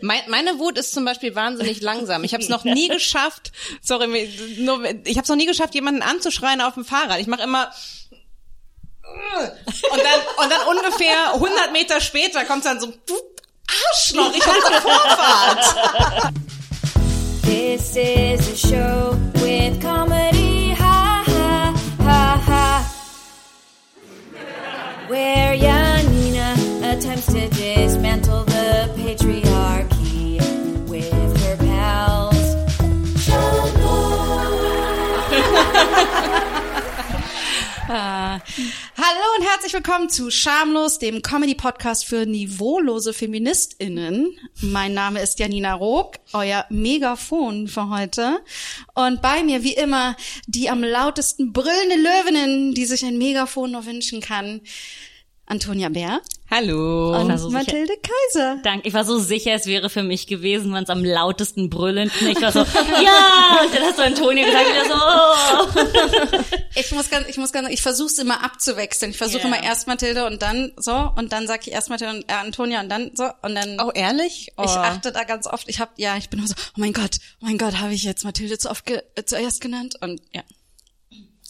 Mein, meine Wut ist zum Beispiel wahnsinnig langsam. Ich habe es noch nie geschafft. Sorry, nur, ich habe es noch nie geschafft, jemanden anzuschreien auf dem Fahrrad. Ich mache immer und dann und dann ungefähr 100 Meter später kommt dann so du Arschloch, ich hatte Vorfahrt. This is a show with comedy, ha ha ha ha. Where Janina Hallo und herzlich willkommen zu Schamlos, dem Comedy-Podcast für niveaulose FeministInnen. Mein Name ist Janina Rook, euer Megafon für heute. Und bei mir, wie immer, die am lautesten brüllende Löwinnen, die sich ein Megafon nur wünschen kann. Antonia Bär Hallo. und so sicher. Mathilde Kaiser. Dank. Ich war so sicher, es wäre für mich gewesen, wenn es am lautesten brüllend. Ich war so, ja! Und dann hast du Antonia gesagt, wieder so, oh. Ich muss ganz, ich muss ganz, ich versuche es immer abzuwechseln. Ich versuche Ja. immer erst Mathilde und dann so und dann sage ich erst Mathilde und äh, Antonia und dann so und dann. Oh, ehrlich? Oh. Ich achte da ganz oft. Ich habe ja, ich bin immer so, oh mein Gott, oh mein Gott, habe ich jetzt Mathilde zu oft ge äh, zuerst genannt und ja.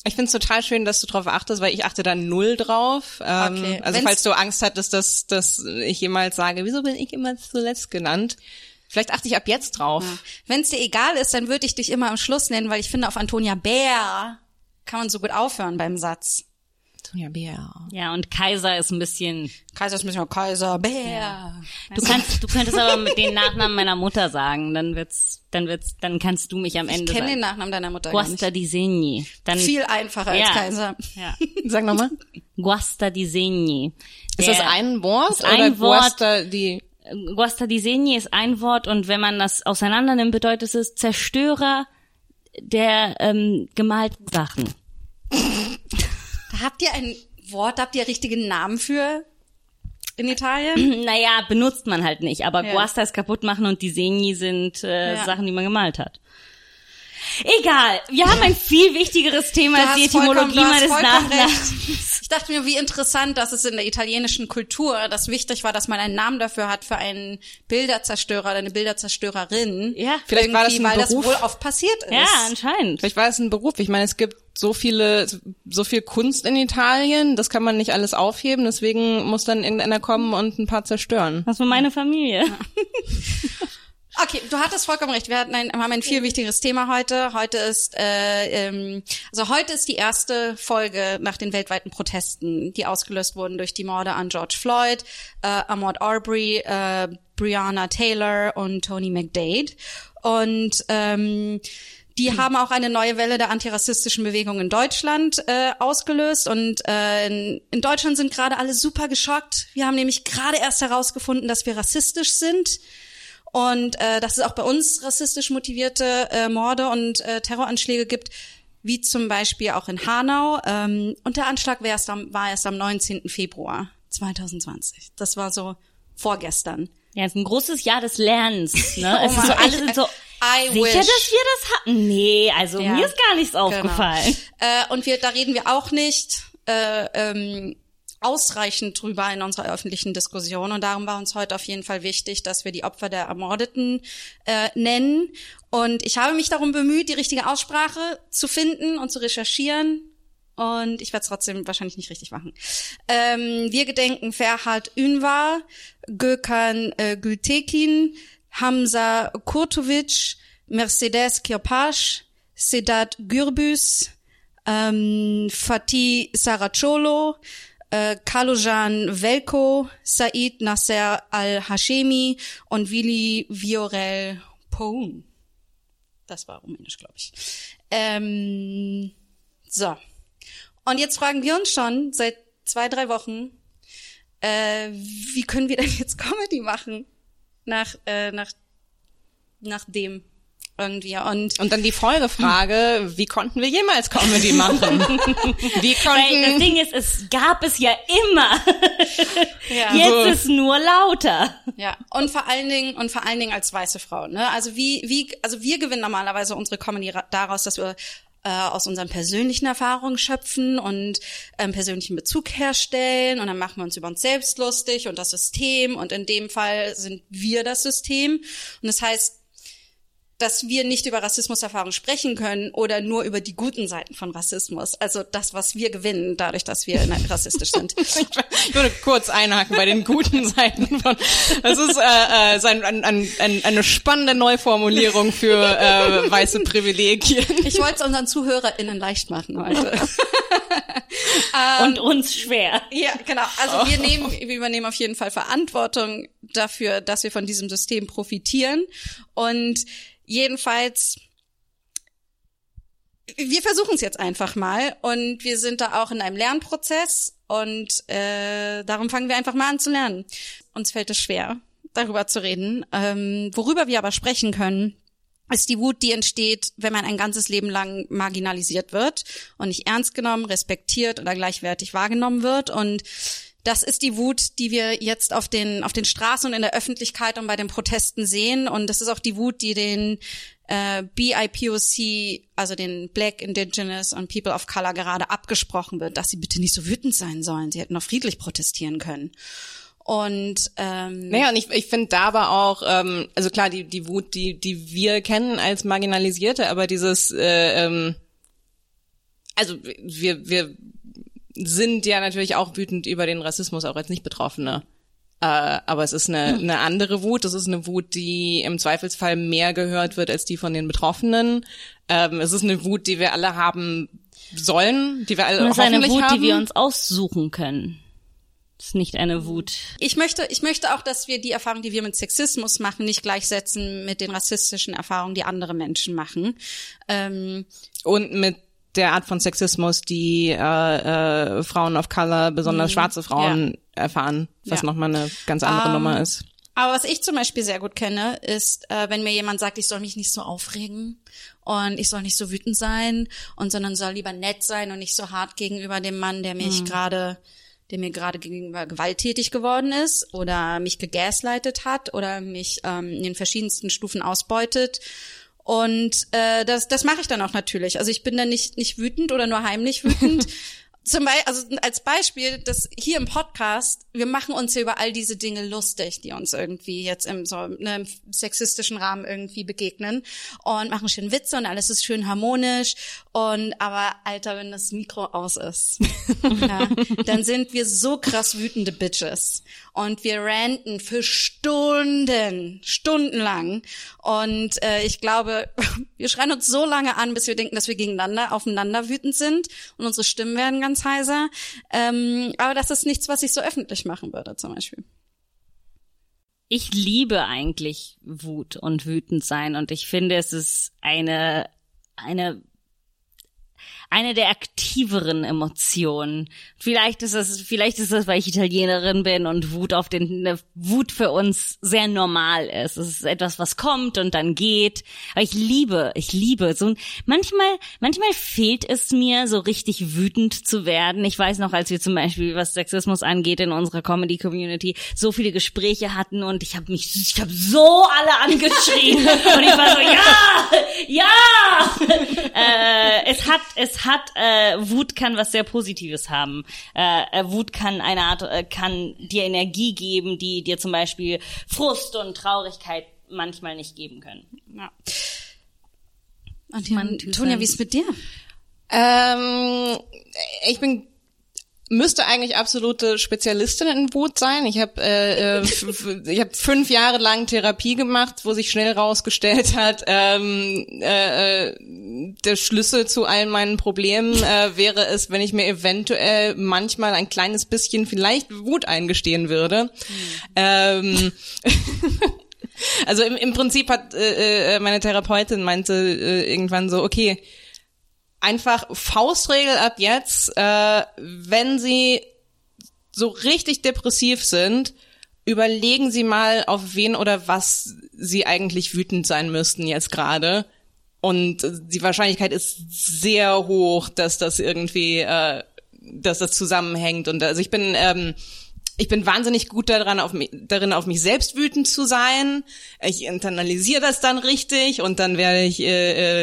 Ich finde es total schön, dass du drauf achtest, weil ich achte da null drauf. Ähm, Okay. Also Wenn's- falls du Angst hattest, dass, dass ich jemals sage, wieso bin ich immer zuletzt genannt? Vielleicht achte ich ab jetzt drauf. Wenn es dir egal ist, dann würde ich dich immer am Schluss nennen, weil ich finde, auf Antonia Bär kann man so gut aufhören beim Satz. Antonia Bär. Ja, und Kaiser ist ein bisschen, Kaiser ist ein bisschen Kaiser, Bär. du kannst, du könntest aber mit den Nachnamen meiner Mutter sagen, dann wird's, dann wird's, dann kannst du mich am Ich Ende kenne den. Nachnamen deiner Mutter gar Guasta nicht. di Segni. Dann, Viel einfacher als Ja. Kaiser. ja. Sag nochmal. Guasta di Segni. Ist das ein Wort ist ein oder Wort. Guasta die? Guasta di Segni ist ein Wort und wenn man das auseinander nimmt, bedeutet es Zerstörer der ähm, gemalten Sachen. Habt ihr ein Wort, habt ihr richtigen Namen für in Italien? Naja, benutzt man halt nicht, aber Ja. Guasta ist kaputt machen und die Segni sind äh, Ja. Sachen, die man gemalt hat. Egal, wir haben ein viel wichtigeres Thema als die Etymologie meines Nachnamens. Ich dachte mir, wie interessant, dass es in der italienischen Kultur das wichtig war, dass man einen Namen dafür hat für einen Bilderzerstörer oder eine Bilderzerstörerin. Ja. Vielleicht war das ein weil Beruf. das wohl oft passiert ist. Ja, anscheinend. Vielleicht war es ein Beruf. Ich meine, es gibt so viele, so viel Kunst in Italien, das kann man nicht alles aufheben, deswegen muss dann irgendeiner kommen und ein paar zerstören. Das war meine Familie. Okay, du hattest vollkommen recht. Wir hatten ein, haben ein viel wichtigeres Thema heute. Heute ist, äh, ähm, also heute ist die erste Folge nach den weltweiten Protesten, die ausgelöst wurden durch die Morde an George Floyd, äh, Ahmaud Arbery, äh, Breonna Taylor und Tony McDade. Und ähm, die haben auch eine neue Welle der antirassistischen Bewegung in Deutschland äh, ausgelöst und äh, in, in Deutschland sind gerade alle super geschockt. Wir haben nämlich gerade erst herausgefunden, dass wir rassistisch sind und äh, dass es auch bei uns rassistisch motivierte äh, Morde und äh, Terroranschläge gibt, wie zum Beispiel auch in Hanau. Ähm, und der Anschlag war erst, am, war erst am 19. Februar 2020. Das war so vorgestern. Ja, es ist ein großes Jahr des Lernens. Ne? Oh ist so, Mann, alle ich- sind so, I sicher, wish. dass wir das hatten? Nee, also Ja. mir ist gar nichts aufgefallen. Genau. Äh, und wir, da reden wir auch nicht äh, ähm, ausreichend drüber in unserer öffentlichen Diskussion. Und darum war uns heute auf jeden Fall wichtig, dass wir die Opfer der Ermordeten äh, nennen. Und ich habe mich darum bemüht, die richtige Aussprache zu finden und zu recherchieren. Und ich werde es trotzdem wahrscheinlich nicht richtig machen. Ähm, wir gedenken Ferhat Ünvar, Gökhan äh, Gültekin, Hamza Kurtovic, Mercedes Kirpasch, Sedat Gürbüz, ähm, Fatih Saracolo, äh, Kalojan Velko, Said Nasser al-Hashemi und Willi Viorel Poun. Das war rumänisch, glaube ich. Ähm, so. Und jetzt fragen wir uns schon seit zwei, drei Wochen, äh, wie können wir denn jetzt Comedy machen? Nach, äh, nach, nach dem irgendwie. Und Und dann die Folgefrage, wie konnten wir jemals Comedy machen? Wie Weil das konnten, Ding ist, es gab es ja immer. ja. Jetzt Also- ist nur lauter. Ja, und vor allen Dingen und vor allen Dingen als weiße Frau. Ne? Also wie wie also wir gewinnen normalerweise unsere Comedy ra- daraus, dass wir äh, aus unseren persönlichen Erfahrungen schöpfen und ähm, persönlichen Bezug herstellen und dann machen wir uns über uns selbst lustig und das System und in dem Fall sind wir das System und das heißt, dass wir nicht über Rassismuserfahrung sprechen können oder nur über die guten Seiten von Rassismus. Also das, was wir gewinnen, dadurch, dass wir rassistisch sind. ich würde kurz einhaken bei den guten Seiten von. Das ist äh, äh, ein, ein, ein, eine spannende Neuformulierung für äh, weiße Privilegien. Ich wollte es unseren ZuhörerInnen leicht machen heute. Und uns schwer. Ja, genau. Also wir nehmen, wir übernehmen auf jeden Fall Verantwortung dafür, dass wir von diesem System profitieren und Jedenfalls, wir versuchen es jetzt einfach mal und wir sind da auch in einem Lernprozess und äh, darum fangen wir einfach mal an zu lernen. Uns fällt es schwer, darüber zu reden. Ähm, worüber wir aber sprechen können, ist die Wut, die entsteht, wenn man ein ganzes Leben lang marginalisiert wird und nicht ernst genommen, respektiert oder gleichwertig wahrgenommen wird und das ist die Wut, die wir jetzt auf den, auf den Straßen und in der Öffentlichkeit und bei den Protesten sehen. Und das ist auch die Wut, die den äh, BIPOC, also den Black, Indigenous und People of Color gerade abgesprochen wird, dass sie bitte nicht so wütend sein sollen. Sie hätten auch friedlich protestieren können. Und ähm, naja, und ich, ich finde da aber auch, ähm, also klar, die, die Wut, die, die wir kennen als Marginalisierte, aber dieses, äh, ähm, also wir, wir sind ja natürlich auch wütend über den Rassismus, auch als Nicht-Betroffene. Äh, aber es ist eine, eine andere Wut. Das ist eine Wut, die im Zweifelsfall mehr gehört wird als die von den Betroffenen. Ähm, es ist eine Wut, die wir alle haben sollen, die wir alle Und es ist eine hoffentlich Wut, haben. die wir uns aussuchen können. Es ist nicht eine Wut. ich möchte, ich möchte auch, dass wir die Erfahrung, die wir mit Sexismus machen, nicht gleichsetzen mit den rassistischen Erfahrungen, die andere Menschen machen. Ähm, und mit der Art von Sexismus, die äh, äh, Frauen of Color, besonders schwarze Frauen erfahren, was Ja. nochmal eine ganz andere Ähm, Nummer ist. Aber was ich zum Beispiel sehr gut kenne, ist, äh, wenn mir jemand sagt, ich soll mich nicht so aufregen und ich soll nicht so wütend sein und sondern soll lieber nett sein und nicht so hart gegenüber dem Mann, der mich gerade, der mir gerade gegenüber gewalttätig geworden ist oder mich gegaslightet hat oder mich ähm, in den verschiedensten Stufen ausbeutet. Und äh, das, das mache ich dann auch natürlich. Also ich bin dann nicht, nicht wütend oder nur heimlich wütend. Zum Beispiel, also als Beispiel, das hier im Podcast, wir machen uns ja über all diese Dinge lustig, die uns irgendwie jetzt im so einem sexistischen Rahmen irgendwie begegnen und machen schön Witze und alles ist schön harmonisch und aber Alter, wenn das Mikro aus ist, ja, dann sind wir so krass wütende Bitches und wir ranten für Stunden, stundenlang und äh, ich glaube, wir schreien uns so lange an, bis wir denken, dass wir gegeneinander, aufeinander wütend sind und unsere Stimmen werden ganz heiser. Ähm, aber das ist nichts, was ich so öffentlich machen würde, zum Beispiel. Ich liebe eigentlich Wut und wütend sein und ich finde, es ist eine, eine, eine der aktiveren Emotionen. Vielleicht ist es, vielleicht ist das, weil ich Italienerin bin und Wut auf den, ne, Wut für uns sehr normal ist. Es ist etwas, was kommt und dann geht. Aber ich liebe, ich liebe so, manchmal, manchmal fehlt es mir, so richtig wütend zu werden. Ich weiß noch, als wir zum Beispiel, was Sexismus angeht, in unserer Comedy-Community so viele Gespräche hatten und ich habe mich, ich habe so alle angeschrien und ich war so, ja, ja. äh, es hat, es hat, äh, Wut kann was sehr Positives haben. Äh, äh, Wut kann eine Art, äh, kann dir Energie geben, die dir zum Beispiel Frust und Traurigkeit manchmal nicht geben können. Ja. Und Tonja, wie ist mit dir? Ähm, ich bin müsste eigentlich absolute Spezialistin in Wut sein. Ich habe äh, äh, ich habe fünf Jahre lang Therapie gemacht, wo sich schnell rausgestellt hat, ähm, äh, äh, der Schlüssel zu allen meinen Problemen äh, wäre es, wenn ich mir eventuell manchmal ein kleines bisschen vielleicht Wut eingestehen würde. Ähm, also im, im Prinzip hat äh, äh, meine Therapeutin meinte äh, irgendwann so, okay, einfach Faustregel ab jetzt, äh, wenn Sie so richtig depressiv sind, überlegen Sie mal, auf wen oder was Sie eigentlich wütend sein müssten jetzt gerade. Und die Wahrscheinlichkeit ist sehr hoch, dass das irgendwie, äh, dass das zusammenhängt. Und also ich bin ähm, ich bin wahnsinnig gut daran, auf mich, darin, auf mich selbst wütend zu sein. Ich internalisiere das dann richtig und dann werde ich äh,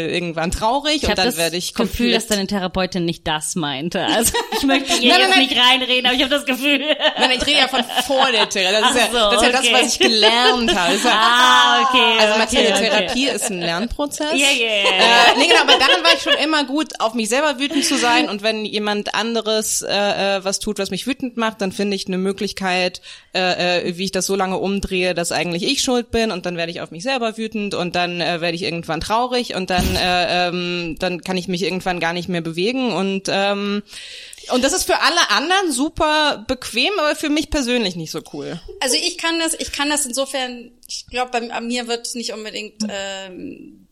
äh, irgendwann traurig Ich und habe dann das werde ich Gefühl, komplett- dass deine Therapeutin nicht das meinte. Also ich möchte hier Nein, nein, jetzt nein. nicht reinreden, aber ich habe das Gefühl. Nein, ich rede ja von vor der Therapie. Das ist, ja, so, das, ist ja das, okay. was ich gelernt habe. Das ja, Ah, okay. also okay, Mathilde, okay. Therapie ist ein Lernprozess. Ja, ja, ja. Äh, nee, genau, aber daran war ich schon immer gut, auf mich selber wütend zu sein. Und wenn jemand anderes äh, äh, was tut, was mich wütend macht, dann finde ich eine Möglichkeit, äh, äh, wie ich das so lange umdrehe, dass eigentlich ich schuld bin. Und dann werde ich auf mich selber wütend und dann äh, werde ich irgendwann traurig und dann äh, ähm, dann kann ich mich irgendwann gar nicht mehr bewegen und ähm, und das ist für alle anderen super bequem, aber für mich persönlich nicht so cool. Also ich kann das, ich kann das insofern, ich glaube, bei bei mir wird nicht unbedingt ähm,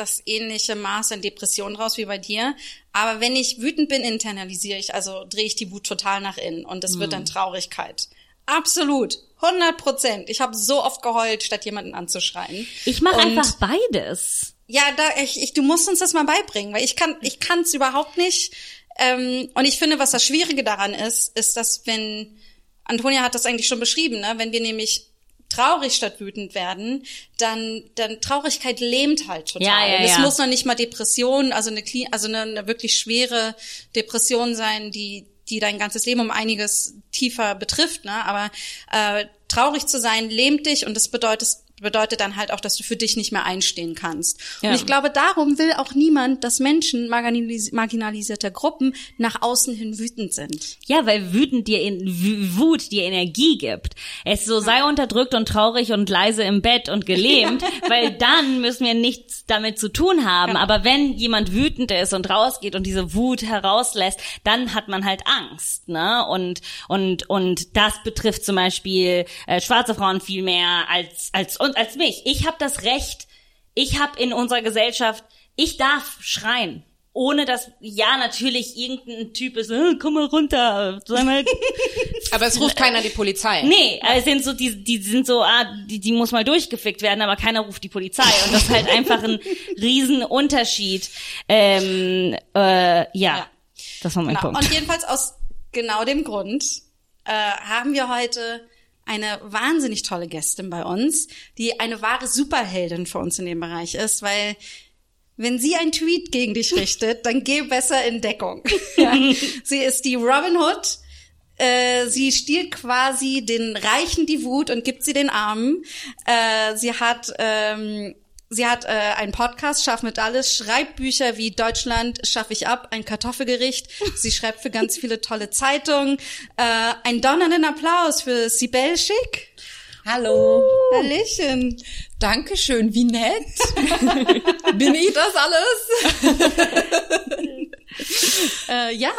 das ähnliche Maß an Depression raus wie bei dir. Aber wenn ich wütend bin, internalisiere ich, also drehe ich die Wut total nach innen und das wird dann Traurigkeit. Absolut. 100 Prozent. Ich habe so oft geheult, statt jemanden anzuschreien. Ich mache einfach beides. Ja, da ich, ich, du musst uns das mal beibringen, weil ich kann, ich kann es überhaupt nicht. Ähm, und ich finde, was das Schwierige daran ist, ist, dass wenn Antonia hat das eigentlich schon beschrieben, ne, wenn wir nämlich traurig statt wütend werden, dann dann Traurigkeit lähmt halt total. Ja, ja, Und es ja. muss noch nicht mal Depression, also eine also eine, eine wirklich schwere Depression sein, die die dein ganzes Leben um einiges tiefer betrifft, ne? Aber äh, traurig zu sein lähmt dich und das bedeutet bedeutet dann halt auch, dass du für dich nicht mehr einstehen kannst. Ja. Und ich glaube, darum will auch niemand, dass Menschen marginalis marginalisierter Gruppen nach außen hin wütend sind. Ja, weil wütend dir in Wut dir Energie gibt. Es so sei unterdrückt und traurig und leise im Bett und gelähmt, weil dann müssen wir nichts damit zu tun haben. Aber wenn jemand wütend ist und rausgeht und diese Wut herauslässt, dann hat man halt Angst, ne? Und und und das betrifft zum Beispiel äh, schwarze Frauen viel mehr als als und als mich. Ich habe das Recht. Ich habe in unserer Gesellschaft, ich darf schreien ohne dass, ja, natürlich irgendein Typ ist, äh, komm mal runter, sei mal. Aber es ruft keiner die Polizei. nee, aber es sind so, die, die sind so, ah, die, die muss mal durchgefickt werden, aber keiner ruft die Polizei. Und das ist halt einfach ein Riesenunterschied. Ähm, äh, ja, Ja. das war mein Genau. Punkt. Und jedenfalls aus genau dem Grund äh, haben wir heute eine wahnsinnig tolle Gästin bei uns, die eine wahre Superheldin für uns in dem Bereich ist, weil wenn sie ein Tweet gegen dich richtet, dann geh besser in Deckung. ja. Sie ist die Robin Hood. Äh, sie stiehlt quasi den Reichen die Wut und gibt sie den Armen. Äh, sie hat ähm, Sie hat äh, einen Podcast, Schaff mit alles, schreibt Bücher wie Deutschland schaffe ich ab, ein Kartoffelgericht. Sie schreibt für ganz viele tolle Zeitungen. Äh, ein donnernden Applaus für Sibel Schick. Hallo. Hallöchen. Dankeschön, wie nett. Bin ich das alles? Äh, ja.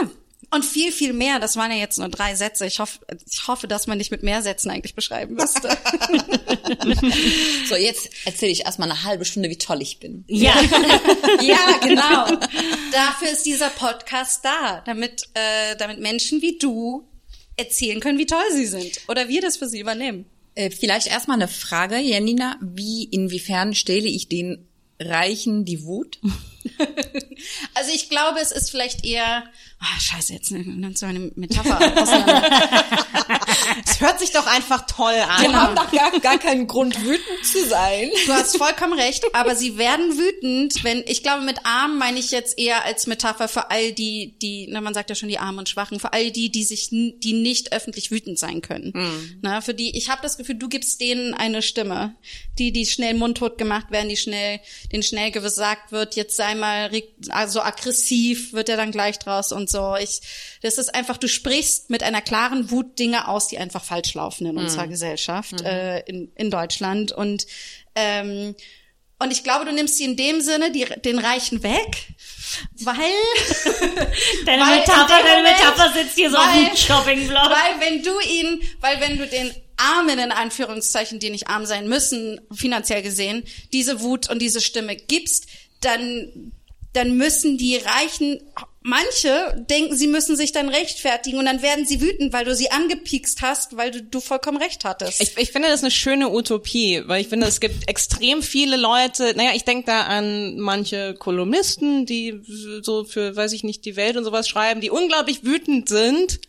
Und viel, viel mehr. Das waren ja jetzt nur drei Sätze. Ich hoffe, ich hoffe, dass man dich mit mehr Sätzen eigentlich beschreiben müsste. So, jetzt erzähle ich erstmal eine halbe Stunde, wie toll ich bin. ja, ja, genau. Dafür ist dieser Podcast da, damit, äh, damit Menschen wie du erzählen können, wie toll sie sind. Oder wir das für sie übernehmen. Äh, vielleicht erstmal eine Frage, Janina. Wie, inwiefern stelle ich den Reichen die Wut? Also ich glaube, es ist vielleicht eher, ah, scheiße, jetzt nimmt so eine Metapher. Es hört sich doch einfach toll an. Wir haben doch gar, gar keinen Grund, wütend zu sein. Du hast vollkommen recht, aber sie werden wütend, wenn, ich glaube, mit arm meine ich jetzt eher als Metapher für all die, die, na, man sagt ja schon die Armen und Schwachen, für all die, die sich, die nicht öffentlich wütend sein können. Na, für die, ich habe das Gefühl, du gibst denen eine Stimme. Die, die schnell mundtot gemacht werden, die schnell, denen schnell gesagt wird, jetzt sei mal, re- also aggressiv, wird er dann gleich draus und so. Ich, das ist einfach, du sprichst mit einer klaren Wut Dinge aus, die einfach falsch laufen in unserer Gesellschaft, äh, in, in Deutschland und, ähm, und ich glaube, du nimmst sie in dem Sinne die, den Reichen weg, weil, deine Weil Metapher, deine Moment- Metapher sitzt hier so auf weil- dem Shoppingblock. weil wenn du ihn, weil wenn du den Armen in Anführungszeichen, die nicht arm sein müssen, finanziell gesehen, diese Wut und diese Stimme gibst, dann, dann müssen die Reichen, manche denken, sie müssen sich dann rechtfertigen und dann werden sie wütend, weil du sie angepiekst hast, weil du, du vollkommen recht hattest. Ich, ich finde das eine schöne Utopie, weil ich finde, es gibt extrem viele Leute, naja, ich denke da an manche Kolumnisten, die so für, weiß ich nicht, die Welt und sowas schreiben, die unglaublich wütend sind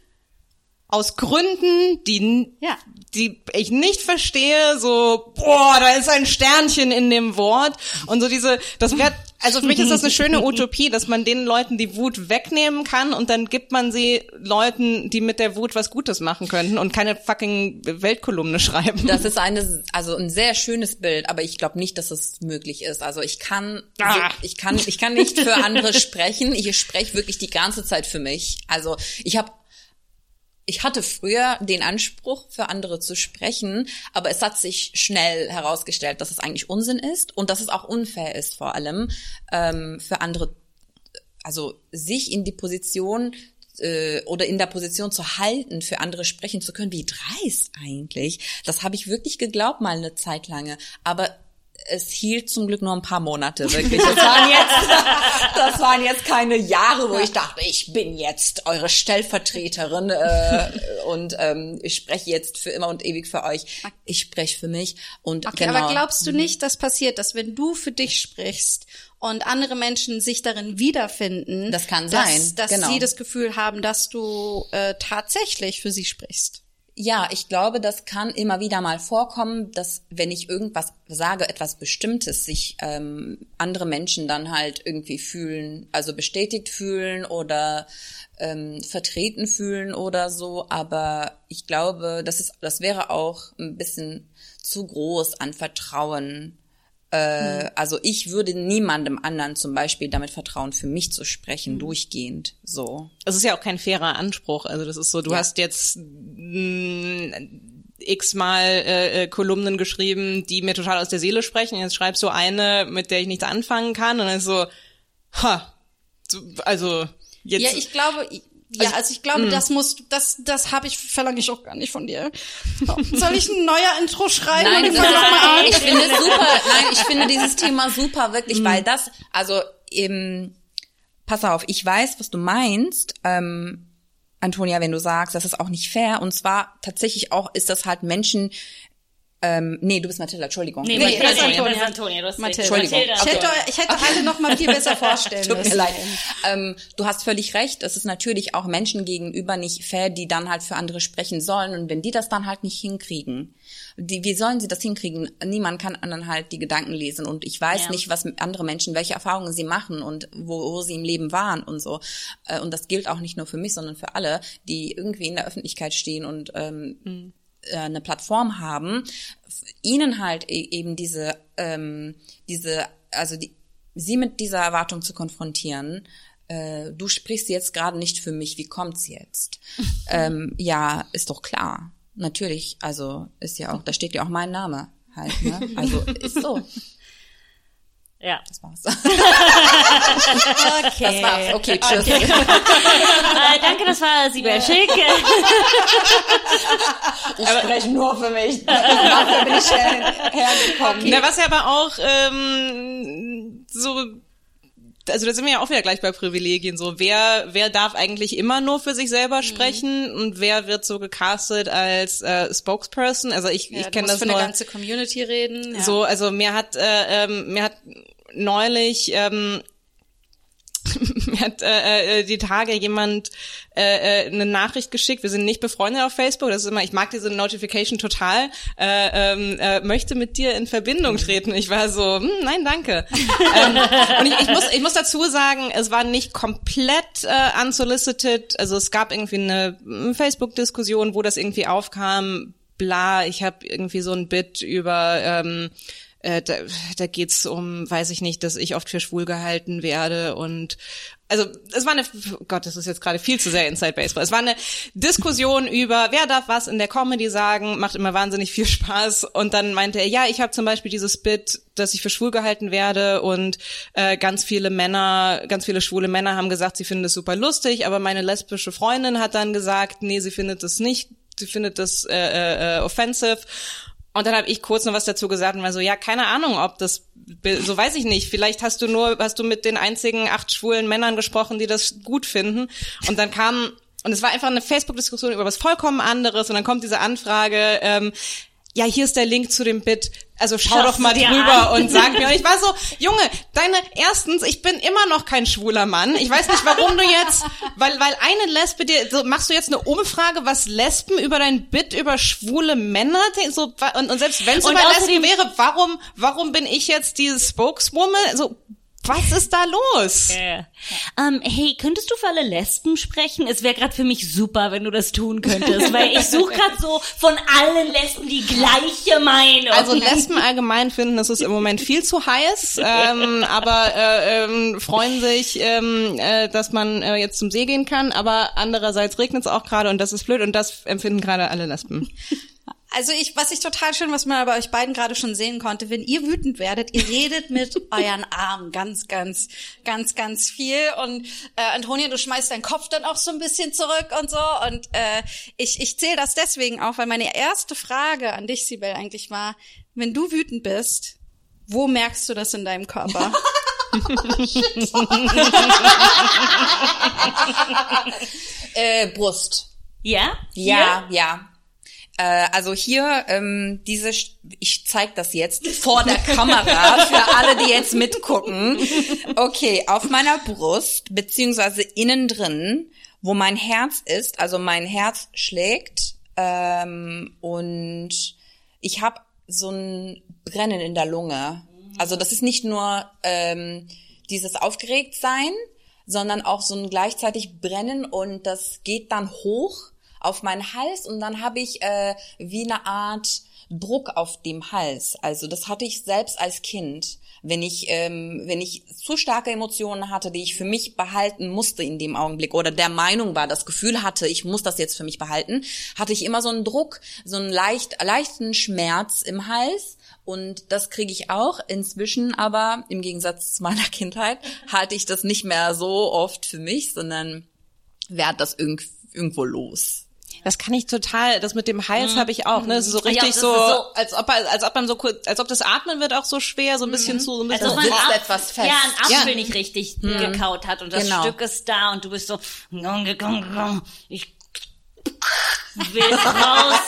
aus Gründen, die, Ja. Die ich nicht verstehe, so, boah, da ist ein Sternchen in dem Wort. Und so diese, das wäre, also für mich ist das eine schöne Utopie, dass man den Leuten die Wut wegnehmen kann und dann gibt man sie Leuten, die mit der Wut was Gutes machen könnten und keine fucking Weltkolumne schreiben. Das ist eine, also ein sehr schönes Bild, aber ich glaube nicht, dass es möglich ist. Also ich kann, Ah. ich kann, ich kann nicht für andere sprechen. Ich spreche wirklich die ganze Zeit für mich. Also ich habe ich hatte früher den Anspruch, für andere zu sprechen, aber es hat sich schnell herausgestellt, dass es eigentlich Unsinn ist und dass es auch unfair ist, vor allem ähm, für andere, also sich in die Position äh, oder in der Position zu halten, für andere sprechen zu können, wie dreist eigentlich. Das habe ich wirklich geglaubt mal eine Zeit lange, aber es hielt zum Glück nur ein paar Monate wirklich. Das waren jetzt, das waren jetzt keine Jahre, wo ich dachte, ich bin jetzt eure Stellvertreterin äh, und ähm, ich spreche jetzt für immer und ewig für euch. Ich spreche für mich und Okay, genau. aber glaubst du nicht, dass passiert, dass wenn du für dich sprichst und andere Menschen sich darin wiederfinden, Das kann dass, sein, dass genau. sie das Gefühl haben, dass du äh, tatsächlich für sie sprichst? Ja, ich glaube, das kann immer wieder mal vorkommen, dass wenn ich irgendwas sage, etwas Bestimmtes, sich ähm, andere Menschen dann halt irgendwie fühlen, also bestätigt fühlen oder ähm, vertreten fühlen oder so. Aber ich glaube, das ist, das wäre auch ein bisschen zu groß an Vertrauen. Äh, Also ich würde niemandem anderen zum Beispiel damit vertrauen, für mich zu sprechen, durchgehend. So. Es ist ja auch kein fairer Anspruch. Also das ist so, du Ja. hast jetzt mh, x-mal äh, äh, Kolumnen geschrieben, die mir total aus der Seele sprechen. Jetzt schreibst du eine, mit der ich nichts anfangen kann. Und dann ist so, ha, so, also jetzt. Ja, ich glaube, ja, Also, also ich glaube, das musst du, das, das habe ich, verlange ich auch gar nicht von dir. Soll ich ein neuer Intro schreiben? Nein, und das, ich ich finde es super. Nein, ich finde dieses Thema super, wirklich, weil das, also eben, pass auf, ich weiß, was du meinst, ähm, Antonia, wenn du sagst, das ist auch nicht fair. Und zwar tatsächlich auch ist das halt Menschen. Ähm, nee, du bist Mathilda, Entschuldigung. Nee, Nee, das ist Antonia, Antonia. das ist Antonia, du hast recht. Mathilda. Entschuldigung. Ich hätte, ich hätte alle noch mal viel besser vorstellen Tut mir leid. Ähm, du hast völlig recht. Es ist natürlich auch Menschen gegenüber nicht fair, die dann halt für andere sprechen sollen. Und wenn die das dann halt nicht hinkriegen, die, wie sollen sie das hinkriegen? Niemand kann anderen halt die Gedanken lesen. Und ich weiß Ja. nicht, was andere Menschen, welche Erfahrungen sie machen und wo, wo sie im Leben waren und so. Äh, Und das gilt auch nicht nur für mich, sondern für alle, die irgendwie in der Öffentlichkeit stehen und ähm, äh, eine Plattform haben, ihnen halt e- eben diese, ähm, diese, also die, sie mit dieser Erwartung zu konfrontieren, äh, du sprichst jetzt gerade nicht für mich, wie kommt's jetzt? ähm, ja, ist doch klar. Natürlich, also ist ja auch, da steht ja auch mein Name halt, ne? Also ist so. Ja. Das war's. Okay. Das war's. Okay, tschüss. Äh, danke, das war Sibel Schick. Ich spreche nur für mich. Dafür bin ich her hergekommen. Na, was ja aber auch ähm, so also da sind wir ja auch wieder gleich bei Privilegien so wer wer darf eigentlich immer nur für sich selber sprechen und wer wird so gecastet als äh, Spokesperson also ich Ja, ich du kenne musst das für nur eine ganze Community reden. Ja. so also mir hat äh, ähm, mir hat neulich ähm, mir hat äh, äh, die Tage jemand äh, äh, eine Nachricht geschickt. Wir sind nicht befreundet auf Facebook. Das ist immer, ich mag diese Notification total. Äh, ähm, äh, möchte mit dir in Verbindung treten. Ich war so, hm, nein, danke. ähm, und ich, ich muss, ich muss dazu sagen, es war nicht komplett äh, unsolicited. Also es gab irgendwie eine mm, Facebook-Diskussion, wo das irgendwie aufkam. Bla, ich habe irgendwie so ein Bit über ähm, äh, da, da geht's um, weiß ich nicht, dass ich oft für schwul gehalten werde und also es war eine, oh Gott, das ist jetzt gerade viel zu sehr Inside Baseball. Es war eine Diskussion über, wer darf was in der Comedy sagen, macht immer wahnsinnig viel Spaß. Und dann meinte er, ja, ich habe zum Beispiel dieses Bit, dass ich für schwul gehalten werde und äh, ganz viele Männer, ganz viele schwule Männer haben gesagt, sie finden das super lustig, aber meine lesbische Freundin hat dann gesagt, nee, sie findet das nicht, sie findet das äh, äh, offensive. Und dann habe ich kurz noch was dazu gesagt und war so, ja, keine Ahnung, ob das, so weiß ich nicht. Vielleicht hast du nur, hast du mit den einzigen acht schwulen Männern gesprochen, die das gut finden. Und dann kam, und es war einfach eine Facebook-Diskussion über was vollkommen anderes. Und dann kommt diese Anfrage, ähm, ja, hier ist der Link zu dem Bit. Also schau Schau's doch mal drüber an. und sag mir. Und ich war so, Junge, deine, erstens, ich bin immer noch kein schwuler Mann. Ich weiß nicht, warum du jetzt, weil, weil eine Lesbe dir, so machst du jetzt eine Umfrage, was Lesben über dein Bit über schwule Männer, so, und, und selbst wenn es über Lesben wäre, warum, warum bin ich jetzt dieses Spokeswoman? So, was ist da los? Ja. Ähm, hey, könntest du für alle Lesben sprechen? Es wäre gerade für mich super, wenn du das tun könntest, weil ich suche gerade so von allen Lesben die gleiche Meinung. Also Lesben allgemein finden, es ist im Moment viel zu heiß, ähm, aber äh, ähm, freuen sich, ähm, äh, dass man äh, jetzt zum See gehen kann. Aber andererseits regnet es auch gerade und das ist blöd und das empfinden gerade alle Lesben. Also ich, was ich total schön, was man bei euch beiden gerade schon sehen konnte, wenn ihr wütend werdet, ihr redet mit euren Armen ganz, ganz, ganz, ganz viel. Und äh, Antonia, du schmeißt deinen Kopf dann auch so ein bisschen zurück und so. Und äh, ich, ich zähle das deswegen auch, weil meine erste Frage an dich, Sibel, eigentlich war, wenn du wütend bist, wo merkst du das in deinem Körper? Äh, Brust. ja? Ja, ja. Äh, also hier, ähm, diese, ich zeig das jetzt vor der Kamera für alle, die jetzt mitgucken. Okay, auf meiner Brust, beziehungsweise innen drin, wo mein Herz ist, also mein Herz schlägt ähm, und ich habe so ein Brennen in der Lunge. Also das ist nicht nur ähm, dieses Aufgeregtsein, sondern auch so ein gleichzeitig Brennen und das geht dann hoch auf meinen Hals und dann habe ich äh, wie eine Art Druck auf dem Hals. Also das hatte ich selbst als Kind. Wenn ich, ähm, wenn ich zu starke Emotionen hatte, die ich für mich behalten musste in dem Augenblick oder der Meinung war, das Gefühl hatte, ich muss das jetzt für mich behalten, hatte ich immer so einen Druck, so einen leicht, leichten Schmerz im Hals. Und das kriege ich auch inzwischen, aber im Gegensatz zu meiner Kindheit halte ich das nicht mehr so oft für mich, sondern werde das irgend, irgendwo los. Das kann ich total, das mit dem Hals habe ich auch, ne? Das ist so Mhm. Ja, richtig das so, ist so- als ob als ob man so kurz, als ob das Atmen wird auch so schwer, so ein bisschen zu, so ein bisschen Als ob man sitzt etwas fest. Ja, ein Apfel Ja. nicht richtig gekaut hat und das Genau. Stück ist da und du bist so, ich will raus.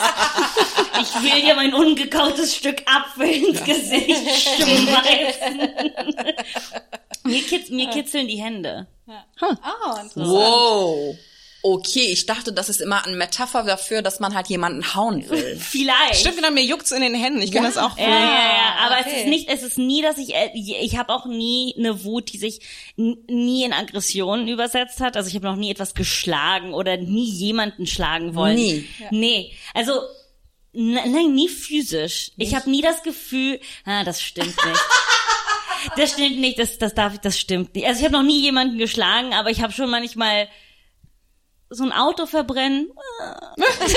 Ich will dir mein ungekautes Stück Apfel ins Gesicht schmeißen. mir, kitz, mir kitzeln die Hände. oh, Wow. Okay, ich dachte, das ist immer eine Metapher dafür, dass man halt jemanden hauen will. Vielleicht. Stimmt, genau, mir juckt's in den Händen. Ich kann das auch. Ja, ja, ja, aber es okay. ist nicht, es ist nie, dass ich, äh, ich habe auch nie eine Wut, die sich nie in Aggressionen übersetzt hat. Also ich habe noch nie etwas geschlagen oder nie jemanden schlagen wollen. Nie. Nee, also nein, nie physisch. Ich habe nie das Gefühl, ah, das stimmt nicht. Das stimmt nicht, das, das darf ich, das stimmt nicht. Also ich habe noch nie jemanden geschlagen, aber ich habe schon manchmal so ein Auto verbrennen. Wozu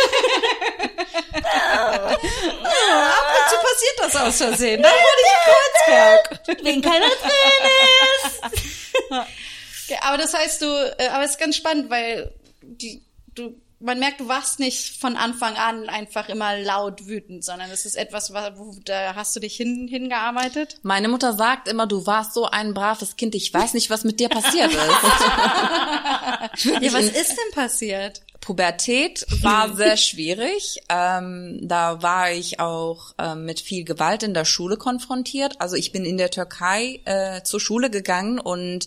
passiert das aus Versehen? Da wurde ich Kreuzberg. Wegen keiner Träne ist. Ja, aber das heißt, du, äh, aber es ist ganz spannend, weil die, du, man merkt, du warst nicht von Anfang an einfach immer laut wütend, sondern es ist etwas, wa- wo, da hast du dich hin, hingearbeitet. Meine Mutter sagt immer, du warst so ein braves Kind, ich weiß nicht, was mit dir passiert ist. Ja, was ist denn passiert? Pubertät war sehr schwierig. Ähm, da war ich auch ähm, mit viel Gewalt in der Schule konfrontiert. Also ich bin in der Türkei äh, zur Schule gegangen und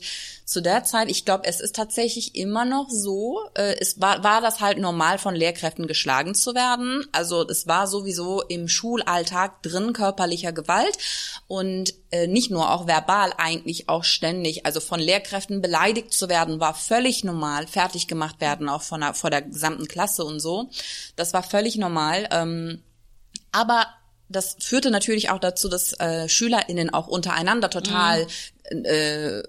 zu der Zeit, ich glaube, es ist tatsächlich immer noch so, äh, es war, war das halt normal von Lehrkräften geschlagen zu werden. Also es war sowieso im Schulalltag drin körperlicher Gewalt und äh, nicht nur auch verbal, eigentlich auch ständig. Also von Lehrkräften beleidigt zu werden, war völlig normal. Fertig gemacht werden, auch von der, vor der gesamten Klasse und so. Das war völlig normal. Ähm, aber das führte natürlich auch dazu, dass äh, SchülerInnen auch untereinander total äh,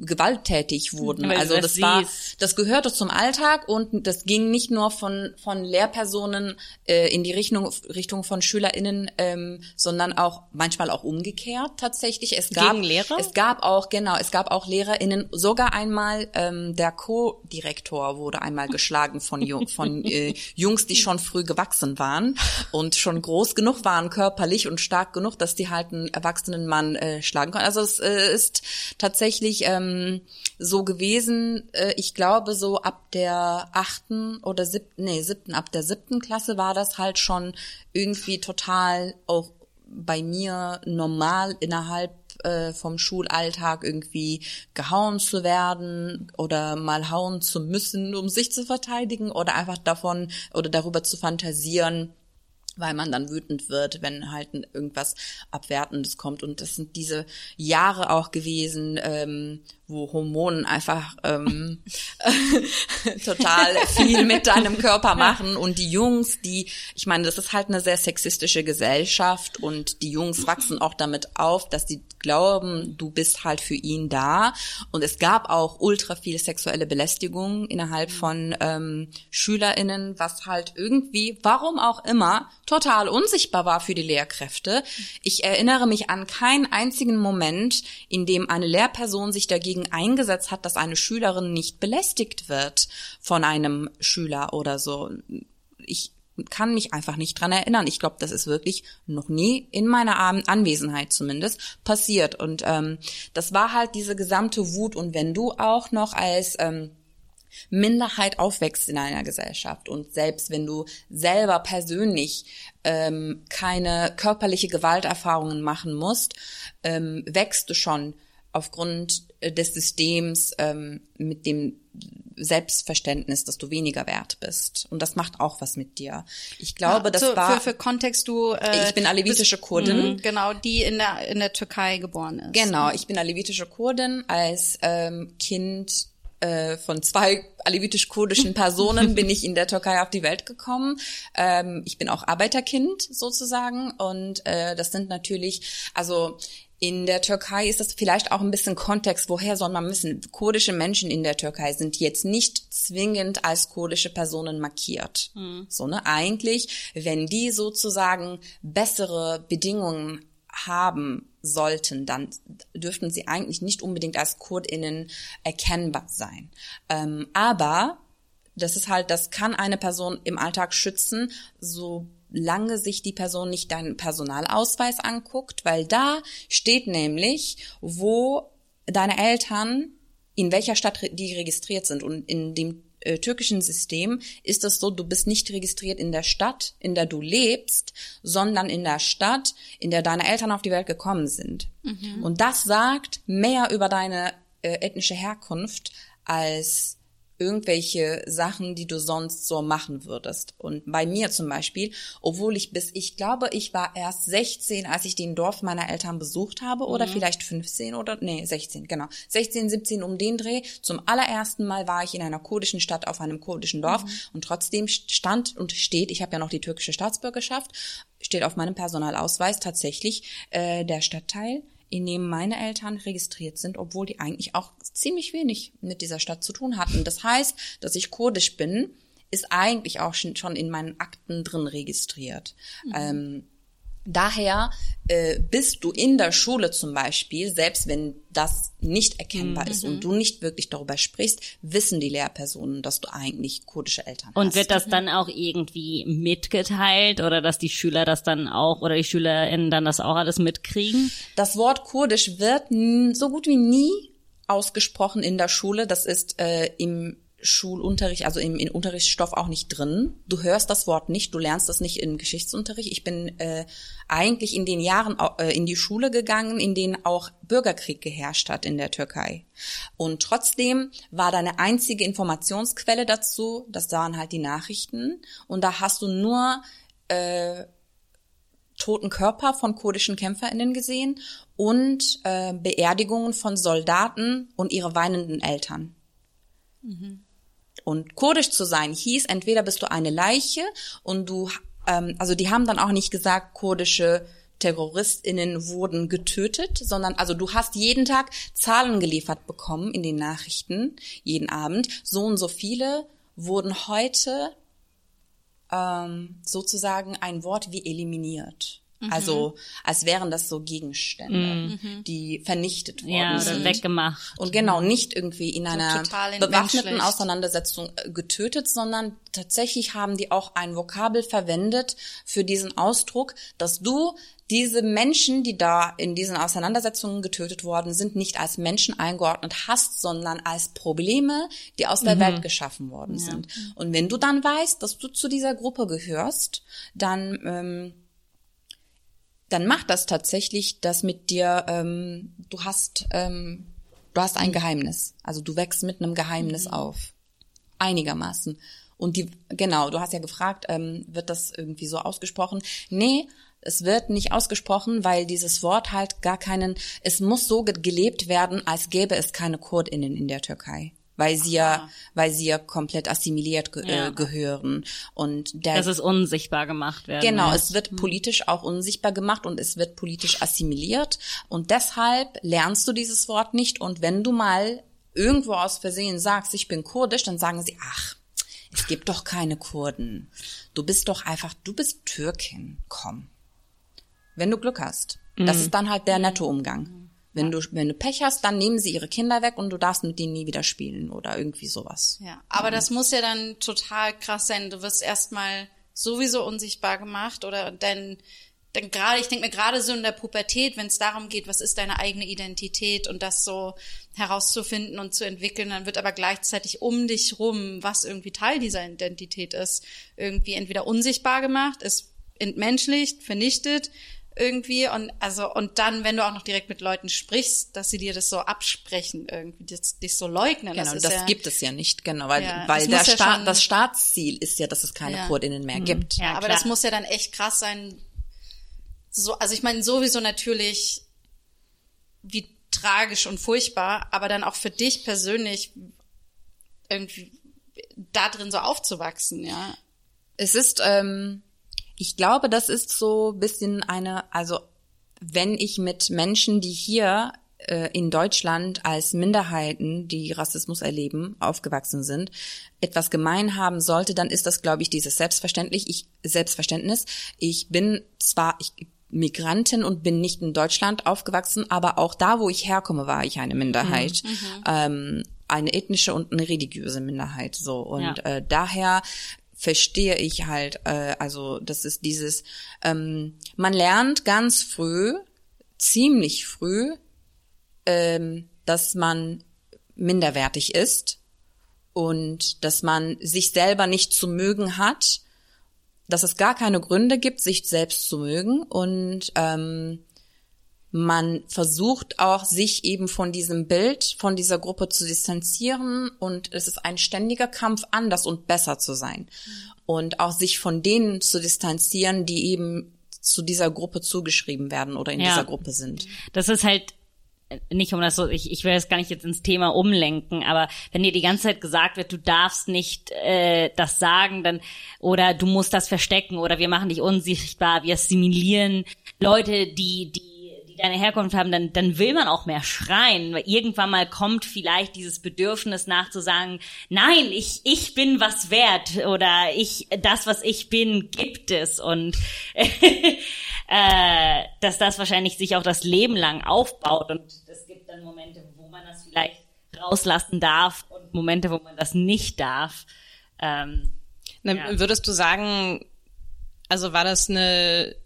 gewalttätig wurden. Weil also das das war, das gehörte zum Alltag und das ging nicht nur von von Lehrpersonen äh, in die Richtung Richtung von SchülerInnen, ähm, sondern auch manchmal auch umgekehrt tatsächlich. Es gab Gegen Lehrer? es gab auch genau, es gab auch LehrerInnen. Sogar einmal ähm, der Co-Direktor wurde einmal geschlagen von Ju von äh, Jungs, die schon früh gewachsen waren und schon groß genug waren körperlich und stark genug, dass die halt einen erwachsenen Mann äh, schlagen konnten. Also es äh, ist tatsächlich ähm, so gewesen, äh, ich glaube so ab der achten oder siebten, nee, siebten, ab der siebten Klasse war das halt schon irgendwie total auch bei mir normal innerhalb äh, vom Schulalltag irgendwie gehauen zu werden oder mal hauen zu müssen, um sich zu verteidigen oder einfach davon oder darüber zu fantasieren, weil man dann wütend wird, wenn halt irgendwas Abwertendes kommt. Und das sind diese Jahre auch gewesen, ähm, wo Hormonen einfach ähm, total viel mit deinem Körper machen. Und die Jungs, die, ich meine, das ist halt eine sehr sexistische Gesellschaft und die Jungs wachsen auch damit auf, dass sie glauben, du bist halt für ihn da. Und es gab auch ultra viel sexuelle Belästigung innerhalb von ähm, SchülerInnen, was halt irgendwie, warum auch immer, total unsichtbar war für die Lehrkräfte. Ich erinnere mich an keinen einzigen Moment, in dem eine Lehrperson sich dagegen eingesetzt hat, dass eine Schülerin nicht belästigt wird von einem Schüler oder so. Ich kann mich einfach nicht dran erinnern. Ich glaube, das ist wirklich noch nie in meiner Anwesenheit zumindest passiert. Und ähm, das war halt diese gesamte Wut. Und wenn du auch noch als ähm, Minderheit aufwächst in einer Gesellschaft und selbst wenn du selber persönlich ähm, keine körperliche Gewalterfahrungen machen musst, ähm, wächst du schon aufgrund äh, des Systems ähm, mit dem Selbstverständnis, dass du weniger wert bist. Und das macht auch was mit dir. Ich glaube, ja, das war. Für, für Kontext, du. Äh, ich bin alevitische Kurdin. Mh, genau, die in der in der Türkei geboren ist. Genau, ich bin alevitische Kurdin als ähm, Kind äh, von zwei alevitisch-kurdischen Personen bin ich in der Türkei auf die Welt gekommen. Ähm, ich bin auch Arbeiterkind sozusagen und äh, das sind natürlich, also in der Türkei ist das vielleicht auch ein bisschen Kontext, woher soll man wissen, kurdische Menschen in der Türkei sind jetzt nicht zwingend als kurdische Personen markiert. Mhm. So, ne? Eigentlich, wenn die sozusagen bessere Bedingungen haben sollten, dann dürften sie eigentlich nicht unbedingt als KurdInnen erkennbar sein. Ähm, aber das ist halt, das kann eine Person im Alltag schützen, so lange sich die Person nicht deinen Personalausweis anguckt, weil da steht nämlich, wo deine Eltern in welcher Stadt die registriert sind. Und in dem äh, türkischen System ist es so, du bist nicht registriert in der Stadt, in der du lebst, sondern in der Stadt, in der deine Eltern auf die Welt gekommen sind. Mhm. Und das sagt mehr über deine äh, ethnische Herkunft als irgendwelche Sachen, die du sonst so machen würdest. Und bei mir zum Beispiel, obwohl ich bis, ich glaube, ich war erst 16, als ich den Dorf meiner Eltern besucht habe, oder mhm. vielleicht 15 oder, nee, 16, genau. 16, 17 um den Dreh. Zum allerersten Mal war ich in einer kurdischen Stadt auf einem kurdischen Dorf mhm. und trotzdem stand und steht, ich habe ja noch die türkische Staatsbürgerschaft, steht auf meinem Personalausweis tatsächlich äh, der Stadtteil in dem meine Eltern registriert sind, obwohl die eigentlich auch ziemlich wenig mit dieser Stadt zu tun hatten. Das heißt, dass ich kurdisch bin, ist eigentlich auch schon in meinen Akten drin registriert. Mhm. Ähm, Daher äh, bist du in der Schule zum Beispiel, selbst wenn das nicht erkennbar mhm. ist und du nicht wirklich darüber sprichst, wissen die Lehrpersonen, dass du eigentlich kurdische Eltern und hast. Und wird das dann auch irgendwie mitgeteilt oder dass die Schüler das dann auch oder die SchülerInnen dann das auch alles mitkriegen? Das Wort kurdisch wird so gut wie nie ausgesprochen in der Schule. Das ist äh, im Schulunterricht, also im, im Unterrichtsstoff auch nicht drin. Du hörst das Wort nicht, du lernst das nicht im Geschichtsunterricht. Ich bin äh, eigentlich in den Jahren äh, in die Schule gegangen, in denen auch Bürgerkrieg geherrscht hat in der Türkei. Und trotzdem war deine einzige Informationsquelle dazu, das waren halt die Nachrichten. Und da hast du nur äh, toten Körper von kurdischen KämpferInnen gesehen und äh, Beerdigungen von Soldaten und ihre weinenden Eltern. Mhm. Und kurdisch zu sein hieß, entweder bist du eine Leiche und du, ähm, also die haben dann auch nicht gesagt, kurdische TerroristInnen wurden getötet, sondern also du hast jeden Tag Zahlen geliefert bekommen in den Nachrichten, jeden Abend. So und so viele wurden heute ähm, sozusagen ein Wort wie eliminiert. Also als wären das so Gegenstände, die vernichtet worden Ja, oder sind. weggemacht. Und genau, nicht irgendwie in einer total bewaffneten. Auseinandersetzung äh, getötet, sondern tatsächlich haben die auch ein Vokabel verwendet für diesen Ausdruck, dass du diese Menschen, die da in diesen Auseinandersetzungen getötet worden sind, nicht als Menschen eingeordnet hast, sondern als Probleme, die aus der Welt geschaffen worden sind. Und wenn du dann weißt, dass du zu dieser Gruppe gehörst, dann ähm, dann macht das tatsächlich das mit dir, ähm, du hast, ähm, du hast ein Geheimnis. Also du wächst mit einem Geheimnis auf. Einigermaßen. Und die, genau, du hast ja gefragt, ähm, wird das irgendwie so ausgesprochen? Nee, es wird nicht ausgesprochen, weil dieses Wort halt gar keinen, es muss so ge gelebt werden, als gäbe es keine KurdInnen in der Türkei. Weil sie ja, weil sie ja komplett assimiliert ge Ja. äh, gehören. Und der Dass es unsichtbar gemacht werden. Genau, ja. es wird politisch auch unsichtbar gemacht und es wird politisch assimiliert und deshalb lernst du dieses Wort nicht und wenn du mal irgendwo aus Versehen sagst, ich bin kurdisch, dann sagen sie, ach, es gibt doch keine Kurden. Du bist doch einfach, du bist Türkin, komm. Wenn du Glück hast. Das ist dann halt der nette Umgang. Wenn du, wenn du Pech hast, dann nehmen sie ihre Kinder weg und du darfst mit denen nie wieder spielen oder irgendwie sowas. Ja, aber das muss ja dann total krass sein. Du wirst erstmal sowieso unsichtbar gemacht oder dann, dann gerade, ich denke mir gerade so in der Pubertät, wenn es darum geht, was ist deine eigene Identität und das so herauszufinden und zu entwickeln, dann wird aber gleichzeitig um dich rum, was irgendwie Teil dieser Identität ist, irgendwie entweder unsichtbar gemacht, ist entmenschlicht, vernichtet irgendwie und also und dann, wenn du auch noch direkt mit Leuten sprichst, dass sie dir das so absprechen irgendwie, das, dich so leugnen. Genau, das, ist ja, gibt es ja nicht, genau, weil, Ja, weil das der ja Staat, schon- das Staatsziel ist ja, dass es keine Ja. Kurdinnen mehr gibt. Ja, Ja, aber klar. das muss ja dann echt krass sein. So, also ich meine sowieso natürlich wie tragisch und furchtbar, aber dann auch für dich persönlich irgendwie da drin so aufzuwachsen, ja. Es ist, ähm, ich glaube, das ist so ein bisschen eine, also wenn ich mit Menschen, die hier äh, in Deutschland als Minderheiten, die Rassismus erleben, aufgewachsen sind, etwas gemein haben sollte, dann ist das, glaube ich, dieses Selbstverständlich, ich, Selbstverständnis. Ich bin zwar ich, Migrantin und bin nicht in Deutschland aufgewachsen, aber auch da, wo ich herkomme, war ich eine Minderheit. Ähm, eine ethnische und eine religiöse Minderheit. So. Und Ja. äh, daher verstehe ich halt, äh, also das ist dieses, ähm, man lernt ganz früh, ziemlich früh, ähm, dass man minderwertig ist und dass man sich selber nicht zu mögen hat, dass es gar keine Gründe gibt, sich selbst zu mögen und ähm, man versucht auch, sich eben von diesem Bild, von dieser Gruppe zu distanzieren und es ist ein ständiger Kampf, anders und besser zu sein. Und auch sich von denen zu distanzieren, die eben zu dieser Gruppe zugeschrieben werden oder in Ja. dieser Gruppe sind. Das ist halt äh, nicht um das so, ich, ich will das gar nicht jetzt ins Thema umlenken, aber wenn dir die ganze Zeit gesagt wird, du darfst nicht äh, das sagen, dann oder du musst das verstecken oder wir machen dich unsichtbar, wir assimilieren Leute, die die die deine Herkunft haben, dann dann will man auch mehr schreien, weil irgendwann mal kommt vielleicht dieses Bedürfnis nachzusagen, nein, ich ich bin was wert oder ich das was ich bin gibt es und äh, dass das wahrscheinlich sich auch das Leben lang aufbaut und es gibt dann Momente, wo man das vielleicht rauslassen darf und Momente, wo man das nicht darf. Ähm, Ne, Ja. Würdest du sagen, also war das eine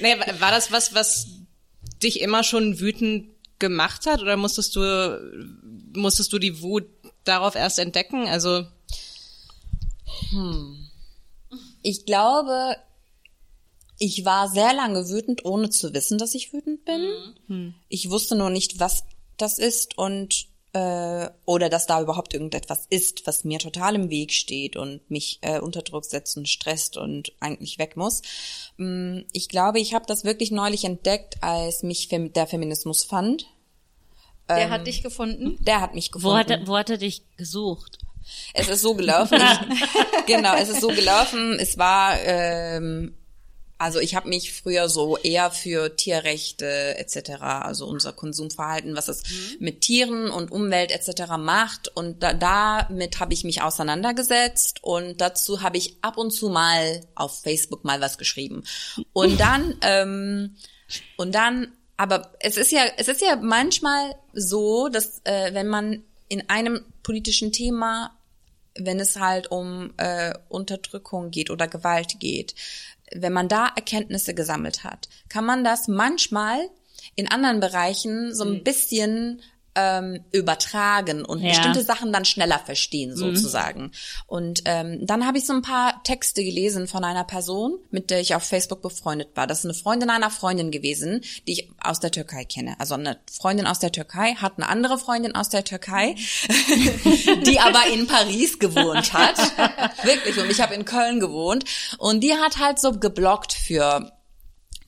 Nee, war das was, was dich immer schon wütend gemacht hat oder musstest du musstest du die Wut darauf erst entdecken? Also Ich glaube, ich war sehr lange wütend, ohne zu wissen, dass ich wütend bin. Ich wusste nur nicht, was das ist und äh, oder dass da überhaupt irgendetwas ist, was mir total im Weg steht und mich äh, unter Druck setzt und stresst und eigentlich weg muss. Mm, Ich glaube, ich habe das wirklich neulich entdeckt, als mich der Feminismus fand. Der hat dich gefunden. Der hat mich wo, gefunden. hat er, wo hat er dich gesucht? Es ist so gelaufen. Ich, genau, es ist so gelaufen. Es war ähm, Also ich habe mich früher so eher für Tierrechte etc., also unser Konsumverhalten, was es mit Tieren und Umwelt etc. macht. Und da, damit habe ich mich auseinandergesetzt und dazu habe ich ab und zu mal auf Facebook mal was geschrieben. Und dann, ähm, und dann, aber es ist ja, es ist ja manchmal so, dass äh, wenn man in einem politischen Thema wenn es halt um äh, Unterdrückung geht oder Gewalt geht, wenn man da Erkenntnisse gesammelt hat, kann man das manchmal in anderen Bereichen so ein bisschen ähm, übertragen und Ja. bestimmte Sachen dann schneller verstehen sozusagen. Und ähm, dann habe ich so ein paar Texte gelesen von einer Person, mit der ich auf Facebook befreundet war. Das ist eine Freundin einer Freundin gewesen, die ich aus der Türkei kenne. Also eine Freundin aus der Türkei hat eine andere Freundin aus der Türkei, die aber in Paris gewohnt hat. Wirklich. Und ich habe in Köln gewohnt. Und die hat halt so geblockt für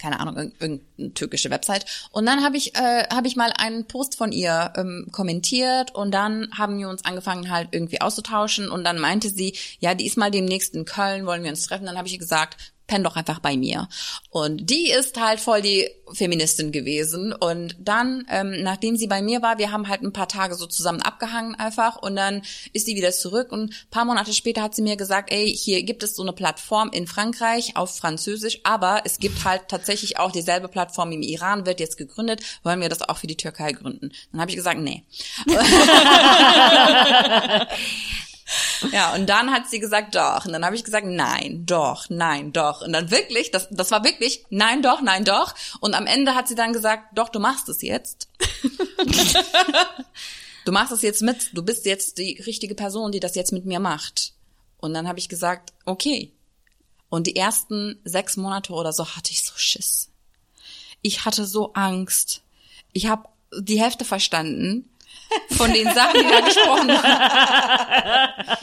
keine Ahnung, irg- irgendeine türkische Website. Und dann habe ich, äh, habe ich mal einen Post von ihr ähm, kommentiert und dann haben wir uns angefangen halt irgendwie auszutauschen und dann meinte sie, ja, die ist mal demnächst in Köln, wollen wir uns treffen. Dann habe ich ihr gesagt, penn doch einfach bei mir. Und die ist halt voll die Feministin gewesen. Und dann, ähm, nachdem sie bei mir war, wir haben halt ein paar Tage so zusammen abgehangen einfach und dann ist sie wieder zurück und ein paar Monate später hat sie mir gesagt, ey, hier gibt es so eine Plattform in Frankreich auf Französisch, aber es gibt halt tatsächlich auch dieselbe Plattform im Iran, wird jetzt gegründet, wollen wir das auch für die Türkei gründen? Dann habe ich gesagt, nee. Ja, und dann hat sie gesagt, doch. Und dann habe ich gesagt, nein, doch, nein, doch. Und dann wirklich, das, das war wirklich, nein, doch, nein, doch. Und am Ende hat sie dann gesagt, doch, du machst es jetzt. du machst es jetzt mit. Du bist jetzt die richtige Person, die das jetzt mit mir macht. Und dann habe ich gesagt, okay. Und die ersten sechs Monate oder so hatte ich so Schiss. Ich hatte so Angst. Ich habe die Hälfte verstanden von den Sachen, die da gesprochen wurden.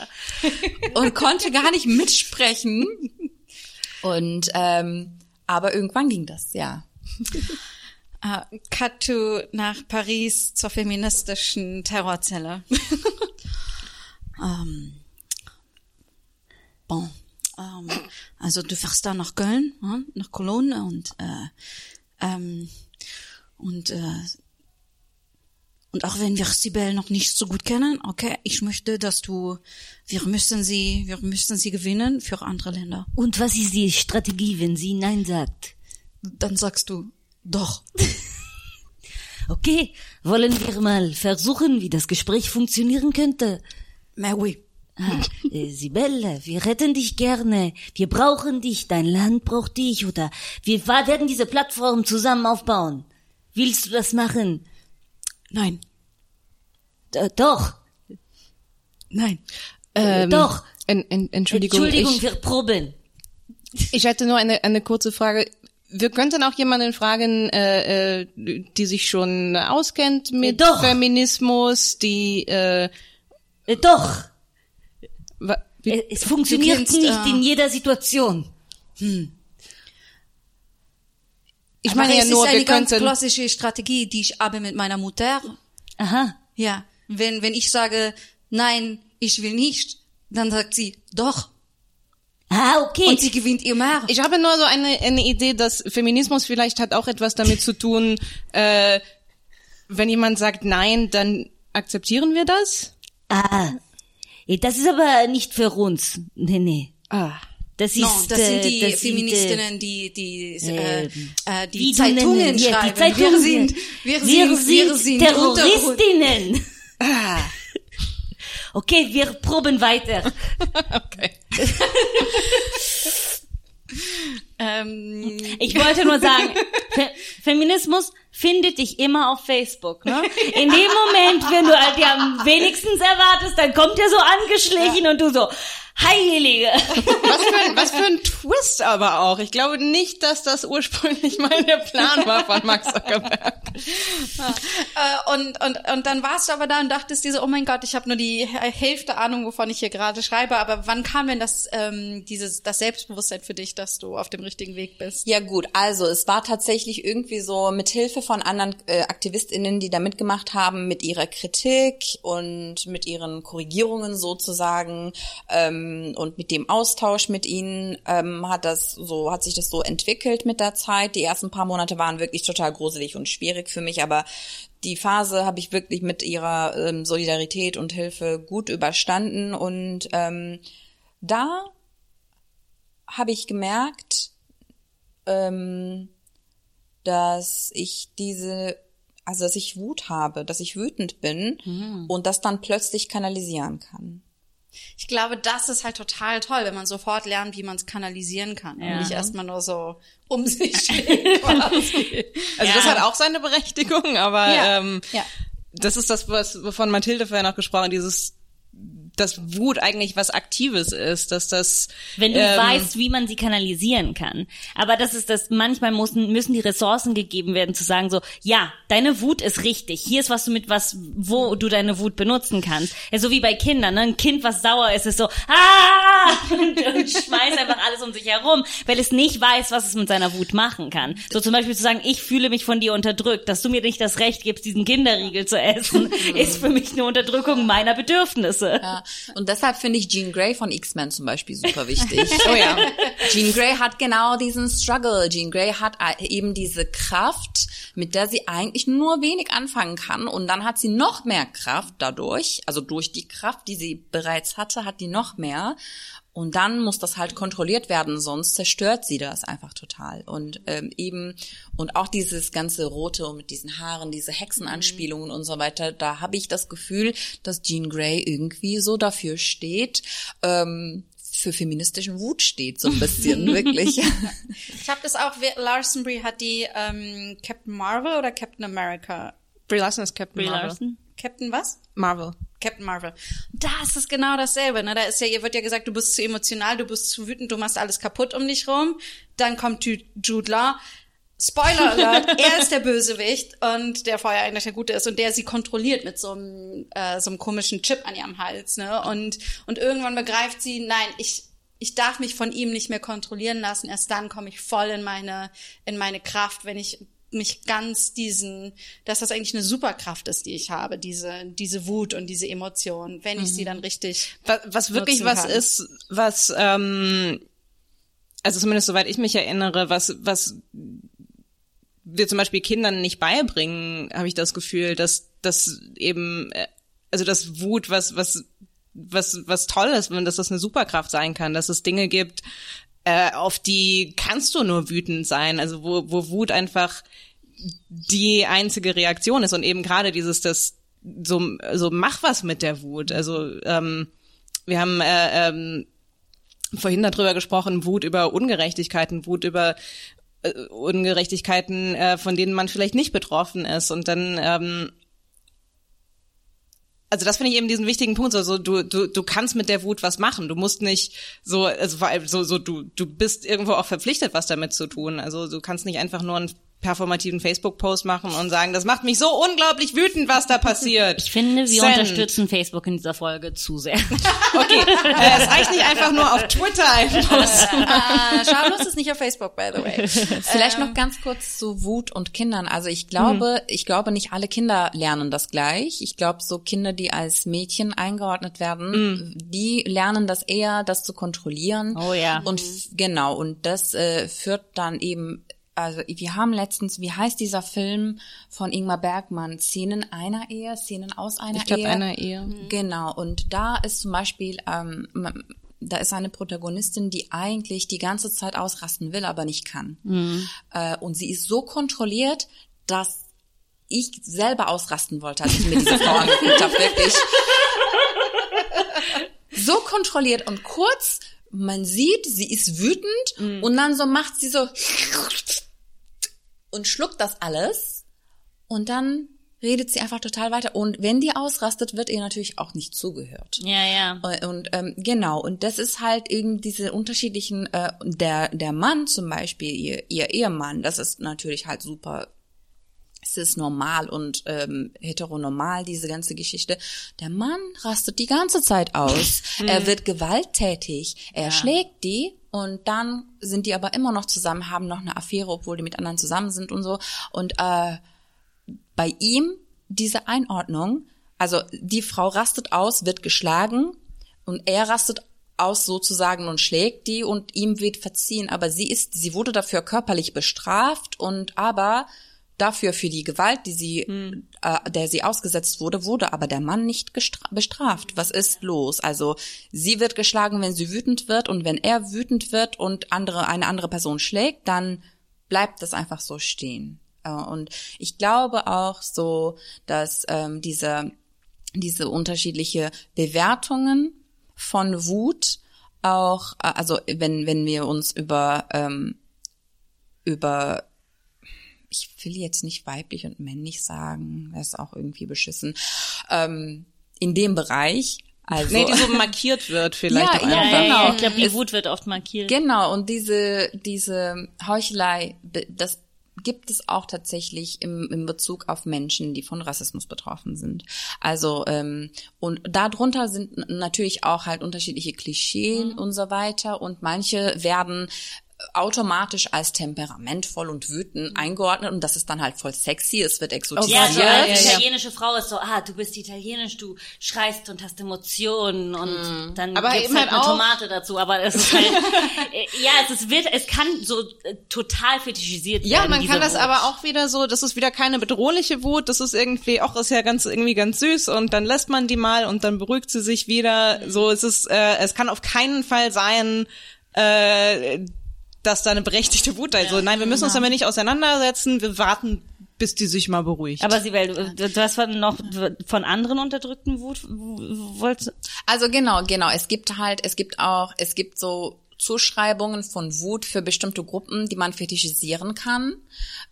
Und konnte gar nicht mitsprechen. Und ähm, aber irgendwann ging das, ja. Äh, cut to nach Paris zur feministischen Terrorzelle. ähm, bon. Ähm, also du fährst da nach Köln, hm, nach Cologne und äh, ähm, und äh, und auch wenn wir Sibel noch nicht so gut kennen, okay, ich möchte, dass du, wir müssen sie, wir müssen sie gewinnen für andere Länder. Und was ist die Strategie, wenn sie Nein sagt? Dann sagst du, doch. Okay, wollen wir mal versuchen, wie das Gespräch funktionieren könnte? Mais oui. Ah, äh, Sibelle, wir retten dich gerne. Wir brauchen dich, dein Land braucht dich oder wir werden diese Plattform zusammen aufbauen. Willst du das machen? Nein. D doch, Nein. äh, doch. En, en, Entschuldigung, Entschuldigung, ich, wir proben. ich hätte nur eine, eine kurze Frage. Wir könnten auch jemanden fragen, äh, äh, die sich schon auskennt mit Doch. Feminismus, die äh, Äh, doch, wie, äh, es funktioniert kennst, nicht äh, in jeder Situation. Ich Aber meine ja es nur, ist eine ganz klassische Strategie, die ich habe mit meiner Mutter. Aha. Ja, wenn wenn ich sage nein, ich will nicht, dann sagt sie doch Ah, okay. und sie gewinnt immer. Ich habe nur so eine, eine Idee, dass Feminismus vielleicht hat auch etwas damit zu tun, äh, wenn jemand sagt Nein, dann akzeptieren wir das? ah, das ist aber nicht für uns. Nee, nee. Ah. Das ist, No, das sind äh, die das sind, Feministinnen, die die äh, ähm, äh, die Zeitungen wir, schreiben. Die Zeitungen. wir sind wir, sind wir sind Terroristinnen. Okay, wir proben weiter. Okay. Ähm, Ich wollte nur sagen, Fe Feminismus findet dich immer auf Facebook. Ne? In dem Moment, wenn du dir am wenigsten erwartest, dann kommt er so angeschlichen und du so, Heilige. Was für, ein, was für ein Twist aber auch. Ich glaube nicht, dass das ursprünglich mal der Plan war von Max Zuckerberg. äh, und, und, und dann warst du aber da und dachtest dir so, oh mein Gott, ich habe nur die Hälfte Ahnung, wovon ich hier gerade schreibe, aber wann kam denn das, ähm, dieses, das Selbstbewusstsein für dich, dass du auf dem richtigen Weg bist? Ja gut, also es war tatsächlich irgendwie so mit Hilfe von anderen äh, AktivistInnen, die da mitgemacht haben, mit ihrer Kritik und mit ihren Korrigierungen sozusagen ähm, und mit dem Austausch mit ihnen ähm, hat das so, hat sich das so entwickelt mit der Zeit. Die ersten paar Monate waren wirklich total gruselig und schwierig für mich, aber die Phase habe ich wirklich mit ihrer ähm, Solidarität und Hilfe gut überstanden und ähm, da habe ich gemerkt, ähm, dass ich diese, also dass ich Wut habe, dass ich wütend bin und das dann plötzlich kanalisieren kann. Ich glaube, das ist halt total toll, wenn man sofort lernt, wie man es kanalisieren kann. Ja. Und nicht erstmal nur so um sich steht quasi. Also das hat auch seine Berechtigung, aber Ja. ähm, Ja. das ist das, was wovon Mathilde vorher noch gesprochen hat, dieses dass Wut eigentlich was Aktives ist, dass das Wenn du ähm, weißt, wie man sie kanalisieren kann. Aber das ist das, manchmal müssen, müssen die Ressourcen gegeben werden, zu sagen so, ja, deine Wut ist richtig. Hier ist was du mit was, wo du deine Wut benutzen kannst. Ja, so wie bei Kindern, ne? Ein Kind, was sauer ist, ist so, ah! Und, und schmeißt einfach alles um sich herum, weil es nicht weiß, was es mit seiner Wut machen kann. So zum Beispiel zu sagen, ich fühle mich von dir unterdrückt, dass du mir nicht das Recht gibst, diesen Kinderriegel zu essen, ist für mich eine Unterdrückung meiner Bedürfnisse. Ja. Und deshalb finde ich Jean Grey von X-Men zum Beispiel super wichtig. Oh ja. Jean Grey hat genau diesen Struggle. Jean Grey hat eben diese Kraft, mit der sie eigentlich nur wenig anfangen kann. Und dann hat sie noch mehr Kraft dadurch, also durch die Kraft, die sie bereits hatte, hat die noch mehr. Und dann muss das halt kontrolliert werden, sonst zerstört sie das einfach total. Und ähm, eben, und auch dieses ganze Rote und mit diesen Haaren, diese Hexenanspielungen und so weiter, da habe ich das Gefühl, dass Jean Grey irgendwie so dafür steht, ähm, für feministischen Wut steht, so ein bisschen, wirklich. Ich habe das auch, Larson Brie hat die ähm, Captain Marvel oder Captain America? Brie Larson ist Captain Brie Marvel. Larson? Captain was? Marvel. Captain Marvel. Da ist es genau dasselbe. Ne? Da ist ja, ihr wird ja gesagt, du bist zu emotional, du bist zu wütend, du machst alles kaputt um dich rum. Dann kommt Ju- Jude Law. Spoiler Alert, er ist der Bösewicht und der vorher eigentlich der Gute ist und der sie kontrolliert mit so einem, äh, so einem komischen Chip an ihrem Hals. Ne? Und, und irgendwann begreift sie, nein, ich, ich darf mich von ihm nicht mehr kontrollieren lassen. Erst dann komme ich voll in meine, in meine Kraft, wenn ich mich ganz diesen, dass das eigentlich eine Superkraft ist, die ich habe, diese, diese Wut und diese Emotion, wenn ich sie dann richtig. Was, was wirklich was kann. ist, was, ähm, also zumindest soweit ich mich erinnere, was, was wir zum Beispiel Kindern nicht beibringen, habe ich das Gefühl, dass das eben, äh, also das Wut, was, was, was, was toll ist, wenn dass das eine Superkraft sein kann, dass es Dinge gibt, äh, auf die kannst du nur wütend sein, also wo, wo Wut einfach die einzige Reaktion ist und eben gerade dieses, das so, so mach was mit der Wut. Also ähm, wir haben äh, ähm, vorhin darüber gesprochen, Wut über Ungerechtigkeiten, Wut über äh, Ungerechtigkeiten, äh, von denen man vielleicht nicht betroffen ist. Und dann, ähm, also das finde ich eben diesen wichtigen Punkt. So, du, du, du kannst mit der Wut was machen. Du musst nicht so, also vor allem so, so du, du bist irgendwo auch verpflichtet, was damit zu tun. Also du kannst nicht einfach nur einen performativen Facebook-Post machen und sagen, das macht mich so unglaublich wütend, was da passiert. Ich finde, wir Send. unterstützen Facebook in dieser Folge zu sehr. Okay, äh, es reicht nicht einfach nur auf Twitter einen Post zu machen. Ah, Schamlos ist nicht auf Facebook, by the way. Vielleicht noch ganz kurz zu Wut und Kindern. Also ich glaube, ich glaube nicht alle Kinder lernen das gleich. Ich glaube, so Kinder, die als Mädchen eingeordnet werden, die lernen das eher, das zu kontrollieren. Oh ja. Und f- genau, und das äh, führt dann eben, also wir haben letztens, wie heißt dieser Film von Ingmar Bergmann? Szenen einer Ehe, Szenen aus einer Ich glaube, Ehe. einer Ehe. Genau, und da ist zum Beispiel, ähm, da ist eine Protagonistin, die eigentlich die ganze Zeit ausrasten will, aber nicht kann. Äh, und sie ist so kontrolliert, dass ich selber ausrasten wollte, als ich mir diese Frau angeguckt habe, wirklich. So kontrolliert und kurz, man sieht, sie ist wütend und dann so macht sie so und schluckt das alles und dann redet sie einfach total weiter. Und wenn die ausrastet, wird ihr natürlich auch nicht zugehört. Ja, ja. Und, und ähm, genau, und das ist halt eben diese unterschiedlichen, äh, der, der Mann zum Beispiel, ihr, ihr Ehemann, das ist natürlich halt super, es ist normal und ähm, heteronormal, diese ganze Geschichte. Der Mann rastet die ganze Zeit aus. er wird gewalttätig, er schlägt die und dann sind die aber immer noch zusammen, haben noch eine Affäre, obwohl die mit anderen zusammen sind und so. Und äh, bei ihm diese Einordnung, also die Frau rastet aus, wird geschlagen und er rastet aus sozusagen und schlägt die und ihm wird verziehen, aber sie ist, sie wurde dafür körperlich bestraft und aber dafür für die Gewalt, die sie, äh, der sie ausgesetzt wurde, wurde aber der Mann nicht bestraft. Was ist los? Also sie wird geschlagen, wenn sie wütend wird und wenn er wütend wird und andere eine andere Person schlägt, dann bleibt das einfach so stehen. Äh, und ich glaube auch so, dass ähm, diese diese unterschiedliche Bewertungen von Wut auch, äh, also wenn wenn wir uns über ähm, über ich will jetzt nicht weiblich und männlich sagen, das ist auch irgendwie beschissen. Ähm, in dem Bereich, also Nee, die so markiert wird vielleicht Ja, auch ja, Genau. ich glaube, die Wut wird oft markiert. Genau, und diese, diese Heuchelei, das gibt es auch tatsächlich im, im Bezug auf Menschen, die von Rassismus betroffen sind. Also, ähm, und darunter sind natürlich auch halt unterschiedliche Klischeen und so weiter und manche werden automatisch als temperamentvoll und wütend eingeordnet und das ist dann halt voll sexy, es wird Ja, exotisiert. so Ja, ja, ja. italienische Frau ist so, ah, du bist italienisch, du schreist und hast Emotionen und dann Aber gibt's halt halt eine auch- Tomate dazu, aber es ist halt, äh, ja, es ist, wird, es kann so äh, total fetischisiert Ja, werden. man diese kann das Wut. aber auch wieder so, das ist wieder keine bedrohliche Wut, das ist irgendwie, auch ist ja ganz irgendwie ganz süß und dann lässt man die mal und dann beruhigt sie sich wieder. So, es ist, äh, es kann auf keinen Fall sein, äh, dass da eine berechtigte Wut da ist. So, nein, wir müssen uns damit nicht auseinandersetzen, wir warten, bis die sich mal beruhigt. Aber Sibel, du, du hast von noch von anderen unterdrückten Wut wolltest Also genau, genau. Es gibt halt, es gibt auch, es gibt so Zuschreibungen von Wut für bestimmte Gruppen, die man fetischisieren kann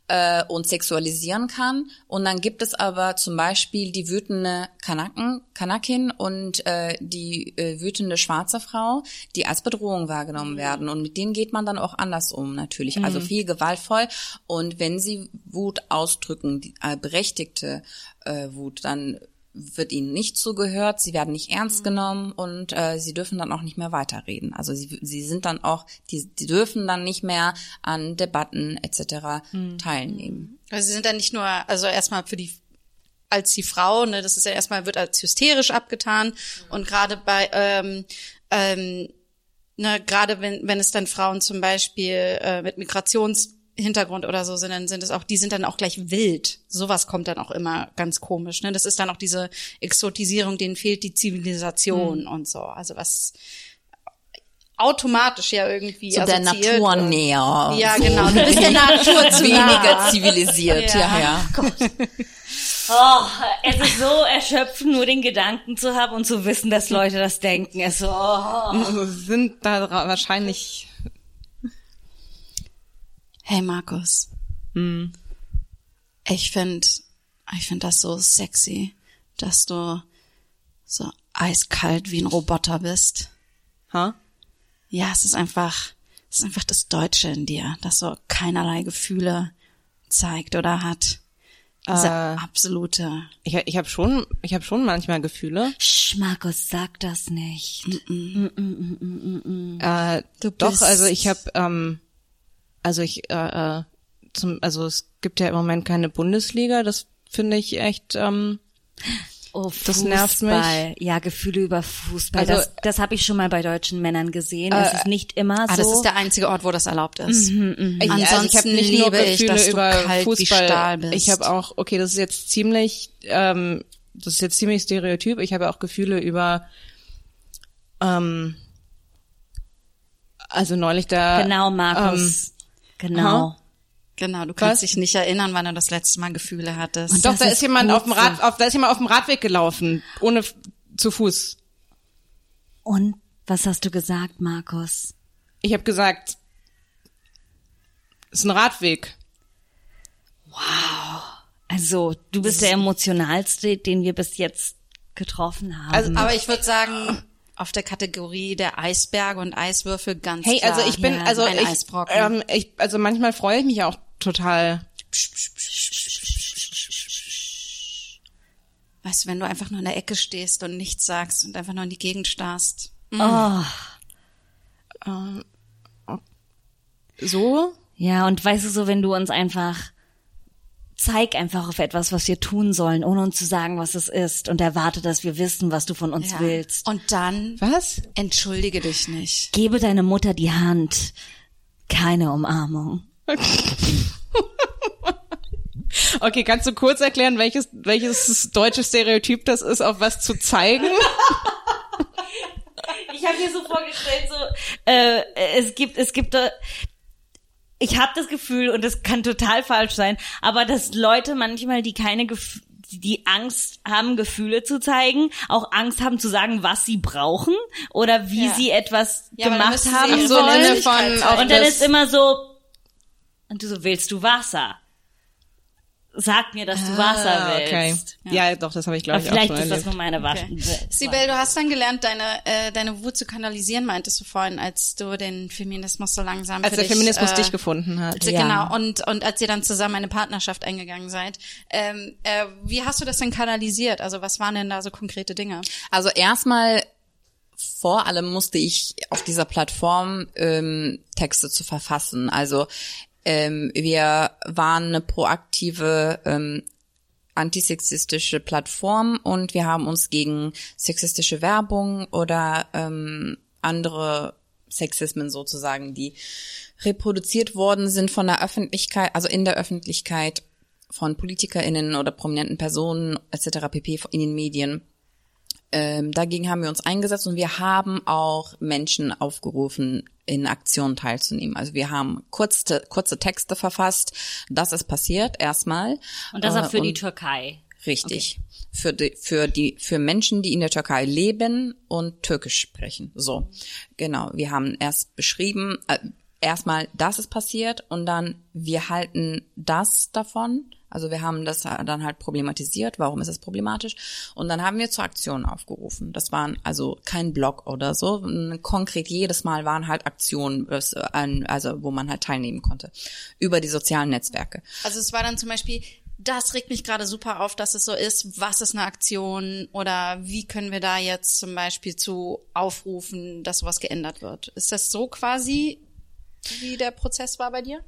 äh, und sexualisieren kann. Und dann gibt es aber zum Beispiel die wütende Kanaken, Kanakin und äh, die äh, wütende schwarze Frau, die als Bedrohung wahrgenommen werden. Und mit denen geht man dann auch anders um, natürlich. Also viel gewaltvoll. Und wenn sie Wut ausdrücken, die äh, berechtigte äh, Wut, dann wird ihnen nicht zugehört, sie werden nicht ernst genommen und äh, sie dürfen dann auch nicht mehr weiterreden. Also sie, sie sind dann auch, die, die dürfen dann nicht mehr an Debatten etc. teilnehmen. Also sie sind dann nicht nur, also erstmal für die als die Frau, ne, das ist ja erstmal wird als hysterisch abgetan und gerade bei ähm, ähm, ne, gerade wenn wenn es dann Frauen zum Beispiel äh, mit Migrationshintergrund oder so sind, dann sind es auch, die sind dann auch gleich wild. Sowas kommt dann auch immer ganz komisch. Ne? Das ist dann auch diese Exotisierung, denen fehlt die Zivilisation und so. Also was automatisch ja irgendwie So der Natur näher. Ja, so genau. Du bist der Natur zu weniger nah. zivilisiert. Ja, ja. Oh, es ist so erschöpfend, nur den Gedanken zu haben und zu wissen, dass Leute das denken. Es so, oh. sind da wahrscheinlich Hey Markus. Ich find, ich find das so sexy, dass du so eiskalt wie ein Roboter bist. ha? Ja, es ist einfach, es ist einfach das Deutsche in dir, das so keinerlei Gefühle zeigt oder hat. Diese Äh. absolute. Ich, ich habe schon, ich habe schon manchmal Gefühle. Sch, Markus, sag das nicht. Äh, Du doch, bist- also ich habe, ähm, also ich, äh, äh, zum, also es gibt ja im Moment keine Bundesliga. Das finde ich echt. Ähm, Oh, Das nervt mich. Fußball. Ja, Gefühle über Fußball. Also- das das habe ich schon mal bei deutschen Männern gesehen. Es ist nicht immer so. Ah, das ist der einzige Ort, wo das erlaubt ist. ich, also ich Ansonsten habe nicht nur liebe ich, Gefühle dass über kalt wie Fußball. Stahl bist. Ich habe auch, okay, das ist jetzt ziemlich, ähm, das ist jetzt ziemlich stereotyp. Ich habe auch Gefühle über, ähm, also neulich da. genau, Ähm, Genau. Genau, du kannst Was? dich nicht erinnern, wann du das letzte Mal Gefühle hattest. Doch, Das da ist ist jemand auf dem Rad, auf, da ist jemand auf dem Radweg gelaufen, ohne zu Fuß. Und was hast du gesagt, Markus? Ich habe gesagt, ist ein Radweg. Also, du bist der emotionalste, den wir bis jetzt getroffen haben. Also, Aber ich würde sagen, auf der Kategorie der Eisberge und Eiswürfel ganz Hey, klar. also ich bin, ja, also ein ich, Eisbrocken. ähm, ich, also manchmal freue ich mich auch total. Weißt du, wenn du einfach nur in der Ecke stehst und nichts sagst und einfach nur in die Gegend starrst. So? ja, und weißt du so, wenn du uns einfach zeig einfach auf etwas, was wir tun sollen, ohne uns zu sagen, was es ist und erwarte, dass wir wissen, was du von uns Ja. willst. Und dann Was? entschuldige dich nicht. Gebe deine Mutter die Hand, keine Umarmung. Okay, kannst du kurz erklären, welches, welches deutsche Stereotyp das ist, auf was zu zeigen? Ich habe mir so vorgestellt, so äh, es gibt es gibt äh, ich habe das Gefühl und das kann total falsch sein, aber dass Leute manchmal, die keine Gef die Angst haben, Gefühle zu zeigen, auch Angst haben zu sagen, was sie brauchen oder wie Ja. sie etwas Ja, gemacht haben So. Und dann ist immer so, und du so, willst du Wasser? Sag mir, dass du Wasser Ah, okay. willst. Ja, doch, das habe ich glaube ich auch vielleicht schon ist das erlebt. nur meine Wasser. Okay. Sibel, du hast dann gelernt, deine, äh, deine Wut zu kanalisieren, meintest du vorhin, als du den Feminismus so langsam Als für der dich, Feminismus äh, dich gefunden hat. Also Genau, und, und als ihr dann zusammen eine Partnerschaft eingegangen seid. Ähm, äh, wie hast du das denn kanalisiert? Also was waren denn da so konkrete Dinge? Also erstmal vor allem musste ich auf dieser Plattform ähm, Texte zu verfassen. Also ähm, wir waren eine proaktive ähm, antisexistische Plattform und wir haben uns gegen sexistische Werbung oder ähm, andere Sexismen sozusagen, die reproduziert worden sind von der Öffentlichkeit, also in der Öffentlichkeit von PolitikerInnen oder prominenten Personen etc. pp. in den Medien. Ähm, dagegen haben wir uns eingesetzt und wir haben auch Menschen aufgerufen, in Aktionen teilzunehmen. Also wir haben kurze, kurze Texte verfasst. Das ist passiert erstmal. Und das Äh, auch für die und- Türkei. Richtig. Für die, für die, für Menschen, die in der Türkei leben und Türkisch sprechen. So. Genau. Wir haben erst beschrieben, äh, erstmal, das ist passiert und dann, wir halten das davon. Also wir haben das dann halt problematisiert. Warum ist es problematisch? Und dann haben wir zur Aktion aufgerufen. Das waren also kein Blog oder so. Konkret jedes Mal waren halt Aktionen, äh, also wo man halt teilnehmen konnte. Über die sozialen Netzwerke. Also es war dann zum Beispiel, das regt mich gerade super auf, dass es so ist. Was ist eine Aktion oder wie können wir da jetzt zum Beispiel zu aufrufen, dass sowas geändert wird? Ist das so quasi, wie der Prozess war bei dir?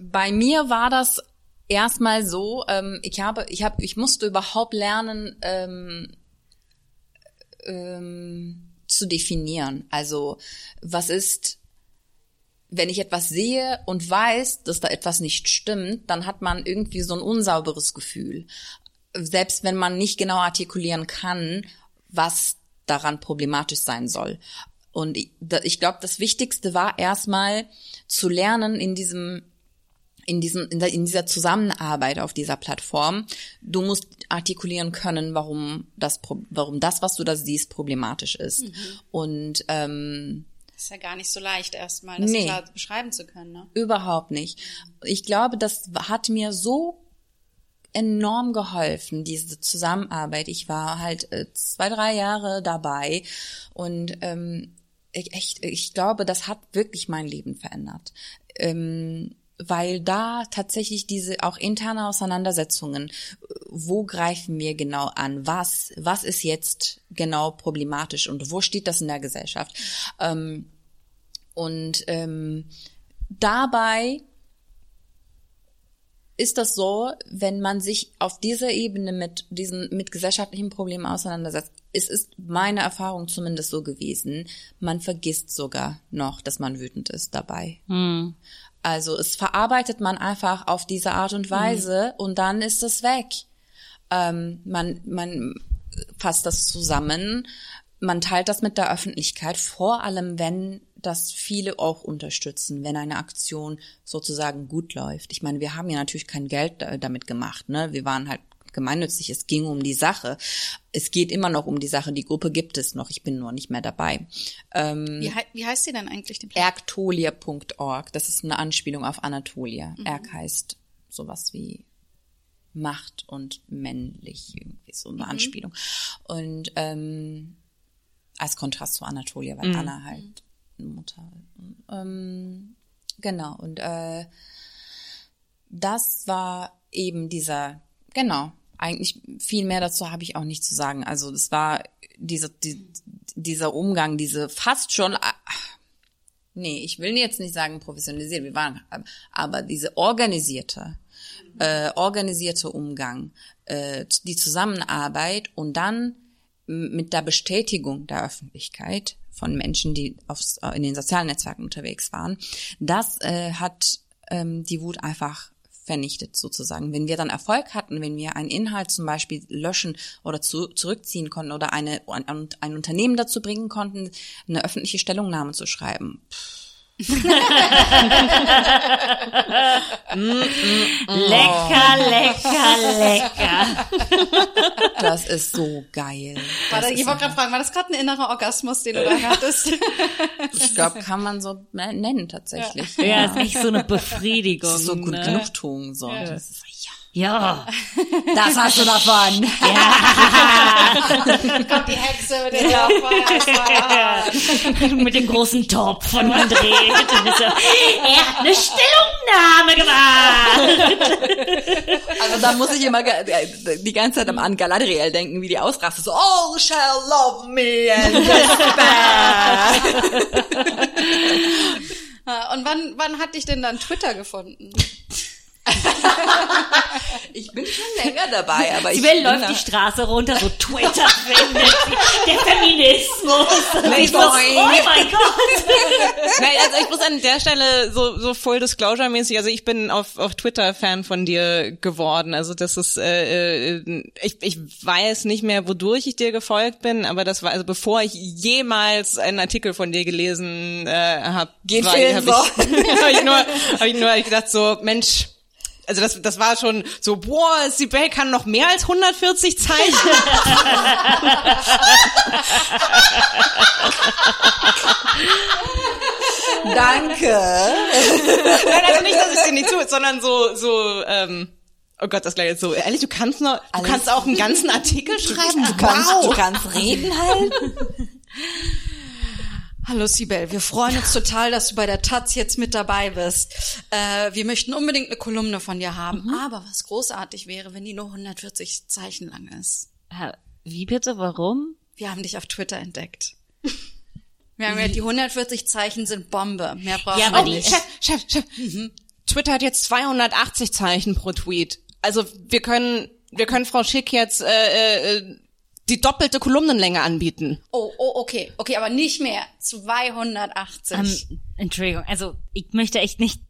Bei mir war das erstmal so, ähm, ich habe, ich habe, ich musste überhaupt lernen, ähm, ähm, zu definieren. Also, was ist, wenn ich etwas sehe und weiß, dass da etwas nicht stimmt, dann hat man irgendwie so ein unsauberes Gefühl. Selbst wenn man nicht genau artikulieren kann, was daran problematisch sein soll. Und ich, ich glaube, das Wichtigste war erstmal zu lernen in diesem in diesem in, dieser Zusammenarbeit auf dieser Plattform, du musst artikulieren können, warum das warum das, was du da siehst, problematisch ist. Und ähm, Das ist ja gar nicht so leicht erstmal, das Nee. klar beschreiben zu können. Ne? Überhaupt nicht. Ich glaube, das hat mir so enorm geholfen, diese Zusammenarbeit. Ich war halt äh, zwei, drei Jahre dabei und ähm, ich, echt, ich glaube, das hat wirklich mein Leben verändert. Ähm, weil da tatsächlich diese auch interne Auseinandersetzungen, äh, wo greifen wir genau an, was, was ist jetzt genau problematisch und wo steht das in der Gesellschaft? Ähm, und ähm, dabei ist das so, wenn man sich auf dieser Ebene mit diesen mit gesellschaftlichen Problemen auseinandersetzt, es ist meine Erfahrung zumindest so gewesen, man vergisst sogar noch, dass man wütend ist dabei. Also es verarbeitet man einfach auf diese Art und Weise und dann ist es weg. Ähm, man man fasst das zusammen, man teilt das mit der Öffentlichkeit, vor allem wenn das viele auch unterstützen, wenn eine Aktion sozusagen gut läuft. Ich meine, wir haben ja natürlich kein Geld da- damit gemacht, ne? Wir waren halt gemeinnützig, es ging um die Sache. Es geht immer noch um die Sache, die Gruppe gibt es noch, ich bin nur nicht mehr dabei. Ähm, Wie, hei- wie heißt die denn eigentlich? Erktolia.org, das ist eine Anspielung auf Anatolia. Erk heißt sowas wie Macht und männlich, irgendwie so eine Anspielung. Und ähm, als Kontrast zu Anatolia, weil Anna halt eine Mutter. Ähm, genau, und äh, das war eben dieser, genau, eigentlich viel mehr dazu habe ich auch nicht zu sagen. Also das war dieser, die, dieser Umgang, diese fast schon, ah, nee, ich will jetzt nicht sagen professionalisiert, wir waren, aber diese organisierte, äh, organisierter Umgang, äh, die Zusammenarbeit und dann mit der Bestätigung der Öffentlichkeit von Menschen, die aufs, äh, in den sozialen Netzwerken unterwegs waren, das äh, hat ähm, die Wut einfach vernichtet sozusagen. Wenn wir dann Erfolg hatten, wenn wir einen Inhalt zum Beispiel löschen oder zu, zurückziehen konnten oder eine, ein, ein Unternehmen dazu bringen konnten, eine öffentliche Stellungnahme zu schreiben, Lecker, lecker, lecker. das ist so geil. War Das da, ich wollte gerade fragen, war das gerade ein innerer Orgasmus, den du da hattest? Ich glaube, kann man so nennen tatsächlich. Ja, ist echt so eine Befriedigung. Das ist so gut ne? Genugtuung so. Das ist, Ja. ja, das hast du davon. Kommt die Hexe mit dem Feuer. Mit dem großen Topf von André. Er hat eine Stellungnahme gemacht. Also da muss ich immer äh, die ganze Zeit am an Galadriel denken, wie die ausrastet. So, all shall love me and despair. Ah, Und wann, wann hat dich denn dann Twitter gefunden? Ich bin schon länger dabei, aber ich Sibel bin läuft da- die Straße runter, so Twitter findet sie, der Feminismus. Sie so, oh mein Gott. Nein, also ich muss an der Stelle so, so full disclosure mäßig, also ich bin auf, auf Twitter Fan von dir geworden. Also das ist, äh, äh, ich, ich weiß nicht mehr, wodurch ich dir gefolgt bin, aber das war, also bevor ich jemals einen Artikel von dir gelesen äh, habe, war, vielen hab ich, hab ich nur, hab ich nur gedacht so, Mensch, also das, das war schon so, boah, Sibel kann noch mehr als 140 Zeichen. Danke. Nein, also nicht, dass ich dir nicht zu, sondern so, so, ähm, oh Gott, das gleich jetzt so, ehrlich, du kannst noch, du Alles- kannst auch einen ganzen Artikel schreiben, Du kannst, du kannst reden halt. Hallo Sibel, wir freuen uns total, dass du bei der Taz jetzt mit dabei bist. Äh, wir möchten unbedingt eine Kolumne von dir haben. Aber was großartig wäre, wenn die nur 140 Zeichen lang ist. Äh, Wie bitte, warum? Wir haben dich auf Twitter entdeckt. Wir haben ja die 140 Zeichen sind Bombe. Mehr brauchen Ja, wir aber nicht. Chef, Chef, Chef. Twitter hat jetzt 280 Zeichen pro Tweet. Also wir können, wir können Frau Schick jetzt äh, äh, die doppelte Kolumnenlänge anbieten. Oh, oh, okay, okay, aber nicht mehr. 280. Ähm, Entschuldigung, also ich möchte echt nicht,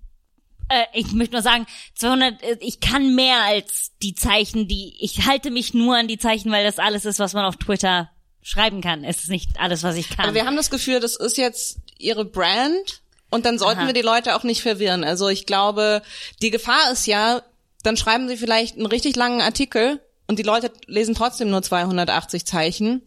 äh, ich möchte nur sagen, 200, äh, ich kann mehr als die Zeichen, die, ich halte mich nur an die Zeichen, weil das alles ist, was man auf Twitter schreiben kann. Es ist nicht alles, was ich kann. Aber wir haben das Gefühl, das ist jetzt ihre Brand und dann sollten Aha. wir die Leute auch nicht verwirren. Also ich glaube, die Gefahr ist ja, dann schreiben sie vielleicht einen richtig langen Artikel und die Leute lesen trotzdem nur 280 Zeichen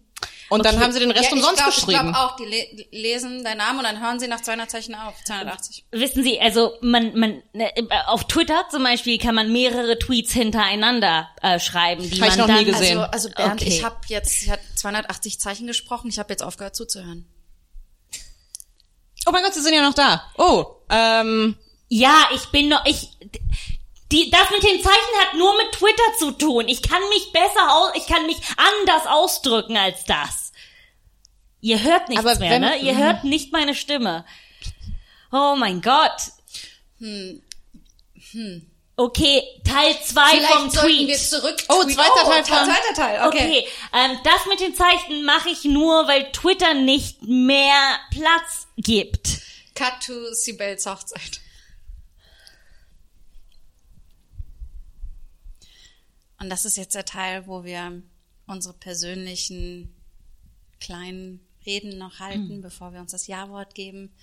und dann Okay. haben sie den Rest ja, ich umsonst glaub, geschrieben. Ich glaube auch, die le lesen deinen Namen und dann hören sie nach 200 Zeichen auf. 280. Wissen Sie, also man, man, ne, auf Twitter zum Beispiel kann man mehrere Tweets hintereinander äh, schreiben, die Hab ich man noch dann, nie gesehen. Also, also Bernd, Okay. ich habe jetzt, ich hat 280 Zeichen gesprochen, ich habe jetzt aufgehört zuzuhören. oh mein Gott, sie sind ja noch da. Oh, ähm, Ja, ich bin noch, ich, die, das mit den Zeichen hat nur mit Twitter zu tun. Ich kann mich besser aus, ich kann mich anders ausdrücken als das. Ihr hört nichts Aber mehr, wenn- ne? Ihr hört nicht meine Stimme. Oh mein Gott. Okay, Teil zwei vom Tweet. zurück. Oh, zweiter Teil von- zweiter Teil. Okay. Okay, ähm, das mit den Zeichen mache ich nur, weil Twitter nicht mehr Platz gibt. Cut to Sibels Hochzeit. Und das ist jetzt der Teil, wo wir unsere persönlichen kleinen Reden noch halten, bevor wir uns das Ja-Wort geben.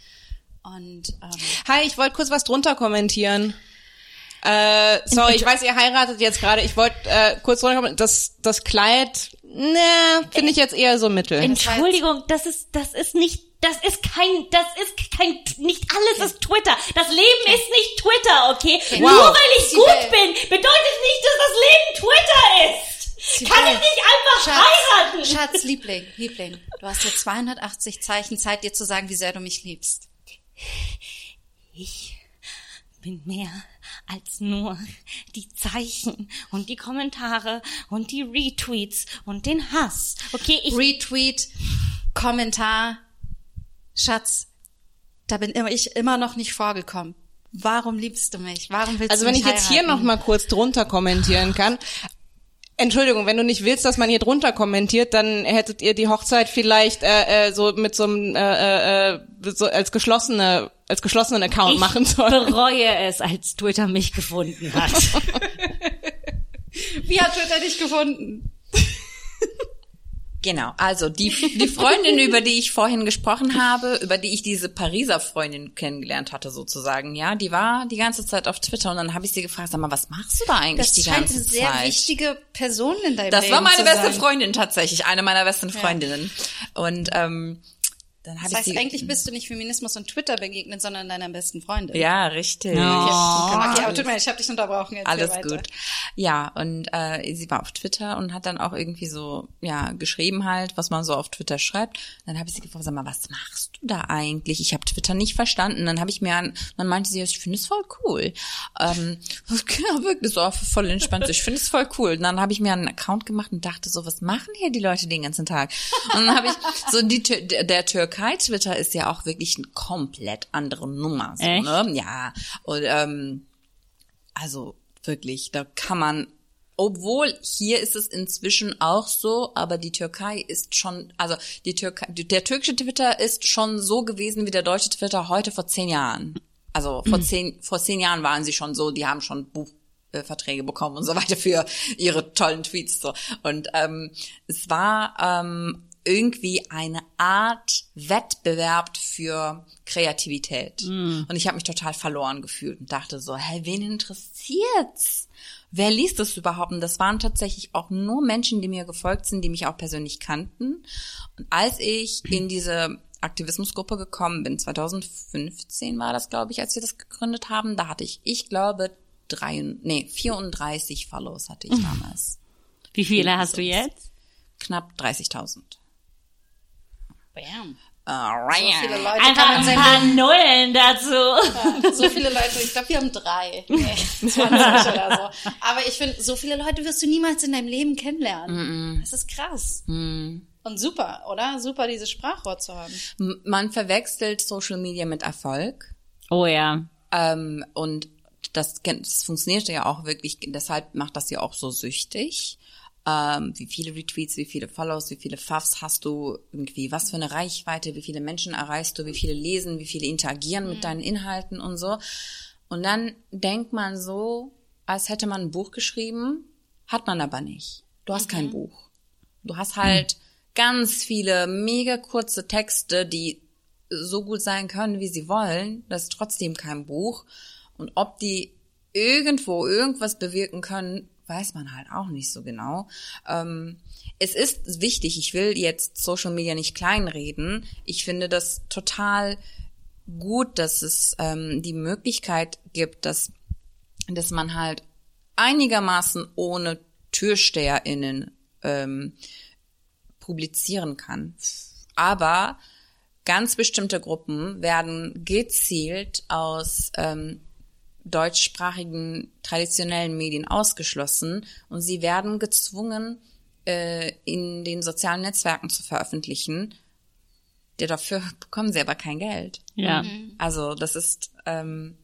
Und ähm, hi, ich wollte kurz was drunter kommentieren. Äh, sorry, ich weiß, ihr heiratet jetzt gerade. Ich wollte äh, kurz drunter kommentieren. Das, das Kleid, ne, finde ich jetzt eher so mittel. Entschuldigung, das ist, das ist nicht, das ist kein, das ist kein, nicht alles ist Twitter. Das Leben ist nicht Twitter, okay? Nur Wow. weil ich Sibel. gut bin, bedeutet nicht, dass das Leben Twitter ist. Kann ich nicht einfach heiraten? Schatz, Liebling, Liebling, du hast jetzt 280 Zeichen Zeit, dir zu sagen, wie sehr du mich liebst. Ich bin mehr als nur die Zeichen und die Kommentare und die Retweets und den Hass. Okay, ich, Retweet, Kommentar, Schatz, da bin immer ich immer noch nicht vorgekommen. Warum liebst du mich? Warum willst Also du wenn mich ich jetzt hier heiraten? noch mal kurz drunter kommentieren kann. Entschuldigung, wenn du nicht willst, dass man hier drunter kommentiert, dann hättet ihr die Hochzeit vielleicht äh, äh, so mit so einem äh, äh, so als geschlossene als geschlossenen Account Ich machen sollen. bereue es, als Twitter mich gefunden hat. Wie hat Twitter dich gefunden? Genau, also die, die Freundin, über die ich vorhin gesprochen habe, über die ich diese Pariser Freundin kennengelernt hatte sozusagen, ja, die war die ganze Zeit auf Twitter und dann habe ich sie gefragt, sag mal, was machst du da eigentlich Das die scheint ganze eine sehr Zeit? wichtige Person in deinem Das Leben war meine beste sein. Freundin tatsächlich, eine meiner besten Freundinnen. Und ähm, dann habe Das heißt, eigentlich bist du nicht Feminismus und Twitter begegnet, sondern deiner besten Freundin. ja richtig. Okay, aber tut mir leid, ich habe dich unterbrochen. Erzähl Alles weiter. gut. Ja, und äh, sie war auf Twitter und hat dann auch irgendwie so, ja, geschrieben halt, was man so auf Twitter schreibt. Dann habe ich sie gefragt, sag mal, was machst du da eigentlich? Ich habe Twitter nicht verstanden. Dann habe ich mir an, dann meinte sie, ich finde es voll cool. Ähm, ja, wirklich so voll entspannt. Ich finde es voll cool. Und dann habe ich mir einen Account gemacht und dachte so, was machen hier die Leute den ganzen Tag? Und dann habe ich so die der, der Türkei-Twitter ist ja auch wirklich eine komplett andere Nummer. So, Echt? ne? Ja. Und ähm, also wirklich, da kann man, obwohl hier ist es inzwischen auch so, aber die Türkei ist schon, also die Türkei, der türkische Twitter ist schon so gewesen wie der deutsche Twitter heute vor zehn Jahren. Also vor zehn, vor zehn Jahren waren sie schon so, die haben schon Buchverträge bekommen und so weiter für ihre tollen Tweets so. Und ähm, es war ähm, irgendwie eine Art Wettbewerb für Kreativität. Und ich habe mich total verloren gefühlt und dachte so, hä, wen interessiert's? Wer liest das überhaupt? Und das waren tatsächlich auch nur Menschen, die mir gefolgt sind, die mich auch persönlich kannten. Und als ich in diese Aktivismusgruppe gekommen bin, 2015 war das, glaube ich, als wir das gegründet haben, da hatte ich, ich glaube, drei, nee, 34 Follows hatte ich damals. Wie viele hast du jetzt? Knapp 30.000. Bam. Alright. So viele Leute Einfach ein sein paar Nullen dazu. Leben, so viele Leute, ich glaube, wir haben drei, nee, 20 oder so. Aber ich finde, so viele Leute wirst du niemals in deinem Leben kennenlernen. Das ist krass. Und super, oder? Super, dieses Sprachrohr zu haben. Man verwechselt Social Media mit Erfolg. Oh ja. Ähm, und das, das funktioniert ja auch wirklich, deshalb macht das ja auch so süchtig. Ähm, wie viele Retweets, wie viele Follows, wie viele Favs hast du irgendwie, was für eine Reichweite, wie viele Menschen erreichst du, wie viele lesen, wie viele interagieren mit deinen Inhalten und so. Und dann denkt man so, als hätte man ein Buch geschrieben, hat man aber nicht. Du hast kein Buch. Du hast halt ganz viele mega kurze Texte, die so gut sein können, wie sie wollen. Das ist trotzdem kein Buch. Und ob die irgendwo irgendwas bewirken können, weiß man halt auch nicht so genau. Ähm, es ist wichtig, ich will jetzt Social Media nicht kleinreden. Ich finde das total gut, dass es ähm, die Möglichkeit gibt, dass, dass man halt einigermaßen ohne TürsteherInnen ähm, publizieren kann. Aber ganz bestimmte Gruppen werden gezielt aus ähm, deutschsprachigen traditionellen Medien ausgeschlossen und sie werden gezwungen, äh, in den sozialen Netzwerken zu veröffentlichen. Ja, dafür bekommen sie aber kein Geld. Ja. Also das ist ähm,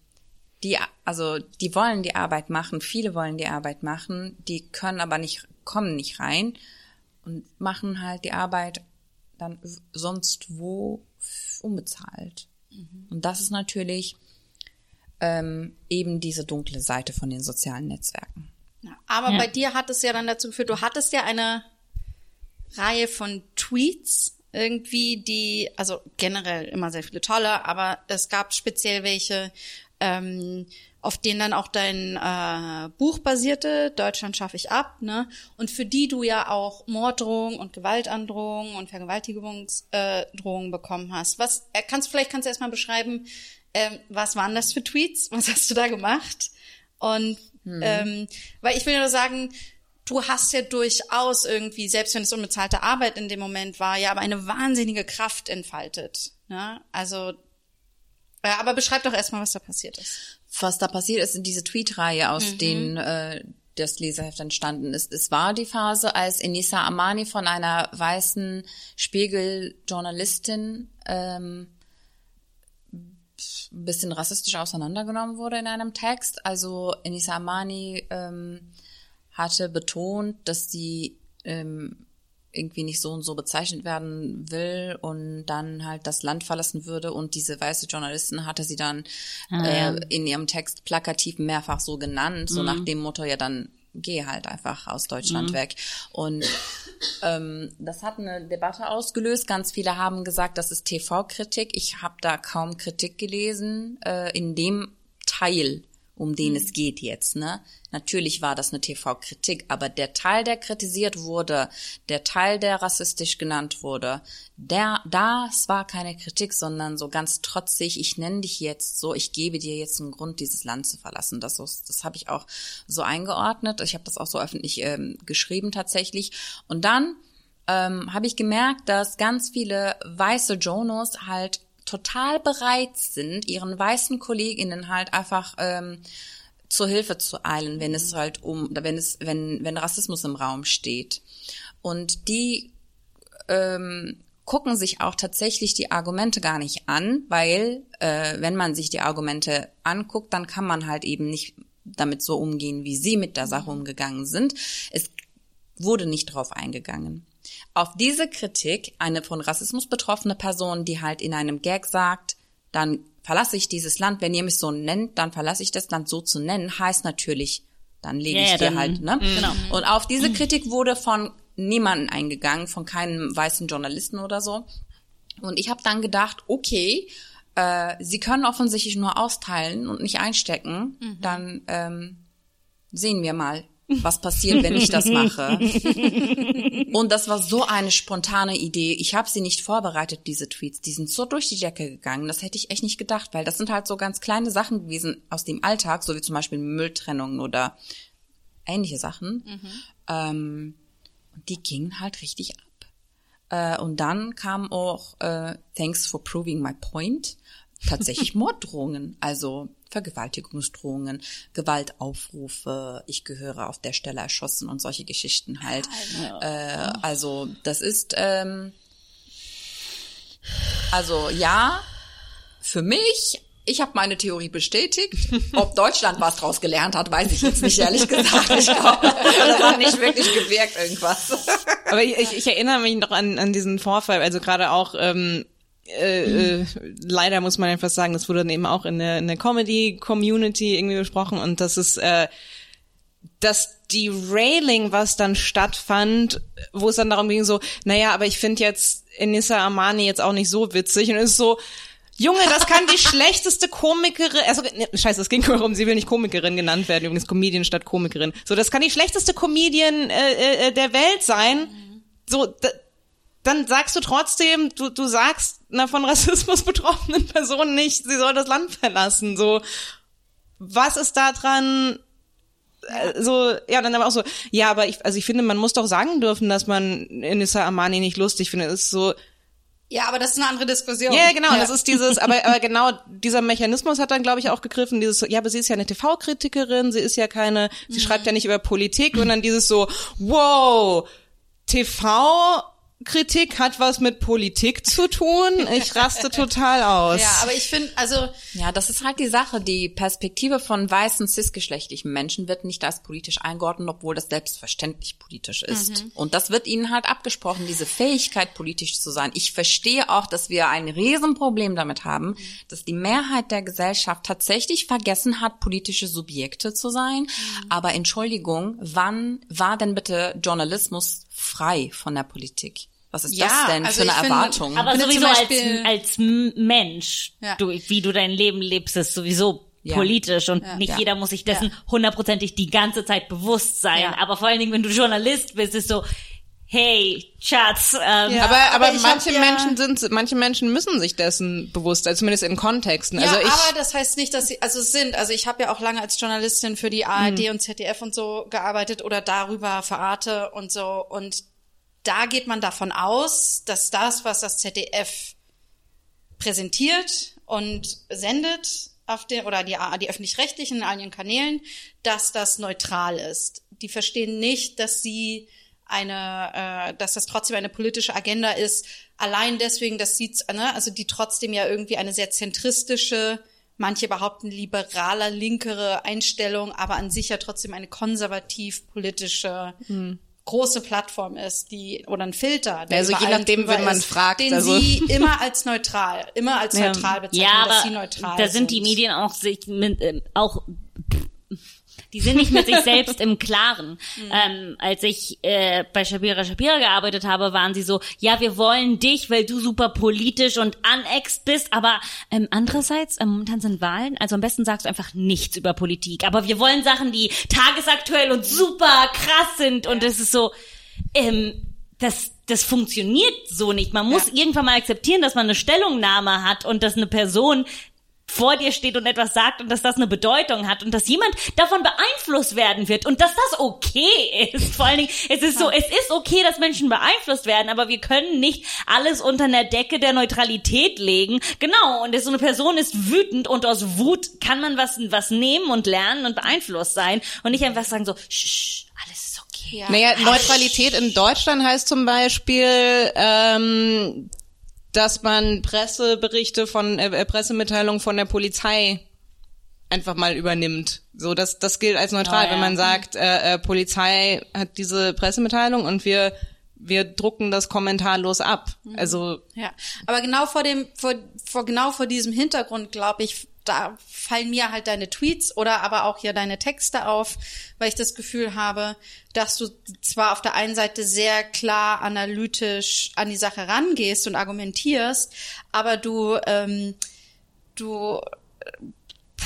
die, also die wollen die Arbeit machen, viele wollen die Arbeit machen, die können aber nicht, kommen nicht rein und machen halt die Arbeit dann sonst wo unbezahlt. Und das ist natürlich ähm, eben diese dunkle Seite von den sozialen Netzwerken. Ja, aber Ja. bei dir hat es ja dann dazu geführt, du hattest ja eine Reihe von Tweets irgendwie, die, also generell immer sehr viele tolle, aber es gab speziell welche, ähm, auf denen dann auch dein äh, Buch basierte, Deutschland schaffe ich ab, ne? Und für die du ja auch Morddrohungen und Gewaltandrohungen und Vergewaltigungsdrohungen äh, bekommen hast. Was äh, kannst vielleicht kannst du erstmal beschreiben, ähm, was waren das für Tweets? Was hast du da gemacht? Und ähm, weil ich will nur sagen, du hast ja durchaus irgendwie, selbst wenn es unbezahlte Arbeit in dem Moment war, ja aber eine wahnsinnige Kraft entfaltet. Ne? Also, äh, aber beschreib doch erstmal, was da passiert ist. was da passiert ist in diese Tweet-Reihe, aus denen äh, das Leserheft entstanden ist. Es war die Phase, als Enisa Amani von einer weißen Spiegel-Journalistin ähm, ein bisschen rassistisch auseinandergenommen wurde in einem Text. Also Enisa Amani ähm, hatte betont, dass sie ähm, irgendwie nicht so und so bezeichnet werden will und dann halt das Land verlassen würde und diese weiße Journalistin hatte sie dann Ah, ja. äh, in ihrem Text plakativ mehrfach so genannt, so nach dem Motto, ja dann geh halt einfach aus Deutschland weg. Und ähm, das hat eine Debatte ausgelöst. Ganz viele haben gesagt, das ist TV-Kritik. Ich habe da kaum Kritik gelesen äh, in dem Teil, um den es geht jetzt. Ne? Natürlich war das eine TV-Kritik, aber der Teil, der kritisiert wurde, der Teil, der rassistisch genannt wurde, der, das war keine Kritik, sondern so ganz trotzig, ich nenne dich jetzt so, ich gebe dir jetzt einen Grund, dieses Land zu verlassen. Das, das habe ich auch so eingeordnet. Ich habe das auch so öffentlich ähm, geschrieben tatsächlich. Und dann ähm, habe ich gemerkt, dass ganz viele weiße Jonos halt total bereit sind, ihren weißen Kolleginnen halt einfach ähm, zur Hilfe zu eilen, wenn es halt um, wenn es, wenn, wenn Rassismus im Raum steht. Und die ähm, gucken sich auch tatsächlich die Argumente gar nicht an, weil äh, wenn man sich die Argumente anguckt, dann kann man halt eben nicht damit so umgehen, wie sie mit der Sache umgegangen sind. Es wurde nicht drauf eingegangen. Auf diese Kritik, eine von Rassismus betroffene Person, die halt in einem Gag sagt, dann verlasse ich dieses Land, wenn ihr mich so nennt, dann verlasse ich das Land so zu nennen, heißt natürlich, dann lege Ja, ich dir dann- halt, ne? genau. Und auf diese Kritik wurde von niemandem eingegangen, von keinem weißen Journalisten oder so. Und ich habe dann gedacht, okay, äh, sie können offensichtlich nur austeilen und nicht einstecken, dann ähm, sehen wir mal, was passiert, wenn ich das mache. Und das war so eine spontane Idee. Ich habe sie nicht vorbereitet, diese Tweets. Die sind so durch die Decke gegangen. Das hätte ich echt nicht gedacht, weil das sind halt so ganz kleine Sachen gewesen aus dem Alltag, so wie zum Beispiel Mülltrennung oder ähnliche Sachen. Ähm, und die gingen halt richtig ab. Äh, und dann kam auch äh, Thanks for proving my point. Tatsächlich Morddrohungen, also Vergewaltigungsdrohungen, Gewaltaufrufe, ich gehöre auf der Stelle erschossen und solche Geschichten halt. Äh, also das ist ähm, also ja, für mich, ich habe meine Theorie bestätigt. Ob Deutschland was draus gelernt hat, weiß ich jetzt nicht, ehrlich gesagt. Ich glaube, das hat nicht wirklich gewirkt, irgendwas. Aber ich, ich, erinnere mich noch an, an diesen Vorfall, also gerade auch, ähm, äh, äh, leider muss man einfach sagen, das wurde dann eben auch in der, in der Comedy-Community irgendwie besprochen und das ist, äh, dass die Railing, was dann stattfand, wo es dann darum ging, so, naja, aber ich finde jetzt Enissa Armani jetzt auch nicht so witzig und es ist so, Junge, das kann die schlechteste Komikerin, also, ne, scheiße, es ging nur darum, sie will nicht Komikerin genannt werden, übrigens Comedian statt Komikerin. So, das kann die schlechteste Comedian äh, äh, der Welt sein. So, da, dann sagst du trotzdem, du, du sagst einer von Rassismus betroffenen Person nicht, sie soll das Land verlassen. So, was ist da dran? äh, So, ja, dann aber auch so, ja, aber ich, also ich finde, man muss doch sagen dürfen, dass man Inissa Amani nicht lustig findet. Das ist so, Ja, aber das ist eine andere Diskussion. ja, genau, das ist dieses, aber, aber genau dieser Mechanismus hat dann, glaube ich, auch gegriffen, dieses, ja, aber sie ist ja eine TV-Kritikerin, sie ist ja keine, sie schreibt ja nicht über Politik und dann dieses so, wow, TV Kritik hat was mit Politik zu tun. Ich raste total aus. Ja, aber ich finde, also Ja, das ist halt die Sache. Die Perspektive von weißen cisgeschlechtlichen Menschen wird nicht als politisch eingeordnet, obwohl das selbstverständlich politisch ist. Und das wird ihnen halt abgesprochen, diese Fähigkeit, politisch zu sein. Ich verstehe auch, dass wir ein Riesenproblem damit haben, dass die Mehrheit der Gesellschaft tatsächlich vergessen hat, politische Subjekte zu sein. Aber Entschuldigung, wann war denn bitte Journalismus frei von der Politik? Was ist Ja, das denn also für eine ich finde- Erwartung? Aber sowieso zum als, Beispiel- als M- Mensch, Ja. du, wie du dein Leben lebst, ist sowieso Ja. politisch und nicht Ja. jeder muss sich dessen hundertprozentig die ganze Zeit bewusst sein. Ja. Aber vor allen Dingen, wenn du Journalist bist, ist so, hey, Schatz, ähm, Ja. aber, aber, aber manche hab ja- Menschen sind, manche Menschen müssen sich dessen bewusst sein, zumindest in Kontexten. Ja, also ich, aber das heißt nicht, dass sie, also es sind, also ich habe ja auch lange als Journalistin für die ARD und ZDF und so gearbeitet oder darüber Arte und so und da geht man davon aus, dass das, was das ZDF präsentiert und sendet auf den, oder die, die öffentlich-rechtlichen in all ihren Kanälen, dass das neutral ist. Die verstehen nicht, dass sie eine, äh, dass das trotzdem eine politische Agenda ist, allein deswegen, das sieht, ne, also die trotzdem ja irgendwie eine sehr zentristische, manche behaupten liberaler, linkere Einstellung, aber an sich ja trotzdem eine konservativ-politische große Plattform ist, die oder ein Filter, der. Also je nachdem, drüber wen man ist, fragt, den also- sie immer als neutral, immer als neutral bezeichnen, Ja, dass sie neutral da sind die Medien auch sich mit, ähm, auch die sind nicht mit sich selbst im Klaren. Ähm, als ich äh, bei Shabira Shabira gearbeitet habe, waren sie so, ja, wir wollen dich, weil du super politisch und anext bist, aber ähm, andererseits, ähm, momentan sind Wahlen, also am besten sagst du einfach nichts über Politik, aber wir wollen Sachen, die tagesaktuell und super krass sind und es ist so, ähm, das, das funktioniert so nicht. Man muss irgendwann mal akzeptieren, dass man eine Stellungnahme hat und dass eine Person vor dir steht und etwas sagt und dass das eine Bedeutung hat und dass jemand davon beeinflusst werden wird und dass das okay ist. Vor allen Dingen, es ist so, es ist okay, dass Menschen beeinflusst werden, aber wir können nicht alles unter einer Decke der Neutralität legen. Genau, und so eine Person ist wütend und aus Wut kann man was, was nehmen und lernen und beeinflusst sein und nicht einfach sagen so, shh, alles ist okay. Ja. Naja, Neutralität in Deutschland heißt zum Beispiel, ähm, dass man Presseberichte von äh, äh, Pressemitteilungen von der Polizei einfach mal übernimmt. So, das das gilt als neutral, Oh, ja. wenn man sagt, äh, äh, Polizei hat diese Pressemitteilung und wir wir drucken das kommentarlos ab. Also Ja, aber genau vor dem, vor, vor genau vor diesem Hintergrund, glaube ich, da fallen mir halt deine Tweets oder aber auch hier deine Texte auf, weil ich das Gefühl habe, dass du zwar auf der einen Seite sehr klar analytisch an die Sache rangehst und argumentierst, aber du, ähm, du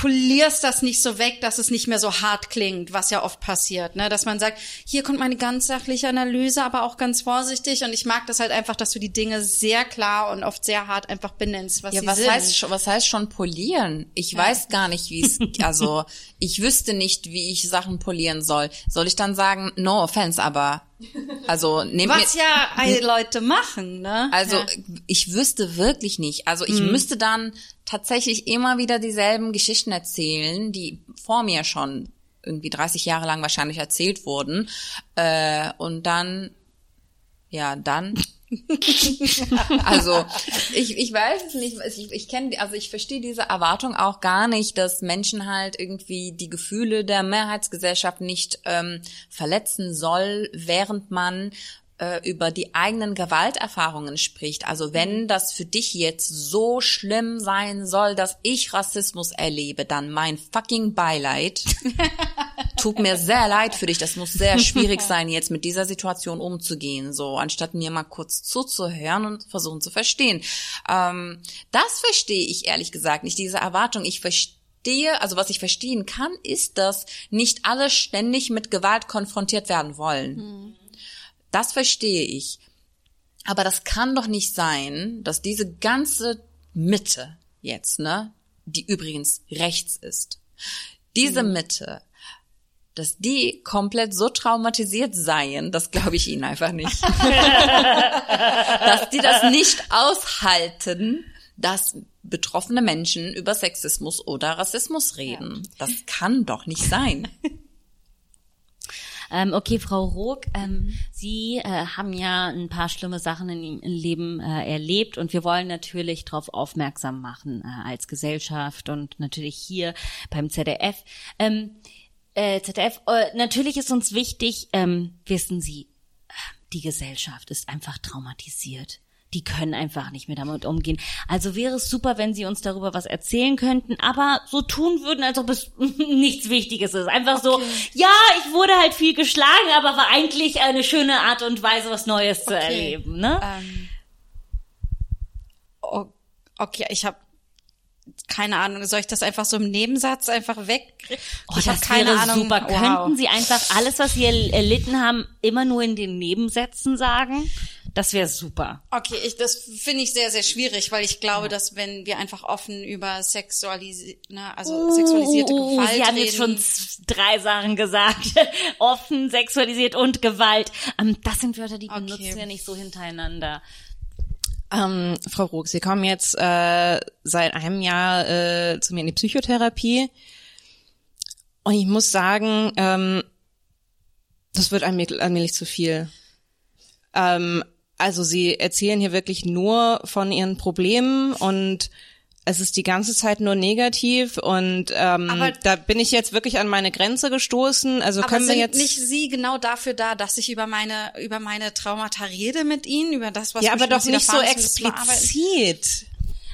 polierst das nicht so weg, dass es nicht mehr so hart klingt, was ja oft passiert, ne? Dass man sagt, hier kommt meine ganz sachliche Analyse, aber auch ganz vorsichtig. Und ich mag das halt einfach, dass du die Dinge sehr klar und oft sehr hart einfach benennst, was Ja, sie was sind. heißt schon, was heißt schon polieren? Ich weiß gar nicht, wie es, also ich wüsste nicht, wie ich Sachen polieren soll. Soll ich dann sagen, no offense, aber also nehmt was mir, ja alle Leute machen, ne? also ja. ich wüsste wirklich nicht. Also ich müsste dann tatsächlich immer wieder dieselben Geschichten erzählen, die vor mir schon irgendwie 30 Jahre lang wahrscheinlich erzählt wurden. Äh, und dann, ja, dann. also ich, ich weiß es nicht. Ich, ich kenne, also ich verstehe diese Erwartung auch gar nicht, dass Menschen halt irgendwie die Gefühle der Mehrheitsgesellschaft nicht ähm, verletzen soll, während man äh, über die eigenen Gewalterfahrungen spricht. Also wenn das für dich jetzt so schlimm sein soll, dass ich Rassismus erlebe, dann mein fucking Beileid. Tut mir sehr leid für dich. Das muss sehr schwierig sein, jetzt mit dieser Situation umzugehen. So, anstatt mir mal kurz zuzuhören und versuchen zu verstehen. Ähm, das verstehe ich ehrlich gesagt nicht, diese Erwartung. Ich verstehe also was ich verstehen kann, ist, dass nicht alle ständig mit Gewalt konfrontiert werden wollen. Das verstehe ich. Aber das kann doch nicht sein, dass diese ganze Mitte jetzt, ne, die übrigens rechts ist, diese Mitte, dass die komplett so traumatisiert seien, das glaube ich ihnen einfach nicht. dass die das nicht aushalten, dass betroffene Menschen über Sexismus oder Rassismus reden. Das kann doch nicht sein. Ähm, okay, Frau Rook, ähm, Sie äh, haben ja ein paar schlimme Sachen in Ihrem Leben äh, erlebt und wir wollen natürlich darauf aufmerksam machen äh, als Gesellschaft und natürlich hier beim ZDF. Ähm, äh, ZDF, äh, natürlich ist uns wichtig, ähm, wissen Sie, äh, die Gesellschaft ist einfach traumatisiert. Die können einfach nicht mehr damit umgehen. Also wäre es super, wenn Sie uns darüber was erzählen könnten, aber so tun würden, als ob es nichts Wichtiges ist. Einfach so, ja, ich wurde halt viel geschlagen, aber war eigentlich eine schöne Art und Weise, was Neues zu erleben. Ne? Ähm, oh, okay, ich habe keine Ahnung. Soll ich das einfach so im Nebensatz einfach weg? Oh, ich hab das wäre super. Wow. Könnten Sie einfach alles, was Sie erl- erlitten haben, immer nur in den Nebensätzen sagen? Das wäre super. Okay, ich, das finde ich sehr, sehr schwierig, weil ich glaube, dass wenn wir einfach offen über sexualisi ne, also sexualisierte Uh, Gewalt Sie haben jetzt schon drei Sachen gesagt. Offen, sexualisiert und Gewalt. Ähm, das sind Wörter, die Okay. benutzen wir nicht so hintereinander. Ähm, Frau Ruck, Sie kommen jetzt äh, seit einem Jahr äh, zu mir in die Psychotherapie. Und ich muss sagen, ähm, das wird allmählich, allmählich zu viel. Ähm, also sie erzählen hier wirklich nur von ihren Problemen und es ist die ganze Zeit nur negativ und ähm, Aber- da bin ich jetzt wirklich an meine Grenze gestoßen. Also Aber können wir sind jetzt nicht Sie genau dafür da, dass ich über meine über meine Traumata rede mit Ihnen, über das, was ja, aber doch nicht so explizit.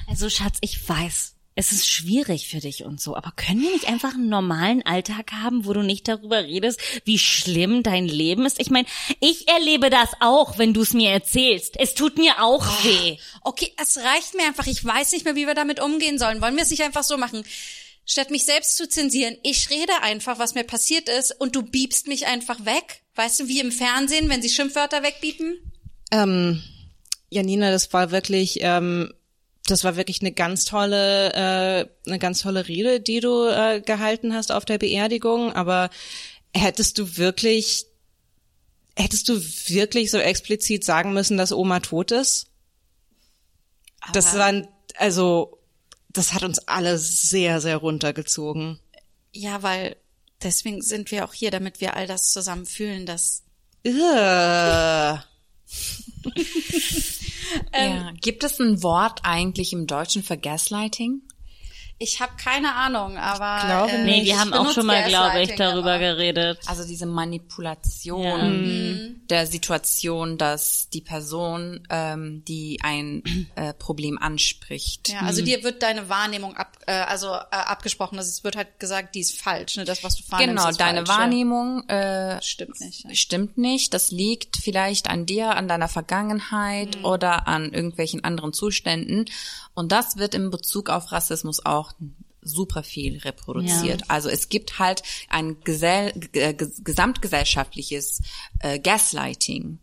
Also Schatz, ich weiß, es ist schwierig für dich und so, aber können wir nicht einfach einen normalen Alltag haben, wo du nicht darüber redest, wie schlimm dein Leben ist? Ich meine, ich erlebe das auch, wenn du es mir erzählst. Es tut mir auch weh. Okay, es reicht mir einfach. Ich weiß nicht mehr, wie wir damit umgehen sollen. Wollen wir es nicht einfach so machen? Statt mich selbst zu zensieren, ich rede einfach, was mir passiert ist und du biebst mich einfach weg. Weißt du, wie im Fernsehen, wenn sie Schimpfwörter wegbiepen? Ähm, Janina, das war wirklich, ähm, das war wirklich eine ganz tolle, äh, eine ganz tolle Rede, die du äh, gehalten hast auf der Beerdigung. Aber hättest du wirklich, hättest du wirklich so explizit sagen müssen, dass Oma tot ist? Das war, ein- also, das hat uns alle sehr, sehr runtergezogen. Ja, weil deswegen sind wir auch hier, damit wir all das zusammen fühlen, dass Ugh. ja. Gibt es ein Wort eigentlich im Deutschen für Gaslighting? Ich habe keine Ahnung, aber glaube äh, Nee, ich wir haben auch schon mal, glaube ich, darüber aber- geredet. Also diese Manipulation Ja. Mhm. der Situation, dass die Person, ähm, die ein äh, Problem anspricht, Ja, also dir wird deine Wahrnehmung ab, äh, also äh, abgesprochen. Also es wird halt gesagt, die ist falsch. Ne? Das, was du wahrnimmst, genau, ist deine falsch. Wahrnehmung äh, Ja. Stimmt nicht. Ja. stimmt nicht. Das liegt vielleicht an dir, an deiner Vergangenheit Mhm. oder an irgendwelchen anderen Zuständen. Und das wird in Bezug auf Rassismus auch super viel reproduziert. Also es gibt halt ein gesell äh, ges- gesamtgesellschaftliches äh, Gaslighting.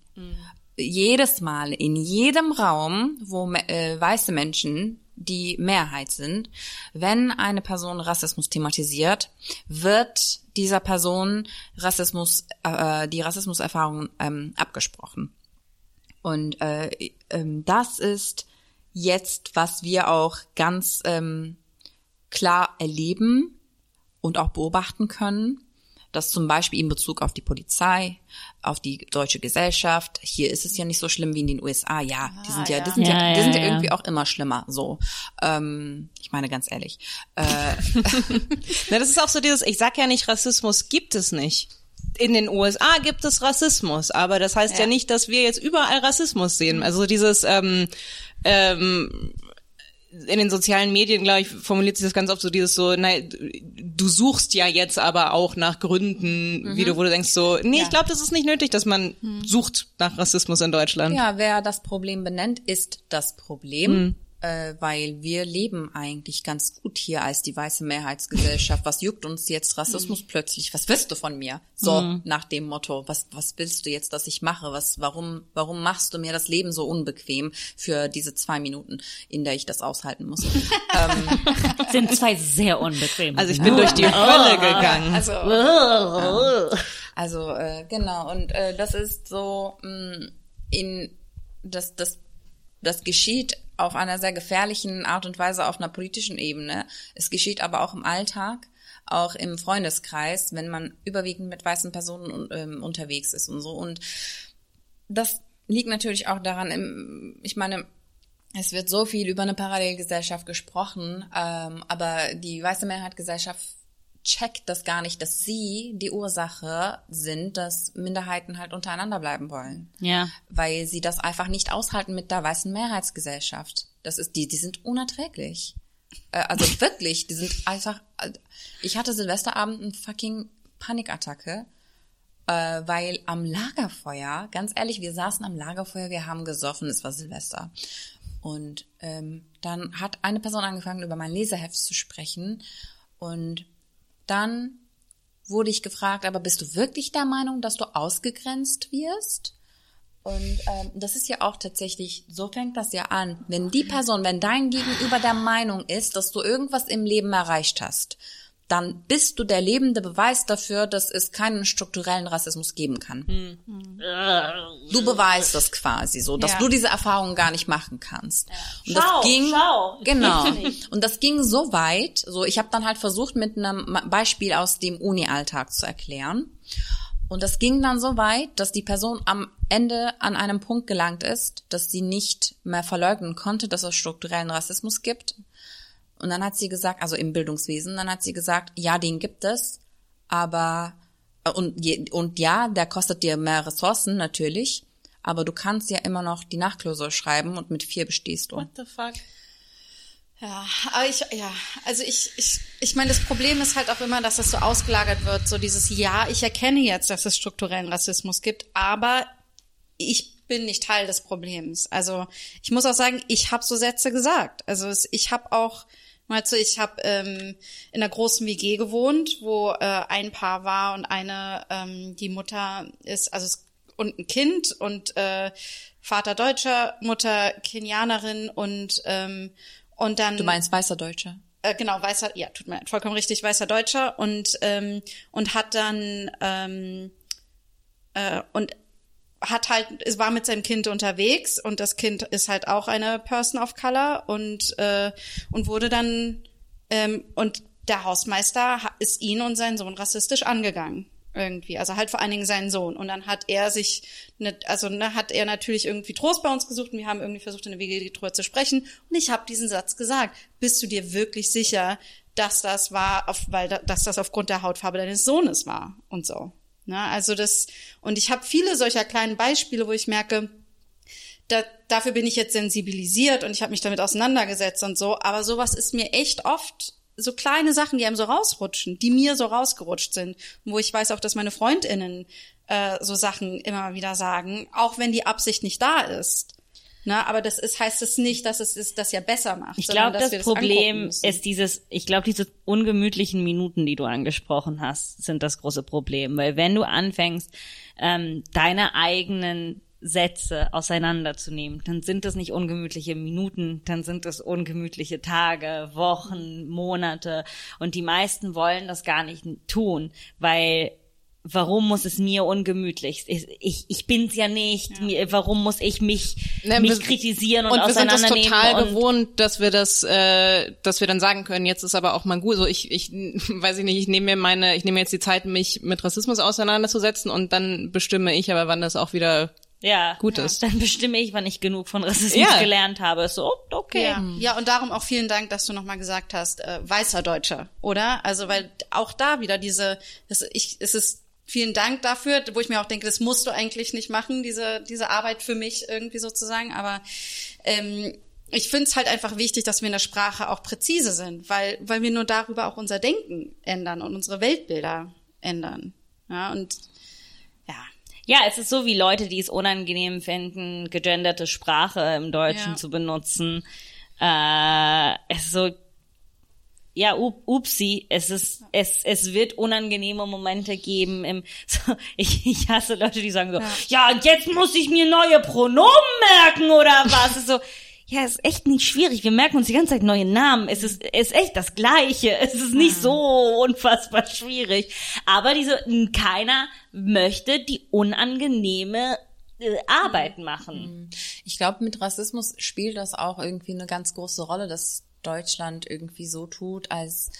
Jedes Mal in jedem Raum, wo äh, weiße Menschen die Mehrheit sind, wenn eine Person Rassismus thematisiert, wird dieser Person Rassismus, äh, die Rassismuserfahrung ähm, abgesprochen. Und äh, ähm, das ist jetzt, was wir auch ganz ähm, klar erleben und auch beobachten können, dass zum Beispiel in Bezug auf die Polizei, auf die deutsche Gesellschaft, hier ist es ja nicht so schlimm wie in den USA, ja, die sind ja, die sind ja, Ja, die ja, sind ja ja. irgendwie auch immer schlimmer, so. Ähm, ich meine ganz ehrlich. Äh, Na, das ist auch so dieses, ich sag ja nicht, Rassismus gibt es nicht. In den USA gibt es Rassismus, aber das heißt ja, nicht, dass wir jetzt überall Rassismus sehen. Also dieses ähm, ähm, in den sozialen Medien, glaube ich, formuliert sich das ganz oft so dieses so, nein, du suchst ja jetzt aber auch nach Gründen, wie du, wo du denkst so, nee, ich glaube, das ist nicht nötig, dass man sucht nach Rassismus in Deutschland. Ja, wer das Problem benennt, ist das Problem, äh, weil wir leben eigentlich ganz gut hier als die weiße Mehrheitsgesellschaft. Was juckt uns jetzt Rassismus plötzlich? Was willst du von mir? So nach dem Motto, was was willst du jetzt, dass ich mache? Was warum warum machst du mir das Leben so unbequem für diese zwei Minuten, in der ich das aushalten muss? Sind zwei sehr unbequem. Also ich bin durch die Hölle gegangen. Also Also äh, genau und äh, das ist so mh, in das das das geschieht auf einer sehr gefährlichen Art und Weise auf einer politischen Ebene. Es geschieht aber auch im Alltag, auch im Freundeskreis, wenn man überwiegend mit weißen Personen ähm, unterwegs ist und so. Und das liegt natürlich auch daran, im, ich meine, es wird so viel über eine Parallelgesellschaft gesprochen, ähm, aber die weiße Mehrheitsgesellschaft checkt das gar nicht, dass sie die Ursache sind, dass Minderheiten halt untereinander bleiben wollen. Ja. Weil sie das einfach nicht aushalten mit der weißen Mehrheitsgesellschaft. Das ist die, die sind unerträglich. Äh, also wirklich, die sind einfach. äh, Ich hatte Silvesterabend eine fucking Panikattacke, äh, weil am Lagerfeuer, ganz ehrlich, wir saßen am Lagerfeuer, wir haben gesoffen, es war Silvester. Und ähm, dann hat eine Person angefangen, über mein Leseheft zu sprechen. Und dann wurde ich gefragt, aber bist du wirklich der Meinung, dass du ausgegrenzt wirst? Und ähm, das ist ja auch tatsächlich, so fängt das ja an. Wenn die Person, wenn dein Gegenüber der Meinung ist, dass du irgendwas im Leben erreicht hast, dann bist du der lebende Beweis dafür, dass es keinen strukturellen Rassismus geben kann. Du beweist das quasi so, dass Ja. du diese Erfahrung gar nicht machen kannst. Und Schau, das ging schau. genau. Und das ging so weit, so ich habe dann halt versucht mit einem Beispiel aus dem Uni-Alltag zu erklären. Und das ging dann so weit, dass die Person am Ende an einem Punkt gelangt ist, dass sie nicht mehr verleugnen konnte, dass es strukturellen Rassismus gibt. Und dann hat sie gesagt, also im Bildungswesen, dann hat sie gesagt, ja, den gibt es, aber und, je- und ja, der kostet dir mehr Ressourcen natürlich, aber du kannst ja immer noch die Nachklausur schreiben und mit vier bestehst du. What the fuck? Ja, aber ich, ja, also ich, ich, ich meine, das Problem ist halt auch immer, dass das so ausgelagert wird, so dieses, ja, ich erkenne jetzt, dass es strukturellen Rassismus gibt, aber ich bin nicht Teil des Problems. Also ich muss auch sagen, ich habe so Sätze gesagt. Also es, ich habe auch, mal so, ich habe ähm, in einer großen WG gewohnt, wo äh, ein Paar war und eine, ähm, die Mutter ist, also es, und ein Kind und äh, Vater Deutscher, Mutter Kenianerin und ähm, und dann Du meinst weißer Deutscher? äh, genau, weißer, ja, tut mir leid, vollkommen richtig, weißer Deutscher und ähm, und hat dann ähm, äh, und hat halt, es war mit seinem Kind unterwegs und das Kind ist halt auch eine Person of Color und äh, und wurde dann ähm, und der Hausmeister ha- ist ihn und seinen Sohn rassistisch angegangen irgendwie, also halt vor allen Dingen seinen Sohn. Und dann hat er sich, ne, also ne, hat er natürlich irgendwie Trost bei uns gesucht und wir haben irgendwie versucht in der WG drüber zu sprechen. Und ich habe diesen Satz gesagt, bist du dir wirklich sicher, dass das war, auf, weil da, dass das aufgrund der Hautfarbe deines Sohnes war und so. Ne? Also das und ich habe viele solcher kleinen Beispiele, wo ich merke, da, dafür bin ich jetzt sensibilisiert und ich habe mich damit auseinandergesetzt und so. Aber sowas ist mir echt oft so kleine Sachen, die einem so rausrutschen, die mir so rausgerutscht sind, wo ich weiß auch, dass meine Freundinnen äh, so Sachen immer wieder sagen, auch wenn die Absicht nicht da ist. Na, aber das ist, heißt es nicht, dass es ist, das ja besser macht. Ich glaube, das angucken Problem ist dieses, ich glaube, diese ungemütlichen Minuten, die du angesprochen hast, sind das große Problem. Weil wenn du anfängst, ähm, deine eigenen Sätze auseinanderzunehmen, dann sind das nicht ungemütliche Minuten, dann sind das ungemütliche Tage, Wochen, Monate. Und die meisten wollen das gar nicht tun, weil Warum muss es mir ungemütlich? Ich, ich, ich bin's ja nicht. Mir, warum muss ich mich, Ne, mich wir- kritisieren und, Und wir sind das auseinandernehmen? total gewohnt, dass wir das, äh, dass wir dann sagen können, jetzt ist aber auch mal gut. So ich, ich weiß ich nicht, ich nehme mir meine, ich nehme jetzt die Zeit, mich mit Rassismus auseinanderzusetzen und dann bestimme ich aber, wann das auch wieder ja, gut ist. Dann bestimme ich, wann ich genug von Rassismus Ja. gelernt habe. So, okay. Ja, ja, und darum auch vielen Dank, dass du nochmal gesagt hast, äh, weißer Deutscher, oder? Also, weil auch da wieder diese, das, ich, es ist vielen Dank dafür, wo ich mir auch denke, das musst du eigentlich nicht machen, diese, diese Arbeit für mich irgendwie sozusagen, aber ähm, ich finde es halt einfach wichtig, dass wir in der Sprache auch präzise sind, weil, weil wir nur darüber auch unser Denken ändern und unsere Weltbilder ändern. Ja, und ja. Ja, es ist so wie Leute, die es unangenehm finden, gegenderte Sprache im Deutschen Ja. zu benutzen. Äh, es ist so, ja, up, upsi, es ist, es, es wird unangenehme Momente geben im, so, ich, ich hasse Leute, die sagen so, ja. und jetzt muss ich mir neue Pronomen merken oder was? Es ist so, ja, ist echt nicht schwierig. Wir merken uns die ganze Zeit neue Namen. Es ist, es ist echt das Gleiche. Es ist nicht so unfassbar schwierig. Aber diese, keiner möchte die unangenehme äh, Arbeit machen. Ich glaube, mit Rassismus spielt das auch irgendwie eine ganz große Rolle, dass Deutschland irgendwie so tut, als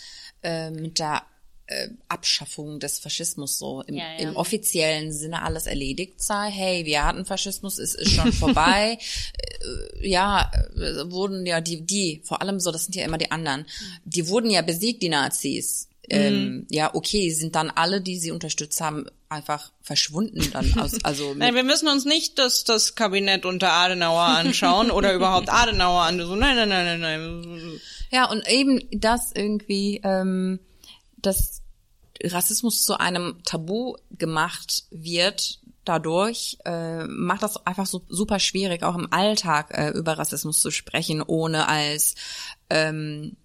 äh, mit der äh, Abschaffung des Faschismus so im, Ja, ja. im offiziellen Sinne alles erledigt sei. Hey, wir hatten Faschismus, es ist schon vorbei. äh, ja, äh, wurden ja die, die, vor allem so, das sind ja immer die anderen, die wurden ja besiegt, die Nazis. Ähm, ja, okay, sind dann alle, die sie unterstützt haben, einfach verschwunden dann aus, also Nein, wir müssen uns nicht das, das Kabinett unter Adenauer anschauen oder überhaupt Adenauer an. So, nein, nein, nein, nein, nein. Ja, und eben das irgendwie, ähm, dass Rassismus zu einem Tabu gemacht wird, dadurch äh, macht das einfach so super schwierig, auch im Alltag äh, über Rassismus zu sprechen, ohne als ähm,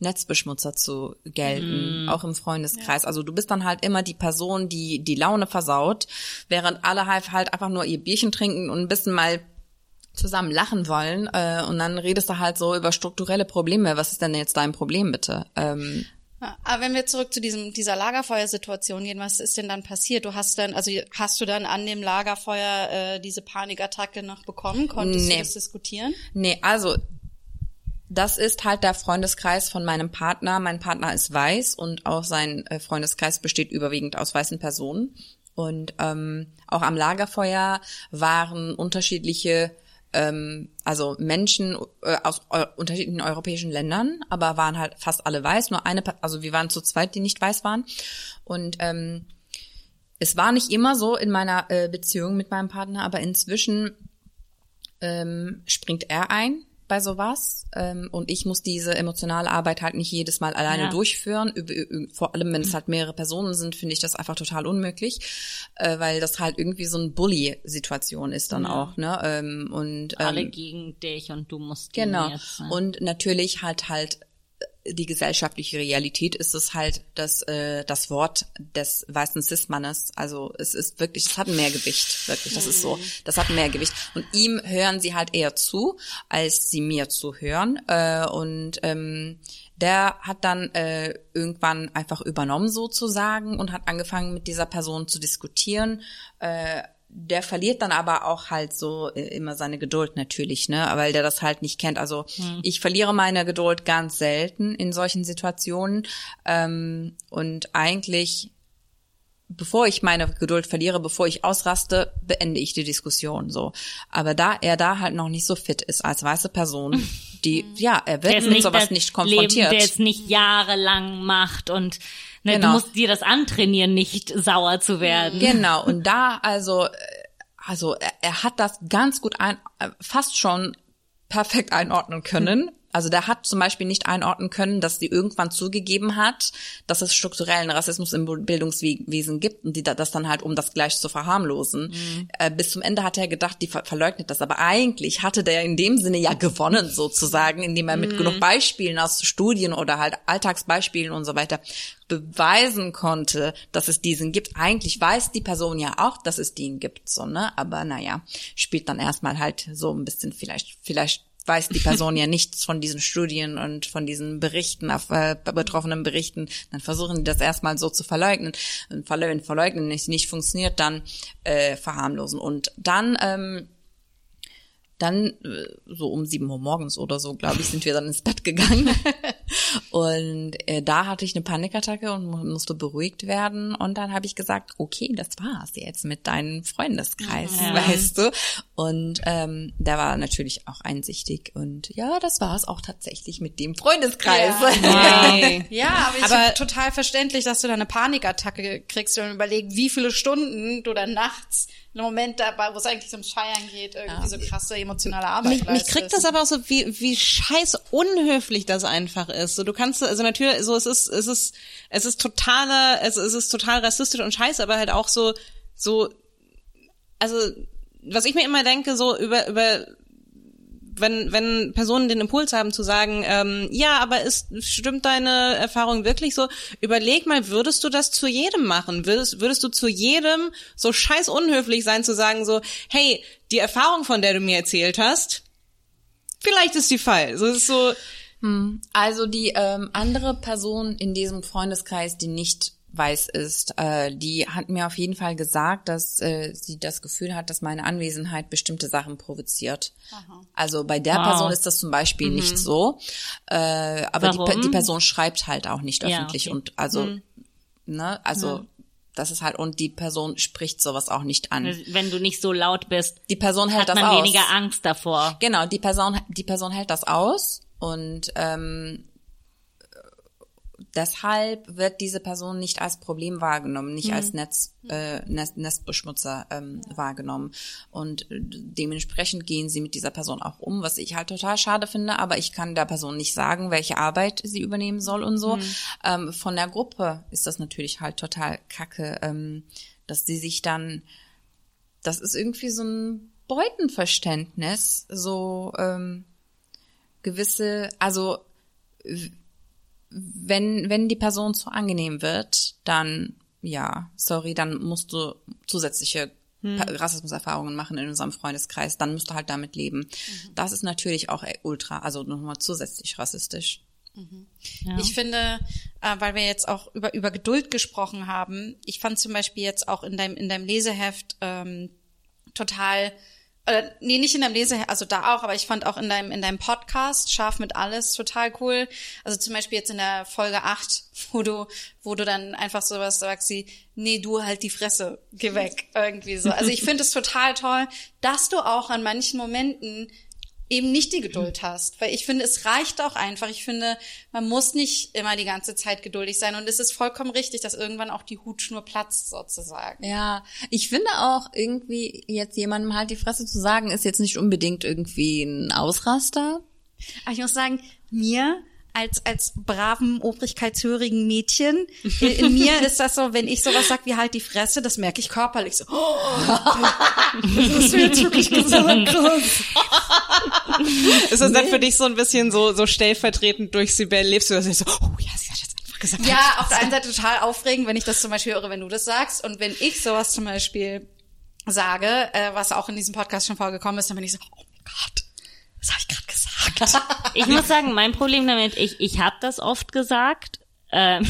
Netzbeschmutzer zu gelten, auch im Freundeskreis. Also du bist dann halt immer die Person, die die Laune versaut, während alle halt, halt einfach nur ihr Bierchen trinken und ein bisschen mal zusammen lachen wollen äh, und dann redest du halt so über strukturelle Probleme. Was ist denn jetzt dein Problem bitte? Ähm, Ja, Aber wenn wir zurück zu diesem, dieser Lagerfeuersituation gehen, was ist denn dann passiert? Du hast dann, also hast du dann an dem Lagerfeuer äh, diese Panikattacke noch bekommen? Konntest Nee. du das diskutieren? nee, also das ist halt der Freundeskreis von meinem Partner. Mein Partner ist weiß und auch sein äh, Freundeskreis besteht überwiegend aus weißen Personen. Und ähm, auch am Lagerfeuer waren unterschiedliche, ähm, also Menschen äh, aus eu unterschiedlichen europäischen Ländern, aber waren halt fast alle weiß. Nur eine, also wir waren zu zweit, die nicht weiß waren. Und ähm, es war nicht immer so in meiner äh, Beziehung mit meinem Partner, aber inzwischen ähm, springt er ein bei sowas ähm, und ich muss diese emotionale Arbeit halt nicht jedes Mal alleine Ja. durchführen. Üb- üb- Vor allem, wenn es halt mehrere Personen sind, finde ich das einfach total unmöglich, äh, weil das halt irgendwie so ein Bully-Situation ist dann auch. Ne? Ähm, und ähm, Alle gegen dich und du musst Genau. jetzt sein. Und natürlich halt halt die gesellschaftliche Realität ist es halt das äh, das Wort des weißen Cis-Mannes. Also es ist wirklich, es hat mehr Gewicht, wirklich. Das ist so, das hat mehr Gewicht. Und ihm hören sie halt eher zu, als sie mir zuhören. Äh, und ähm, der hat dann äh, irgendwann einfach übernommen sozusagen und hat angefangen mit dieser Person zu diskutieren. Äh, der verliert dann aber auch halt so äh, immer seine Geduld natürlich, ne, weil der das halt nicht kennt. Also ich verliere meine Geduld ganz selten in solchen Situationen ähm, und eigentlich bevor ich meine Geduld verliere, bevor ich ausraste, beende ich die Diskussion so. Aber da er da halt noch nicht so fit ist als weiße Person, die ja, er wird mit sowas nicht Leben, konfrontiert. der es nicht jahrelang macht und ne, Genau. du musst dir das antrainieren, nicht sauer zu werden. Genau, und da also, äh, also er, er hat das ganz gut ein, äh, fast schon perfekt einordnen können. Also der hat zum Beispiel nicht einordnen können, dass sie irgendwann zugegeben hat, dass es strukturellen Rassismus im Bildungswesen gibt und die da- das dann halt, um das gleich zu verharmlosen. Äh, bis zumEnde hat er gedacht, die ver verleugnet das. Aber eigentlich hatte der in dem Sinne ja gewonnen sozusagen, indem er mit genug Beispielen aus Studien oder halt Alltagsbeispielen und so weiter beweisen konnte, dass es diesen gibt. Eigentlich weiß die Person ja auch, dass es den gibt, so, ne? Aber naja, spielt dann erstmal halt so ein bisschen vielleicht, vielleicht weiß die Person ja nichts von diesen Studien und von diesen Berichten, auf äh, betroffenen Berichten, dann versuchen die das erstmal so zu verleugnen. Und wenn verleugnen nicht, nicht funktioniert, dann äh, verharmlosen. Und dann ähm, dann äh, so um sieben Uhr morgens oder so, glaube ich, sind wir dann ins Bett gegangen. und äh, da hatte ich eine Panikattacke und mu- musste beruhigt werden. Und dann habe ich gesagt, okay, das war's jetzt mit deinem Freundeskreis, Ja. weißt du. Und ähm, der war natürlich auch einsichtig. Und ja, das war's auch tatsächlich mit dem Freundeskreis. Hey. Ja, aber, Aber- total verständlich, dass du da eine Panikattacke kriegst und überlegst, wie viele Stunden du dann nachts Moment dabei, wo es eigentlich ums Feiern geht, irgendwie so krasse emotionale Arbeit Mich, mich kriegt das aber auch so, wie, wie scheiß unhöflich das einfach ist. So, du kannst, also natürlich, so, es ist, es ist, es ist totale, es, es ist total rassistisch und scheiße, aber halt auch so, so, also, was ich mir immer denke, so über, über, wenn, wenn Personen den Impuls haben zu sagen, ähm, ja, aber ist, stimmt deine Erfahrung wirklich so? Überleg mal, würdest du das zu jedem machen? Würdest, würdest du zu jedem so scheiß unhöflich sein zu sagen so, hey, die Erfahrung, von der du mir erzählt hast, vielleicht ist die falsch. So ist so, Also die ähm, andere Person in diesem Freundeskreis, die nicht weiß ist, äh, die hat mir auf jeden Fall gesagt, dass äh, sie das Gefühl hat, dass meine Anwesenheit bestimmte Sachen provoziert. Also bei der Wow. Person ist das zum Beispiel nicht so, äh, aber die, die Person schreibt halt auch nicht Ja, öffentlich okay. und also, ne, also das ist halt und die Person spricht sowas auch nicht an. Wenn du nicht so laut bist, Die Person hält hat das man aus. weniger Angst davor. Genau, die Person, die Person hält das aus und ähm, deshalb wird diese Person nicht als Problem wahrgenommen, nicht als Netz, äh, Nest, Nestbeschmutzer ähm, wahrgenommen. Und dementsprechend gehen sie mit dieser Person auch um, was ich halt total schade finde, aber ich kann der Person nicht sagen, welche Arbeit sie übernehmen soll und so. Ähm, von der Gruppe ist das natürlich halt total kacke, ähm, dass sie sich dann das ist irgendwie so ein Beutenverständnis, so ähm, gewisse, also wenn wenn die Person zu angenehm wird, dann ja, sorry, dann musst du zusätzliche Pa- Rassismuserfahrungen machen in unserem Freundeskreis, dann musst du halt damit leben. Das ist natürlich auch äh, ultra, also nochmal zusätzlich rassistisch. Ja. Ich finde, äh, weil wir jetzt auch über, über Geduld gesprochen haben, ich fand zum Beispiel jetzt auch in deinem, in deinem Leseheft ähm, total oder nee, nicht in deinem Lese, also da auch, aber ich fand auch in deinem, in deinem Podcast, Scharf mit alles, total cool. Also zum Beispiel jetzt in der Folge 8, wo du, wo du dann einfach sowas sagst wie, nee, du halt die Fresse, geh weg, irgendwie so. Also ich finde es total toll, dass du auch an manchen Momenten eben nicht die Geduld hast. Weil ich finde, es reicht auch einfach. Ich finde, man muss nicht immer die ganze Zeit geduldig sein. Und es ist vollkommen richtig, dass irgendwann auch die Hutschnur platzt, sozusagen. Ja, ich finde auch irgendwie jetzt jemandem halt die Fresse zu sagen, ist jetzt nicht unbedingt irgendwie ein Ausraster. Aber ich muss sagen, mir als als braven, obrigkeitshörigen Mädchen, in, in mir ist das so, wenn ich sowas sag wie halt die Fresse, das merke ich körperlich so. Oh, das hast du jetzt wirklich gesagt. Ist das dann für dich so ein bisschen so, so stellvertretend durch Sibel lebst du, dass du so, oh ja, sie hat jetzt einfach gesagt. Ja, auf der einen Seite total aufregend, wenn ich das zum Beispiel höre, wenn du das sagst. Und wenn ich sowas zum Beispiel sage, äh, was auch in diesem Podcast schon vorgekommen ist, dann bin ich so, oh mein Gott, was habe ich gerade gesagt? Ich muss sagen, mein Problem damit, ich, ich habe das oft gesagt. Ähm,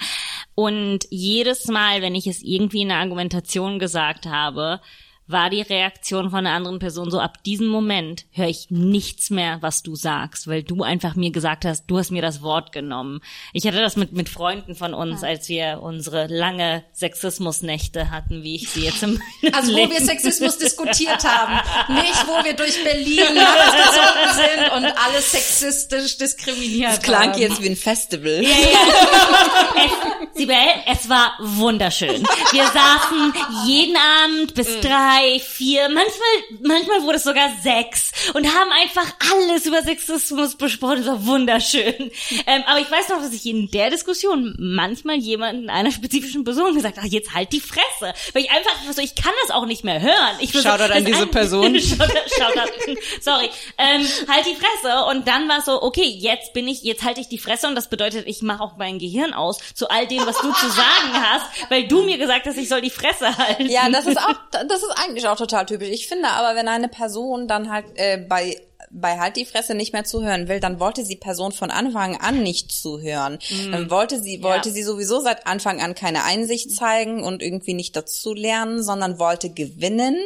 und jedes Mal, wenn ich es irgendwie in der Argumentation gesagt habe, war die Reaktion von einer anderen Person so, ab diesem Moment höre ich nichts mehr, was du sagst, weil du einfach mir gesagt hast, du hast mir das Wort genommen. Ich hatte das mit, mit Freunden von uns, als wir unsere lange Sexismusnächte hatten, wie ich sie jetzt im Also wo wir Sexismus diskutiert haben, nicht wo wir durch Berlin gezogen sind und alles sexistisch diskriminiert Das klang haben. jetzt wie ein Festival. Ja, ja. Es, Sibel, es war wunderschön. Wir saßen jeden Abend bis drei, vier, manchmal, manchmal wurde es sogar sechs und haben einfach alles über Sexismus besprochen. Es war wunderschön. Ähm, aber ich weiß noch, dass ich in der Diskussion manchmal jemanden einer spezifischen Person gesagt habe, jetzt halt die Fresse. Weil ich einfach so, ich kann das auch nicht mehr hören. Ich will so, Shoutout an das diese ein- Person. Shoutout, Shoutout. Sorry. Ähm, halt die Fresse. Und dann war es so, okay, jetzt bin ich, jetzt halte ich die Fresse und das bedeutet, ich mache auch mein Gehirn aus zu all dem, was du zu sagen hast, weil du mir gesagt hast, ich soll die Fresse halten. Ja, das ist auch, das ist eigentlich auch total typisch. Ich finde aber, wenn eine Person dann halt äh, bei bei halt die Fresse nicht mehr zuhören will, dann wollte sie Person von Anfang an nicht zuhören. Dann wollte sie wollte sie sowieso seit Anfang an keine Einsicht zeigen und irgendwie nicht dazu lernen, sondern wollte gewinnen.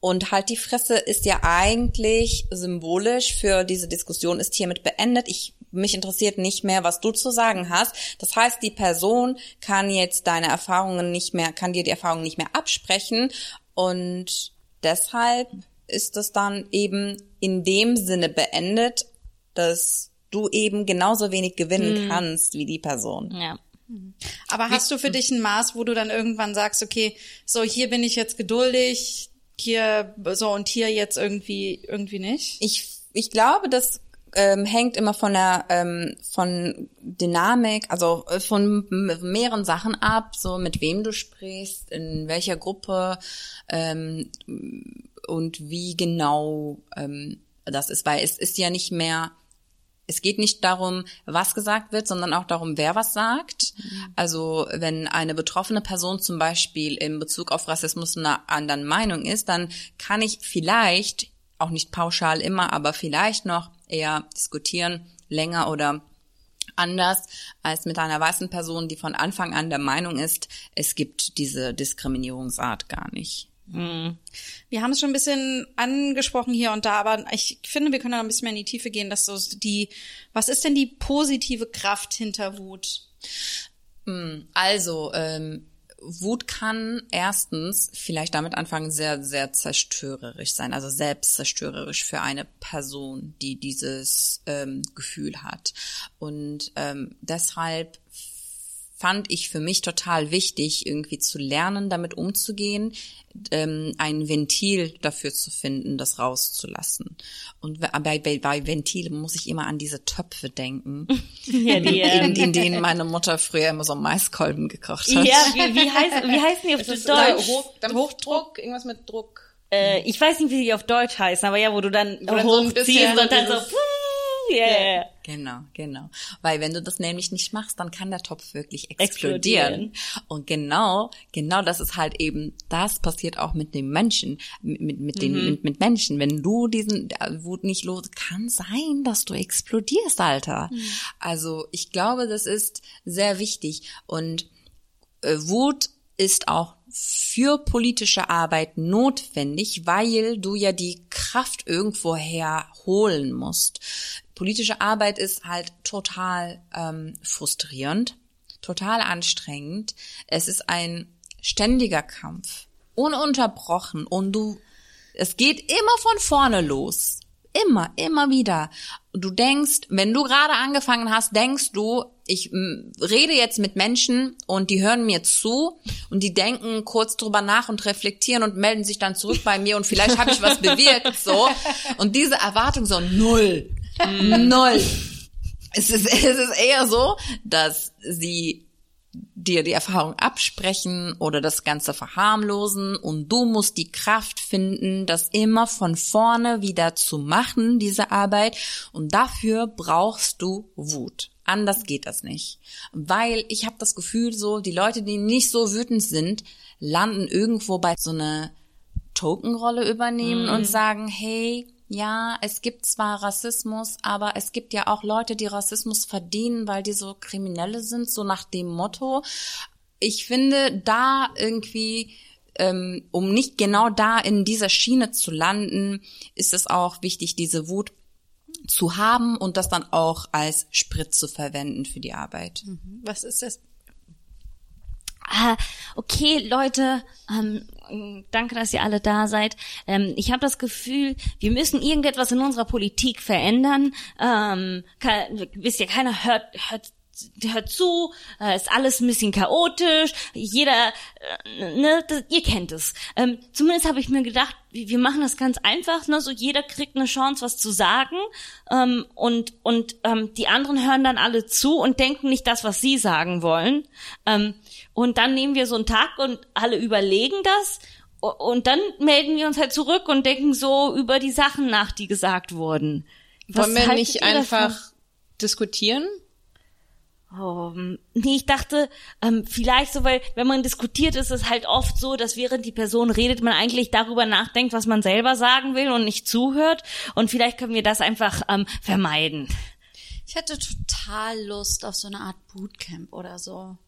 Und halt die Fresse ist ja eigentlich symbolisch für diese Diskussion ist hiermit beendet. Ich mich interessiert nicht mehr, was du zu sagen hast. Das heißt, die Person kann jetzt deine Erfahrungen nicht mehr, kann dir die Erfahrungen nicht mehr absprechen und deshalb ist es dann eben in dem Sinne beendet, dass du eben genauso wenig gewinnen kannst wie die Person. Ja. Aber hast du für dich ein Maß, wo du dann irgendwann sagst, okay, so hier bin ich jetzt geduldig, hier so und hier jetzt irgendwie irgendwie nicht? Ich, ich glaube, das ähm, hängt immer von der ähm, von Dynamik, also äh, von mehreren Sachen ab, so mit wem du sprichst, in welcher Gruppe ähm, und wie genau ähm, das ist, weil es ist ja nicht mehr es geht nicht darum, was gesagt wird, sondern auch darum, wer was sagt. Also wenn eine betroffene Person zum Beispiel in Bezug auf Rassismus einer anderen Meinung ist, dann kann ich vielleicht, auch nicht pauschal immer, aber vielleicht noch eher diskutieren, länger oder anders als mit einer weißen Person, die von Anfang an der Meinung ist, es gibt diese Diskriminierungsart gar nicht. Wir haben es schon ein bisschen angesprochen hier und da, aber ich finde, wir können da ein bisschen mehr in die Tiefe gehen, dass so die, was ist denn die positive Kraft hinter Wut? Also, ähm, Wut kann erstens vielleicht damit anfangen, sehr, sehr zerstörerisch sein, also selbstzerstörerisch für eine Person, die dieses ähm, Gefühl hat. Und ähm, deshalb fand ich für mich total wichtig, irgendwie zu lernen, damit umzugehen, ähm, ein Ventil dafür zu finden, das rauszulassen. Und bei, bei, bei Ventil muss ich immer an diese Töpfe denken, Ja, die, in, ähm, in denen meine Mutter früher immer so Maiskolben gekocht hat. ja wie, wie, heißt, wie heißen die auf Deutsch? Hoch, dann Hochdruck, irgendwas mit Druck. Äh, ich weiß nicht, wie die auf Deutsch heißen, aber ja, wo du dann so bisschen hochziehst und dann so, dieses- ja. Genau, genau. Weil wenn du das nämlich nicht machst, dann kann der Topf wirklich explodieren. Explodieren. Und genau, genau das ist halt eben, das passiert auch mit dem Menschen, mit, mit, mit den, mit, mit Menschen. Wenn du diesen äh, Wut nicht los, kann sein, dass du explodierst, Alter. Also ich glaube, das ist sehr wichtig. Und äh, Wut ist auch für politische Arbeit notwendig, weil du ja die Kraft irgendwo herholen musst. Politische Arbeit ist halt total ähm, frustrierend, total anstrengend. Es ist ein ständiger Kampf, ununterbrochen und du, es geht immer von vorne los. Immer, immer wieder. Du denkst, wenn du gerade angefangen hast, denkst du, ich rede jetzt mit Menschen und die hören mir zu und die denken kurz drüber nach und reflektieren und melden sich dann zurück bei mir und vielleicht habe ich was bewirkt, so. Und diese Erwartung so null. Null. Es ist, es ist eher so, dass sie dir die Erfahrung absprechen oder das Ganze verharmlosen und du musst die Kraft finden, das immer von vorne wieder zu machen, diese Arbeit. Und dafür brauchst du Wut. Anders geht das nicht. Weil ich habe das Gefühl, so die Leute, die nicht so wütend sind, landen irgendwo bei so einer Tokenrolle übernehmen und sagen, hey, ja, es gibt zwar Rassismus, aber es gibt ja auch Leute, die Rassismus verdienen, weil die so Kriminelle sind, so nach dem Motto. Ich finde, da irgendwie, ähm, um nicht genau da in dieser Schiene zu landen, ist es auch wichtig, diese Wut zu haben und das dann auch als Sprit zu verwenden für die Arbeit. Was ist das? Ah, okay, Leute, ähm, danke, dass ihr alle da seid. Ähm, ich habe das Gefühl, wir müssen irgendetwas in unserer Politik verändern. Ähm, ke- wisst ihr, keiner hört, hört hört zu, äh, ist alles ein bisschen chaotisch, jeder, äh, ne, das, ihr kennt es. Ähm, zumindest habe ich mir gedacht, wir wir machen das ganz einfach, ne, so jeder kriegt eine Chance, was zu sagen ähm, und und ähm, die anderen hören dann alle zu und denken nicht das, was sie sagen wollen. Ähm, und dann nehmen wir so einen Tag und alle überlegen das und dann melden wir uns halt zurück und denken so über die Sachen nach, die gesagt wurden. Was Wollen wir nicht ihr davon? einfach diskutieren? Oh, nee, ich dachte, ähm, vielleicht so, weil wenn man diskutiert, ist es halt oft so, dass während die Person redet, man eigentlich darüber nachdenkt, was man selber sagen will und nicht zuhört. Und vielleicht können wir das einfach ähm, vermeiden. Ich hätte total Lust auf so eine Art Bootcamp oder so.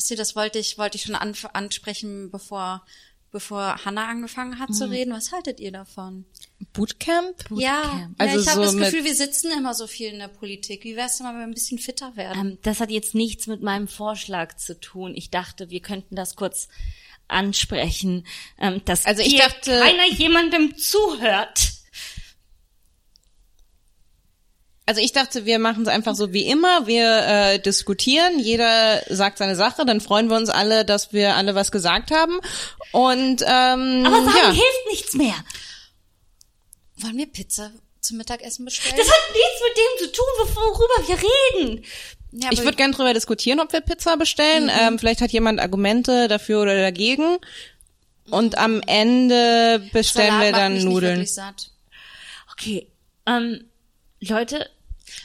Wisst ihr, das wollte ich, wollte ich schon anf- ansprechen, bevor, bevor Hannah angefangen hat zu reden. Was haltet ihr davon? Bootcamp? Ja, Also ja ich habe so das Gefühl, wir sitzen immer so viel in der Politik. Wie wär's denn mal, wenn wir ein bisschen fitter werden? Ähm, das hat jetzt nichts mit meinem Vorschlag zu tun. Ich dachte, wir könnten das kurz ansprechen, ähm, dass Also ich dachte- keiner jemandem zuhört. Also ich dachte, wir machen es einfach so wie immer. Wir äh, diskutieren, jeder sagt seine Sache, dann freuen wir uns alle, dass wir alle was gesagt haben. Und ähm, Aber sagen ja. hilft nichts mehr. Wollen wir Pizza zum Mittagessen bestellen? Das hat nichts mit dem zu tun, worüber wir reden. ja, Ich würde gern drüber diskutieren, ob wir Pizza bestellen. Mhm. Ähm, vielleicht hat jemand Argumente dafür oder dagegen. Und am Ende bestellen Salat wir macht dann Nudeln. wirklich satt. Okay, ähm, Leute,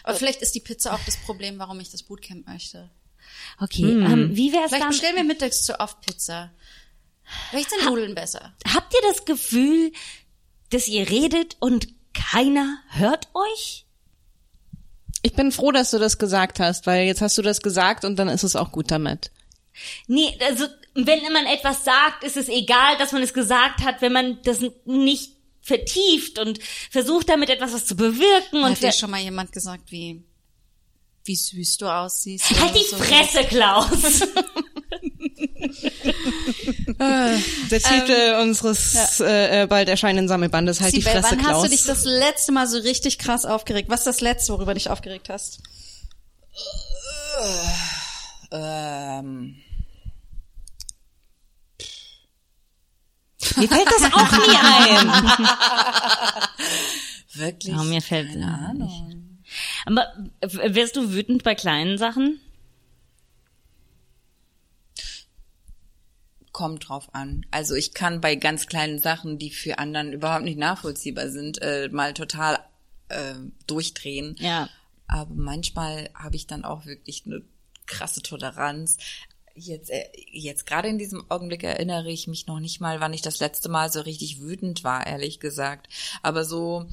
Aber vielleicht ist die Pizza auch das Problem, warum ich das Bootcamp möchte. okay, ähm, wie wär's Vielleicht dann? bestellen wir mittags zu oft Pizza. Vielleicht sind Nudeln besser. Habt ihr das Gefühl, dass ihr redet und keiner hört euch? Ich bin froh, dass du das gesagt hast, weil jetzt hast du das gesagt und dann ist es auch gut damit. Nee, also wenn man etwas sagt, ist es egal, dass man es gesagt hat, wenn man das nicht vertieft und versucht damit etwas was zu bewirken und Hat dir schon mal jemand gesagt, wie, wie süß du aussiehst? halt die so? Fresse, Klaus. Der Titel unseres äh, äh, bald erscheinenden Sammelbandes halt die Sibel, Fresse wann Klaus. hast du dich das letzte Mal so richtig krass aufgeregt? Was ist das letzte, worüber du dich aufgeregt hast? Ähm, Mir fällt das auch nie ein. wirklich? Ja, mir fällt Keine Ahnung. Aber wärst du wütend bei kleinen Sachen? Kommt drauf an. Also ich kann bei ganz kleinen Sachen, die für anderen überhaupt nicht nachvollziehbar sind, äh, mal total äh, durchdrehen. Ja. Aber manchmal habe ich dann auch wirklich eine krasse Toleranz. Jetzt, äh, jetzt gerade in diesem Augenblick erinnere ich mich noch nicht mal, wann ich das letzte Mal so richtig wütend war, ehrlich gesagt. Aber so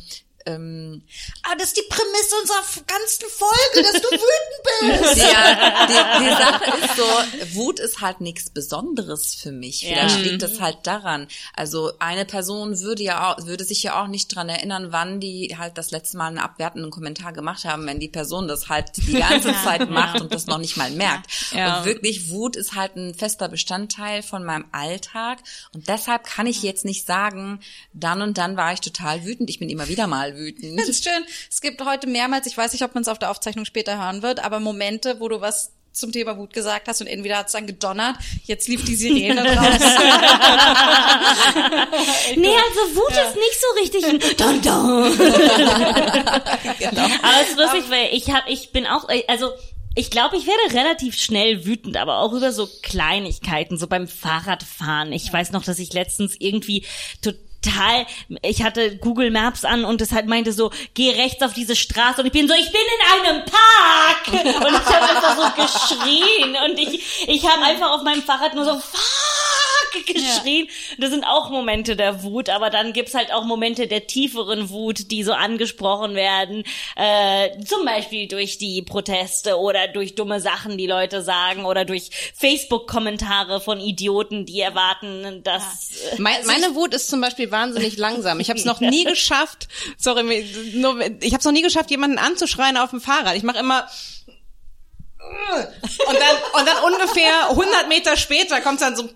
ähm, Ah, das ist die Prämisse unserer ganzen Folge, dass du wütend bist. Ja, die, die Sache ist so, Wut ist halt nichts Besonderes für mich. Vielleicht Ja. liegt es halt daran. Also eine Person würde ja auch, würde sich ja auch nicht dran erinnern, wann die halt das letzte Mal einen abwertenden Kommentar gemacht haben, wenn die Person das halt die ganze Zeit macht und das noch nicht mal merkt. Ja. Und wirklich, Wut ist halt ein fester Bestandteil von meinem Alltag. Und deshalb kann ich jetzt nicht sagen, dann und dann war ich total wütend. Ich bin immer wieder mal wütend. Das ist schön. Es gibt heute mehrmals, ich weiß nicht, ob man es auf der Aufzeichnung später hören wird, aber Momente, wo du was zum Thema Wut gesagt hast und entweder hat es dann gedonnert, jetzt lief die Sirene raus. Nee, also Wut ist nicht so richtig ein Dun -dun. Aber es ist lustig, weil ich hab, ich bin auch, also ich glaube, ich werde relativ schnell wütend, aber auch über so Kleinigkeiten, so beim Fahrradfahren. Ich weiß noch, dass ich letztens irgendwie total, ich hatte Google Maps an und es halt meinte so, geh rechts auf diese Straße und ich bin so, ich bin in einem Park und ich habe einfach so geschrien und ich, ich habe einfach auf meinem Fahrrad nur so, fuck! geschrien. Das sind auch Momente der Wut, aber dann gibt's halt auch Momente der tieferen Wut, die so angesprochen werden, äh, zum Beispiel durch die Proteste oder durch dumme Sachen, die Leute sagen oder durch Facebook-Kommentare von Idioten, die erwarten, dass äh, Mein, meine Wut ist zum Beispiel wahnsinnig langsam. Ich habe es noch nie geschafft. Sorry, nur, ich habe es noch nie geschafft, jemanden anzuschreien auf dem Fahrrad. Ich mache immer und dann und dann ungefähr 100 Meter später kommt dann so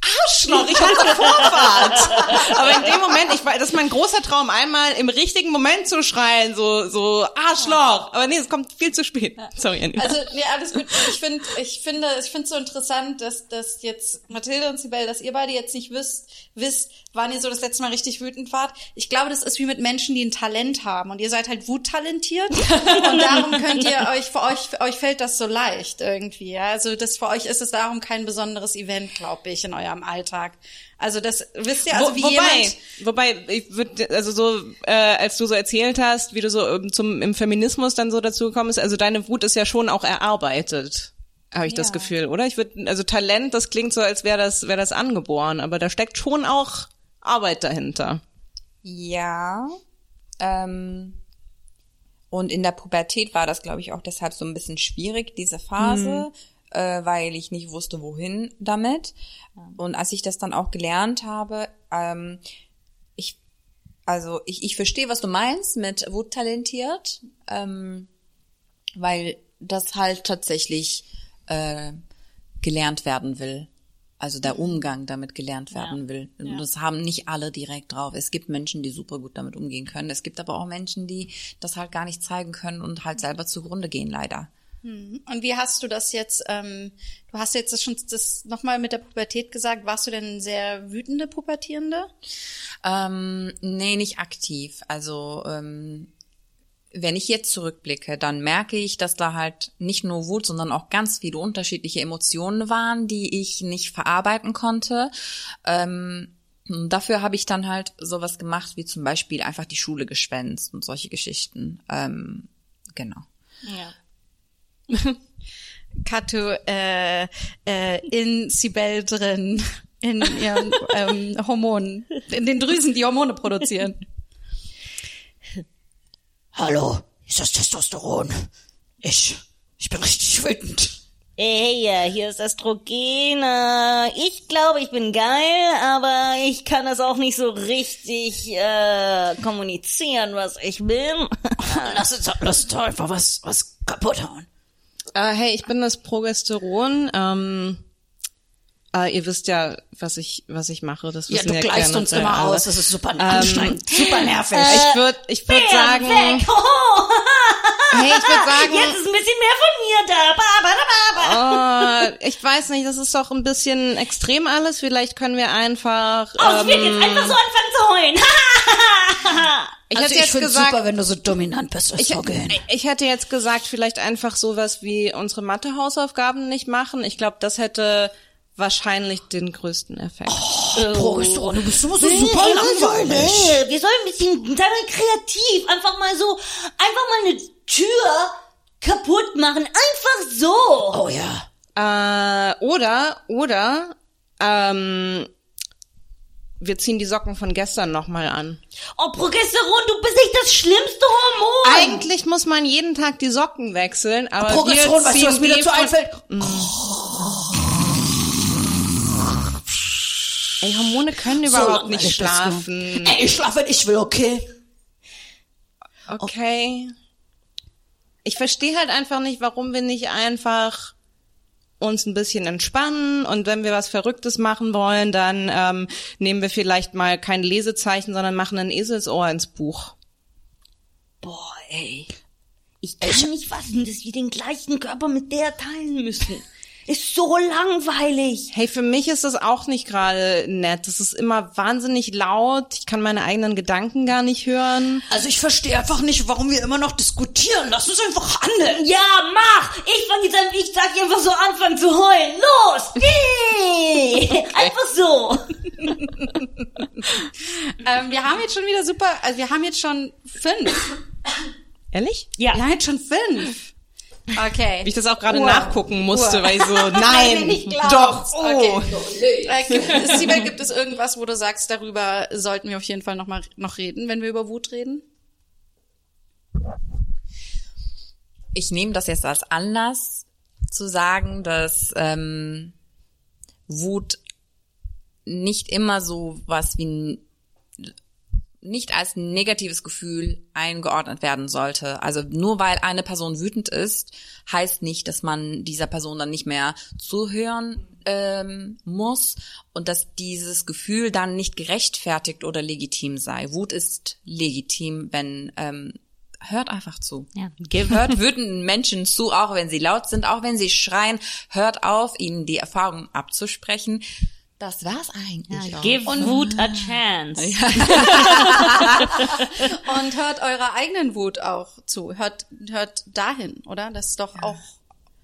Arschloch, ich halte Vorfahrt. Aber in dem Moment, ich weiß, das ist mein großer Traum, einmal im richtigen Moment zu schreien, so so Arschloch. Aber nee, es kommt viel zu spät. Sorry, Annie. Also, nee, alles gut. Ich finde, ich finde, ich finde es so interessant, dass, dass jetzt Mathilde und Sibel, dass ihr beide jetzt nicht wisst, wisst, wann ihr so das letzte Mal richtig wütend wart. Ich glaube, das ist wie mit Menschen, die ein Talent haben und ihr seid halt wuttalentiert und darum könnt ihr euch, für euch, für euch fällt das so leicht irgendwie. Ja? Also das für euch ist es darum kein besonderes Event, glaube ich, in eurem Alltag. Also das wisst ihr, also Wo, wie wobei, jemand. wobei, ich würde, also so, äh, als du so erzählt hast, wie du so ähm, zum im Feminismus dann so dazu gekommen bist, also deine Wut ist ja schon auch erarbeitet, habe ich das Ja. Gefühl, oder? Ich würde, also Talent, das klingt so, als wäre das, wäre das angeboren, aber da steckt schon auch Arbeit dahinter. Ja. Ähm, und in der Pubertät war das, glaube ich, auch deshalb so ein bisschen schwierig, diese Phase, äh, weil ich nicht wusste, wohin damit. Und als ich das dann auch gelernt habe, ähm, ich, also ich, ich verstehe, was du meinst mit Wut talentiert, ähm, weil das halt tatsächlich äh, gelernt werden will. Also der Umgang damit gelernt werden will. Und das haben nicht alle direkt drauf. Es gibt Menschen, die super gut damit umgehen können. Es gibt aber auch Menschen, die das halt gar nicht zeigen können und halt selber zugrunde gehen, leider. Und wie hast du das jetzt, ähm, du hast jetzt das schon das nochmal mit der Pubertät gesagt, warst du denn sehr wütende Pubertierende? Ähm, nee, nicht aktiv. Also ähm, wenn ich jetzt zurückblicke, dann merke ich, dass da halt nicht nur Wut, sondern auch ganz viele unterschiedliche Emotionen waren, die ich nicht verarbeiten konnte. Ähm, dafür habe ich dann halt sowas gemacht, wie zum Beispiel einfach die Schule geschwänzt und solche Geschichten. Ähm, genau. Kato äh, äh, in Sibel drin, in ihren ähm, Hormonen, in den Drüsen, die Hormone produzieren. Hallo, ist das Testosteron? Ich, ich bin richtig wütend. Hey, ja, hier ist Östrogene. Ich glaube, ich bin geil, aber ich kann das auch nicht so richtig äh, kommunizieren, was ich bin. Lass uns, lass uns einfach was, was kaputt hauen. Äh, hey, ich bin das Progesteron. Ähm, äh, ihr wisst ja, was ich, was ich mache. Das Ja, wissen du ja gleichst uns alle. immer aus. Das ist super anstrengend, super nervig. Ich würde, ich würde sagen, hey, ich würde sagen, Jetzt ist ein bisschen mehr von mir da. Ba, ba, ba, ba. äh, ich weiß nicht, das ist doch ein bisschen extrem alles. Vielleicht können wir einfach. Oh, ich will ähm, jetzt einfach so anfangen zu heulen. ich also hätte ich jetzt finde gesagt, super, wenn du so dominant bist, ich, Östrogen. ich hätte jetzt gesagt, vielleicht einfach sowas wie unsere Mathe-Hausaufgaben nicht machen. Ich glaube, das hätte wahrscheinlich den größten Effekt. Progesteron, du bist immer so super langweilig. Wir sollen ein bisschen, sei mal kreativ, einfach mal so, einfach mal eine Tür kaputt machen, einfach so. Oh ja. Äh, oder, oder, ähm, wir ziehen die Socken von gestern nochmal an. Oh, Progesteron, du bist nicht das schlimmste Hormon. Eigentlich muss man jeden Tag die Socken wechseln, aber Progesteron, wir weißt du, was mir dazu einfällt? Ey, Hormone können überhaupt nicht nicht schlafen. Ey, ich schlafe, wenn ich will, okay? Okay. Ich verstehe halt einfach nicht, warum wir nicht einfach uns ein bisschen entspannen und wenn wir was Verrücktes machen wollen, dann ähm, nehmen wir vielleicht mal kein Lesezeichen, sondern machen ein Eselsohr ins Buch. Boah, ey. Ich kann nicht fassen, dass wir den gleichen Körper mit der teilen müssen. Ist so langweilig. Hey, für mich ist das auch nicht gerade nett. Das ist immer wahnsinnig laut. Ich kann meine eigenen Gedanken gar nicht hören. Also ich verstehe einfach nicht, warum wir immer noch diskutieren. Lass uns einfach handeln. Ja, mach! Ich fange jetzt an, ich sag dir einfach so anfangen zu heulen. Los! Nee! Einfach so. Ähm, wir haben jetzt schon wieder super, also wir haben jetzt schon fünf. Ehrlich? Wir haben jetzt schon fünf. Okay. Wie ich das auch gerade nachgucken musste, Uhr. weil ich so, nein, doch, oh. Okay. Gibt, Sibel, gibt es irgendwas, wo du sagst, darüber sollten wir auf jeden Fall noch mal noch reden, wenn wir über Wut reden? ich nehme das jetzt als Anlass zu sagen, dass ähm, Wut nicht immer so was wie ein, nicht als negatives Gefühl eingeordnet werden sollte. Also nur weil eine Person wütend ist, heißt nicht, dass man dieser Person dann nicht mehr zuhören ähm, muss und dass dieses Gefühl dann nicht gerechtfertigt oder legitim sei. Wut ist legitim, wenn ähm, hört einfach zu. Ja. Hört wütenden Menschen zu, auch wenn sie laut sind, auch wenn sie schreien. Hört auf, ihnen die Erfahrung abzusprechen. Das war's eigentlich. auch. Give Wut a chance. Und hört eurer eigenen Wut auch zu. Hört, hört dahin, oder? Das ist doch auch,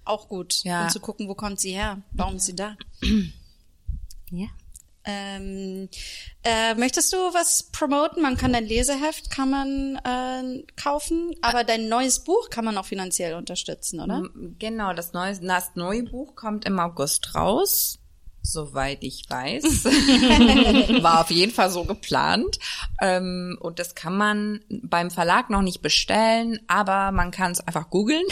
auch gut. Ja. Und zu gucken, wo kommt sie her? Warum ist sie da? Ja. Ähm, äh, möchtest du was promoten? Man kann dein Leseheft kann man äh, kaufen, aber dein neues Buch kann man auch finanziell unterstützen, oder? Genau, das neue, das neue Buch kommt im August raus. Soweit ich weiß. War auf jeden Fall so geplant. Ähm, und das kann man beim Verlag noch nicht bestellen, aber man kann es einfach googeln.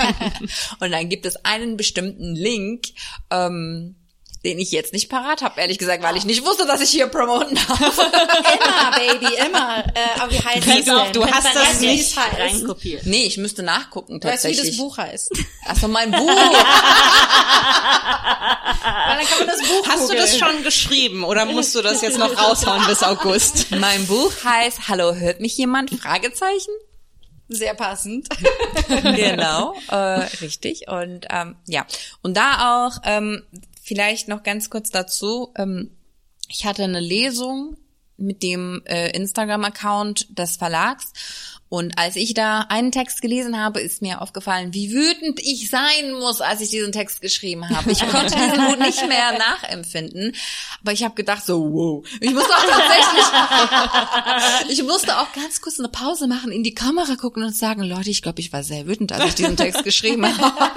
und dann gibt es einen bestimmten Link, ähm, den ich jetzt nicht parat habe, ehrlich gesagt, weil ich nicht wusste, dass ich hier promoten darf. Immer, Baby, immer. Äh, aber wie heißt Pass es auf, denn? du hast das wie nicht? Reinkopiert. nee, ich müsste nachgucken Du weißt, wie tatsächlich. das Buch heißt. Achso, mein Buch. Weil dann kann man das Buch Hast du googeln. das schon geschrieben oder musst du das jetzt noch raushauen bis August? mein Buch heißt Hallo, hört mich jemand? Fragezeichen. Sehr passend. genau, äh, richtig. Und ähm, ja, und da auch ähm, vielleicht noch ganz kurz dazu. Ähm, ich hatte eine Lesung mit dem äh, Instagram-Account des Verlags. Und als ich da einen Text gelesen habe, ist mir aufgefallen, wie wütend ich sein muss, als ich diesen Text geschrieben habe. Ich konnte diesen Wut nicht mehr nachempfinden. Aber ich habe gedacht, so, wow. Ich musste auch tatsächlich, ich musste auch ganz kurz eine Pause machen, in die Kamera gucken und sagen, Leute, ich glaube, ich war sehr wütend, als ich diesen Text geschrieben habe.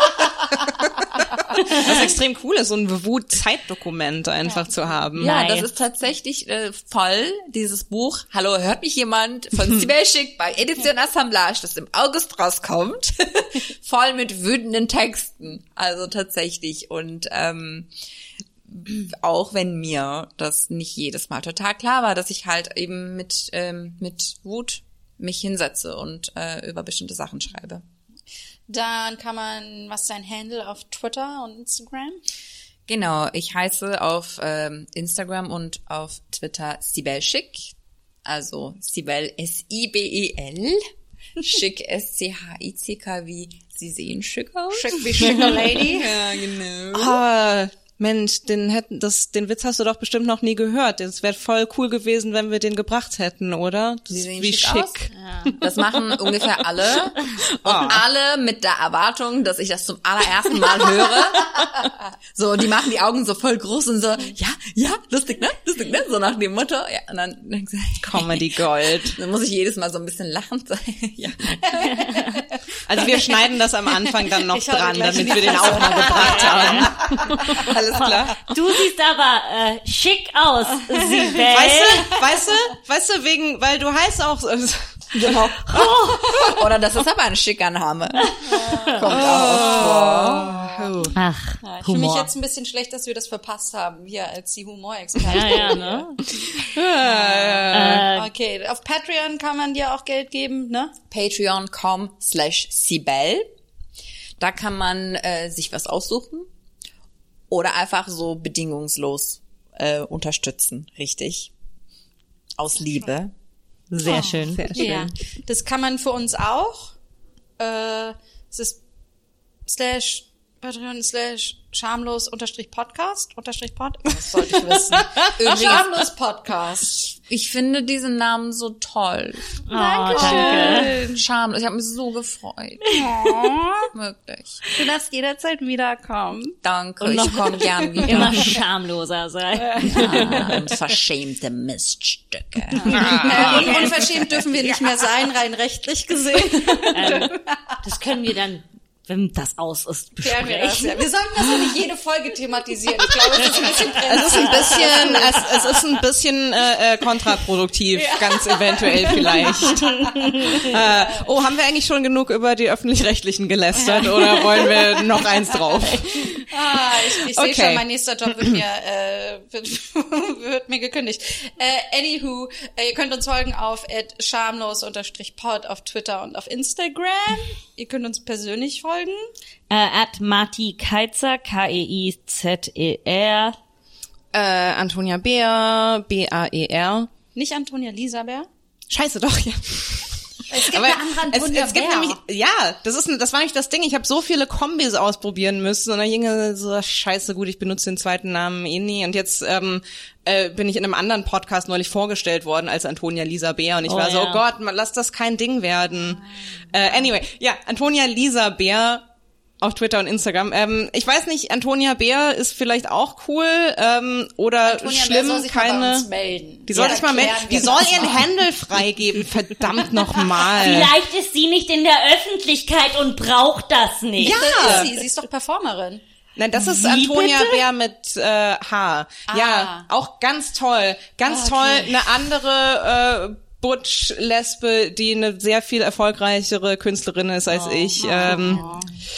Was extrem cool ist, so ein Wut-Zeitdokument einfach zu haben. Ja, Nice. das ist tatsächlich äh, voll, dieses Buch. Hallo, hört mich jemand? Von Sibel Schick bei Edition Assemblage, das im August rauskommt. voll mit wütenden Texten. Also tatsächlich. Und ähm, auch wenn mir das nicht jedes Mal total klar war, dass ich halt eben mit, ähm, mit Wut mich hinsetze und äh, über bestimmte Sachen schreibe. Dann kann man, was ist dein Handle auf Twitter und Instagram? Genau, ich heiße auf ähm, Instagram und auf Twitter Sibel Schick. Also Sibel S-I-B-E-L. Schick S-C-H-I-C-K wie Sie sehen schick aus. Schick wie Schicker Lady. Ja, genau. Ah, Mensch, den hätten das, den Witz hast du doch bestimmt noch nie gehört. Es wäre voll cool gewesen, wenn wir den gebracht hätten, oder? Das ist sehen wie schick, schick. aus. Das machen ungefähr alle. Und alle mit der Erwartung, dass ich das zum allerersten Mal höre. So, die machen die Augen so voll groß und so, ja, ja, lustig, ne? Lustig, ne? So nach dem Motto. Ja, und dann, dann Comedy Gold. Dann muss ich jedes Mal so ein bisschen lachen. ja. Also wir schneiden das am Anfang dann noch dran, damit wir den auch mal gebracht haben. Alles klar. Du siehst aber äh, schick aus, Sibel. Weißt du, weißt du, weißt du, wegen, weil du heißt auch, Genau. Oder das ist aber ein schicker Name. Kommt auch vor. Ach, Ich fühle mich jetzt ein bisschen schlecht, dass wir das verpasst haben, hier als die Humorexperten. ja, ja, ne? Okay, auf Patreon kann man dir auch Geld geben, ne? Patreon.com slash Sibel. Da kann man äh, sich was aussuchen oder einfach so bedingungslos äh, unterstützen, richtig? Aus Liebe. Sehr schön. Sehr schön. Ja. Das kann man für uns auch. Äh, es ist slash Patreon slash schamlos unterstrich Podcast unterstrich Pod. Das sollte ich wissen. schamlos Podcast. Ich finde diesen Namen so toll. Oh, danke. Schamlos. Ich habe mich so gefreut. Wirklich. Du darfst jederzeit wiederkommen. Danke. Ich komme gern wieder. Immer schamloser sein. Unverschämte Miststücke. Äh, und unverschämt dürfen wir nicht mehr sein, rein rechtlich gesehen. Das können wir dann, wenn das aus ist, Klären wir, das, besprechen. ja. wir sollten das ja nicht jede Folge thematisieren. Ich glaube, es ist ein bisschen Es ist ein bisschen, es, es ist ein bisschen äh, äh, kontraproduktiv, ganz eventuell vielleicht. äh, oh, haben wir eigentlich schon genug über die öffentlich-rechtlichen gelästert oder wollen wir noch eins drauf? Ah, ich, ich sehe Okay. schon, mein nächster Job wird mir, äh, wird, wird mir gekündigt. Äh, anywho, äh, ihr könnt uns folgen auf schamlos-pod auf Twitter und auf Instagram. Ihr könnt uns persönlich folgen. Äh, at Marti Keizer, K-E-I-Z-E-R. Äh, Antonia Beer, B-A-E-R. Nicht Antonia Lisabeth. Scheiße, doch, ja. Es gibt Aber es, es gibt nämlich, ja, das ist, das war nämlich das Ding. Ich habe so viele Kombis ausprobieren müssen und dann ging so scheiße gut. Ich benutze den zweiten Namen eh nie und jetzt ähm, äh, bin ich in einem anderen Podcast neulich vorgestellt worden als Antonia Lisa Bär und ich Oh, war so, ja. oh Gott, man, lass das kein Ding werden. Äh, anyway, ja, Antonia Lisa Bär auf Twitter und Instagram. Ähm, ich weiß nicht, Antonia Bär ist vielleicht auch cool ähm, oder Antonia schlimm, soll sich mal bei keine. uns melden. Die soll Ja, sich mal melden. Die soll ihren. Handle freigeben. Verdammt nochmal. Vielleicht ist sie nicht in der Öffentlichkeit und braucht das nicht. Ja. Das ist sie. Sie ist doch Performerin. Nein, das ist Wie Antonia bitte? Bär mit äh, H. Ja, auch ganz toll. Ganz toll. Eine andere äh, Butch Lesbe, die eine sehr viel erfolgreichreiche Künstlerin ist als ich. Ähm,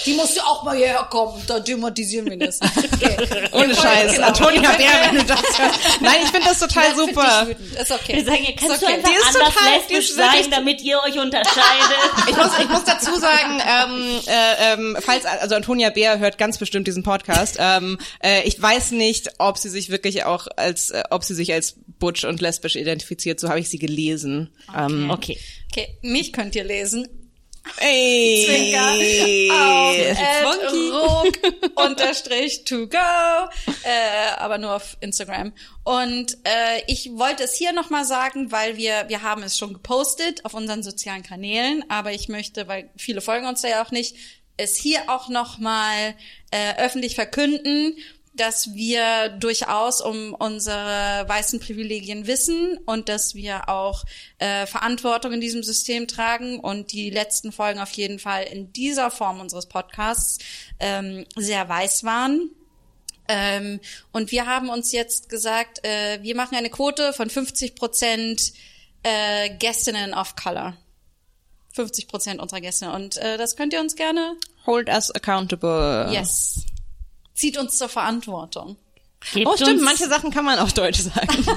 Die muss ja auch mal hierher kommen, da thematisieren wir das. Okay. ohne Scheiß. genau. Antonia Bär, wenn du das hörst. Nein, ich finde das total Find super. Ist okay. Wir sagen, ihr kannst Ist du okay. einfach Die ist anders total- lesbisch wirklich- sein, damit ihr euch unterscheidet. Ich muss, ich muss dazu sagen, ähm, äh, ähm, falls also Antonia Bär hört ganz bestimmt diesen Podcast. Ähm, äh, ich weiß nicht, ob sie sich wirklich auch als, äh, ob sie sich als butch und lesbisch identifiziert. So habe ich sie gelesen. Ähm, Okay. Okay, mich könnt ihr lesen. ey. Zwinker auf at unterstrich to go, äh, aber nur auf Instagram. Und äh, ich wollte es hier nochmal sagen, weil wir, wir haben es schon gepostet auf unseren sozialen Kanälen, aber ich möchte, weil viele folgen uns da ja auch nicht, es hier auch nochmal äh, öffentlich verkünden, dass wir durchaus um unsere weißen Privilegien wissen und dass wir auch äh, Verantwortung in diesem System tragen und die letzten Folgen auf jeden Fall in dieser Form unseres Podcasts ähm, sehr weiß waren. Ähm, und wir haben uns jetzt gesagt, äh, wir machen eine Quote von 50 Prozent äh, Gästinnen of Color. 50 Prozent unserer Gäste. Und äh, das könnt ihr uns gerne, Hold us accountable. yes, zieht uns zur Verantwortung. Gebt Oh, stimmt, manche Sachen kann man auf Deutsch sagen.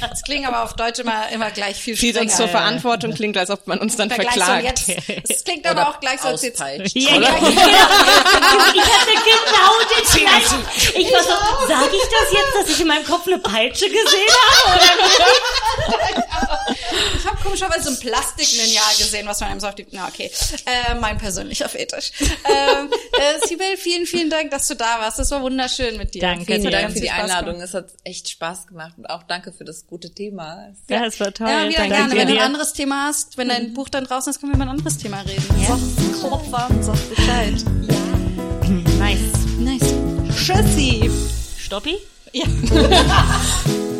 Das klingt aber auf Deutsch immer, immer gleich viel Zieht uns zur strenger. Verantwortung klingt, als ob man uns dann Vergleich verklagt. Es klingt aber auch gleich so, als jetzt. Ja, ja, genau. Ich hatte genau den gleichen. Ich war so, sag ich das jetzt, dass ich in meinem Kopf eine Peitsche gesehen habe? Oder? Ich habe komischerweise so ein Plastiklineal gesehen, was man einem so auf die. Na, okay. Äh, mein persönlicher Fetisch. ähm, äh, Sibel, vielen, vielen Dank, dass du da warst. Das war wunderschön mit dir. Danke Vielen dir. Danke Ganz für die Einladung. Es hat echt Spaß gemacht und auch danke für das gute Thema. Ja, es war toll. Ja, wieder Danke gerne. Wenn du ein anderes Thema hast, wenn dein Buch dann draußen ist, können wir über ein anderes Thema reden. Ja. Kopf an, sag Bescheid. Nice. Nice. Tschüssi. Stoppi? Ja.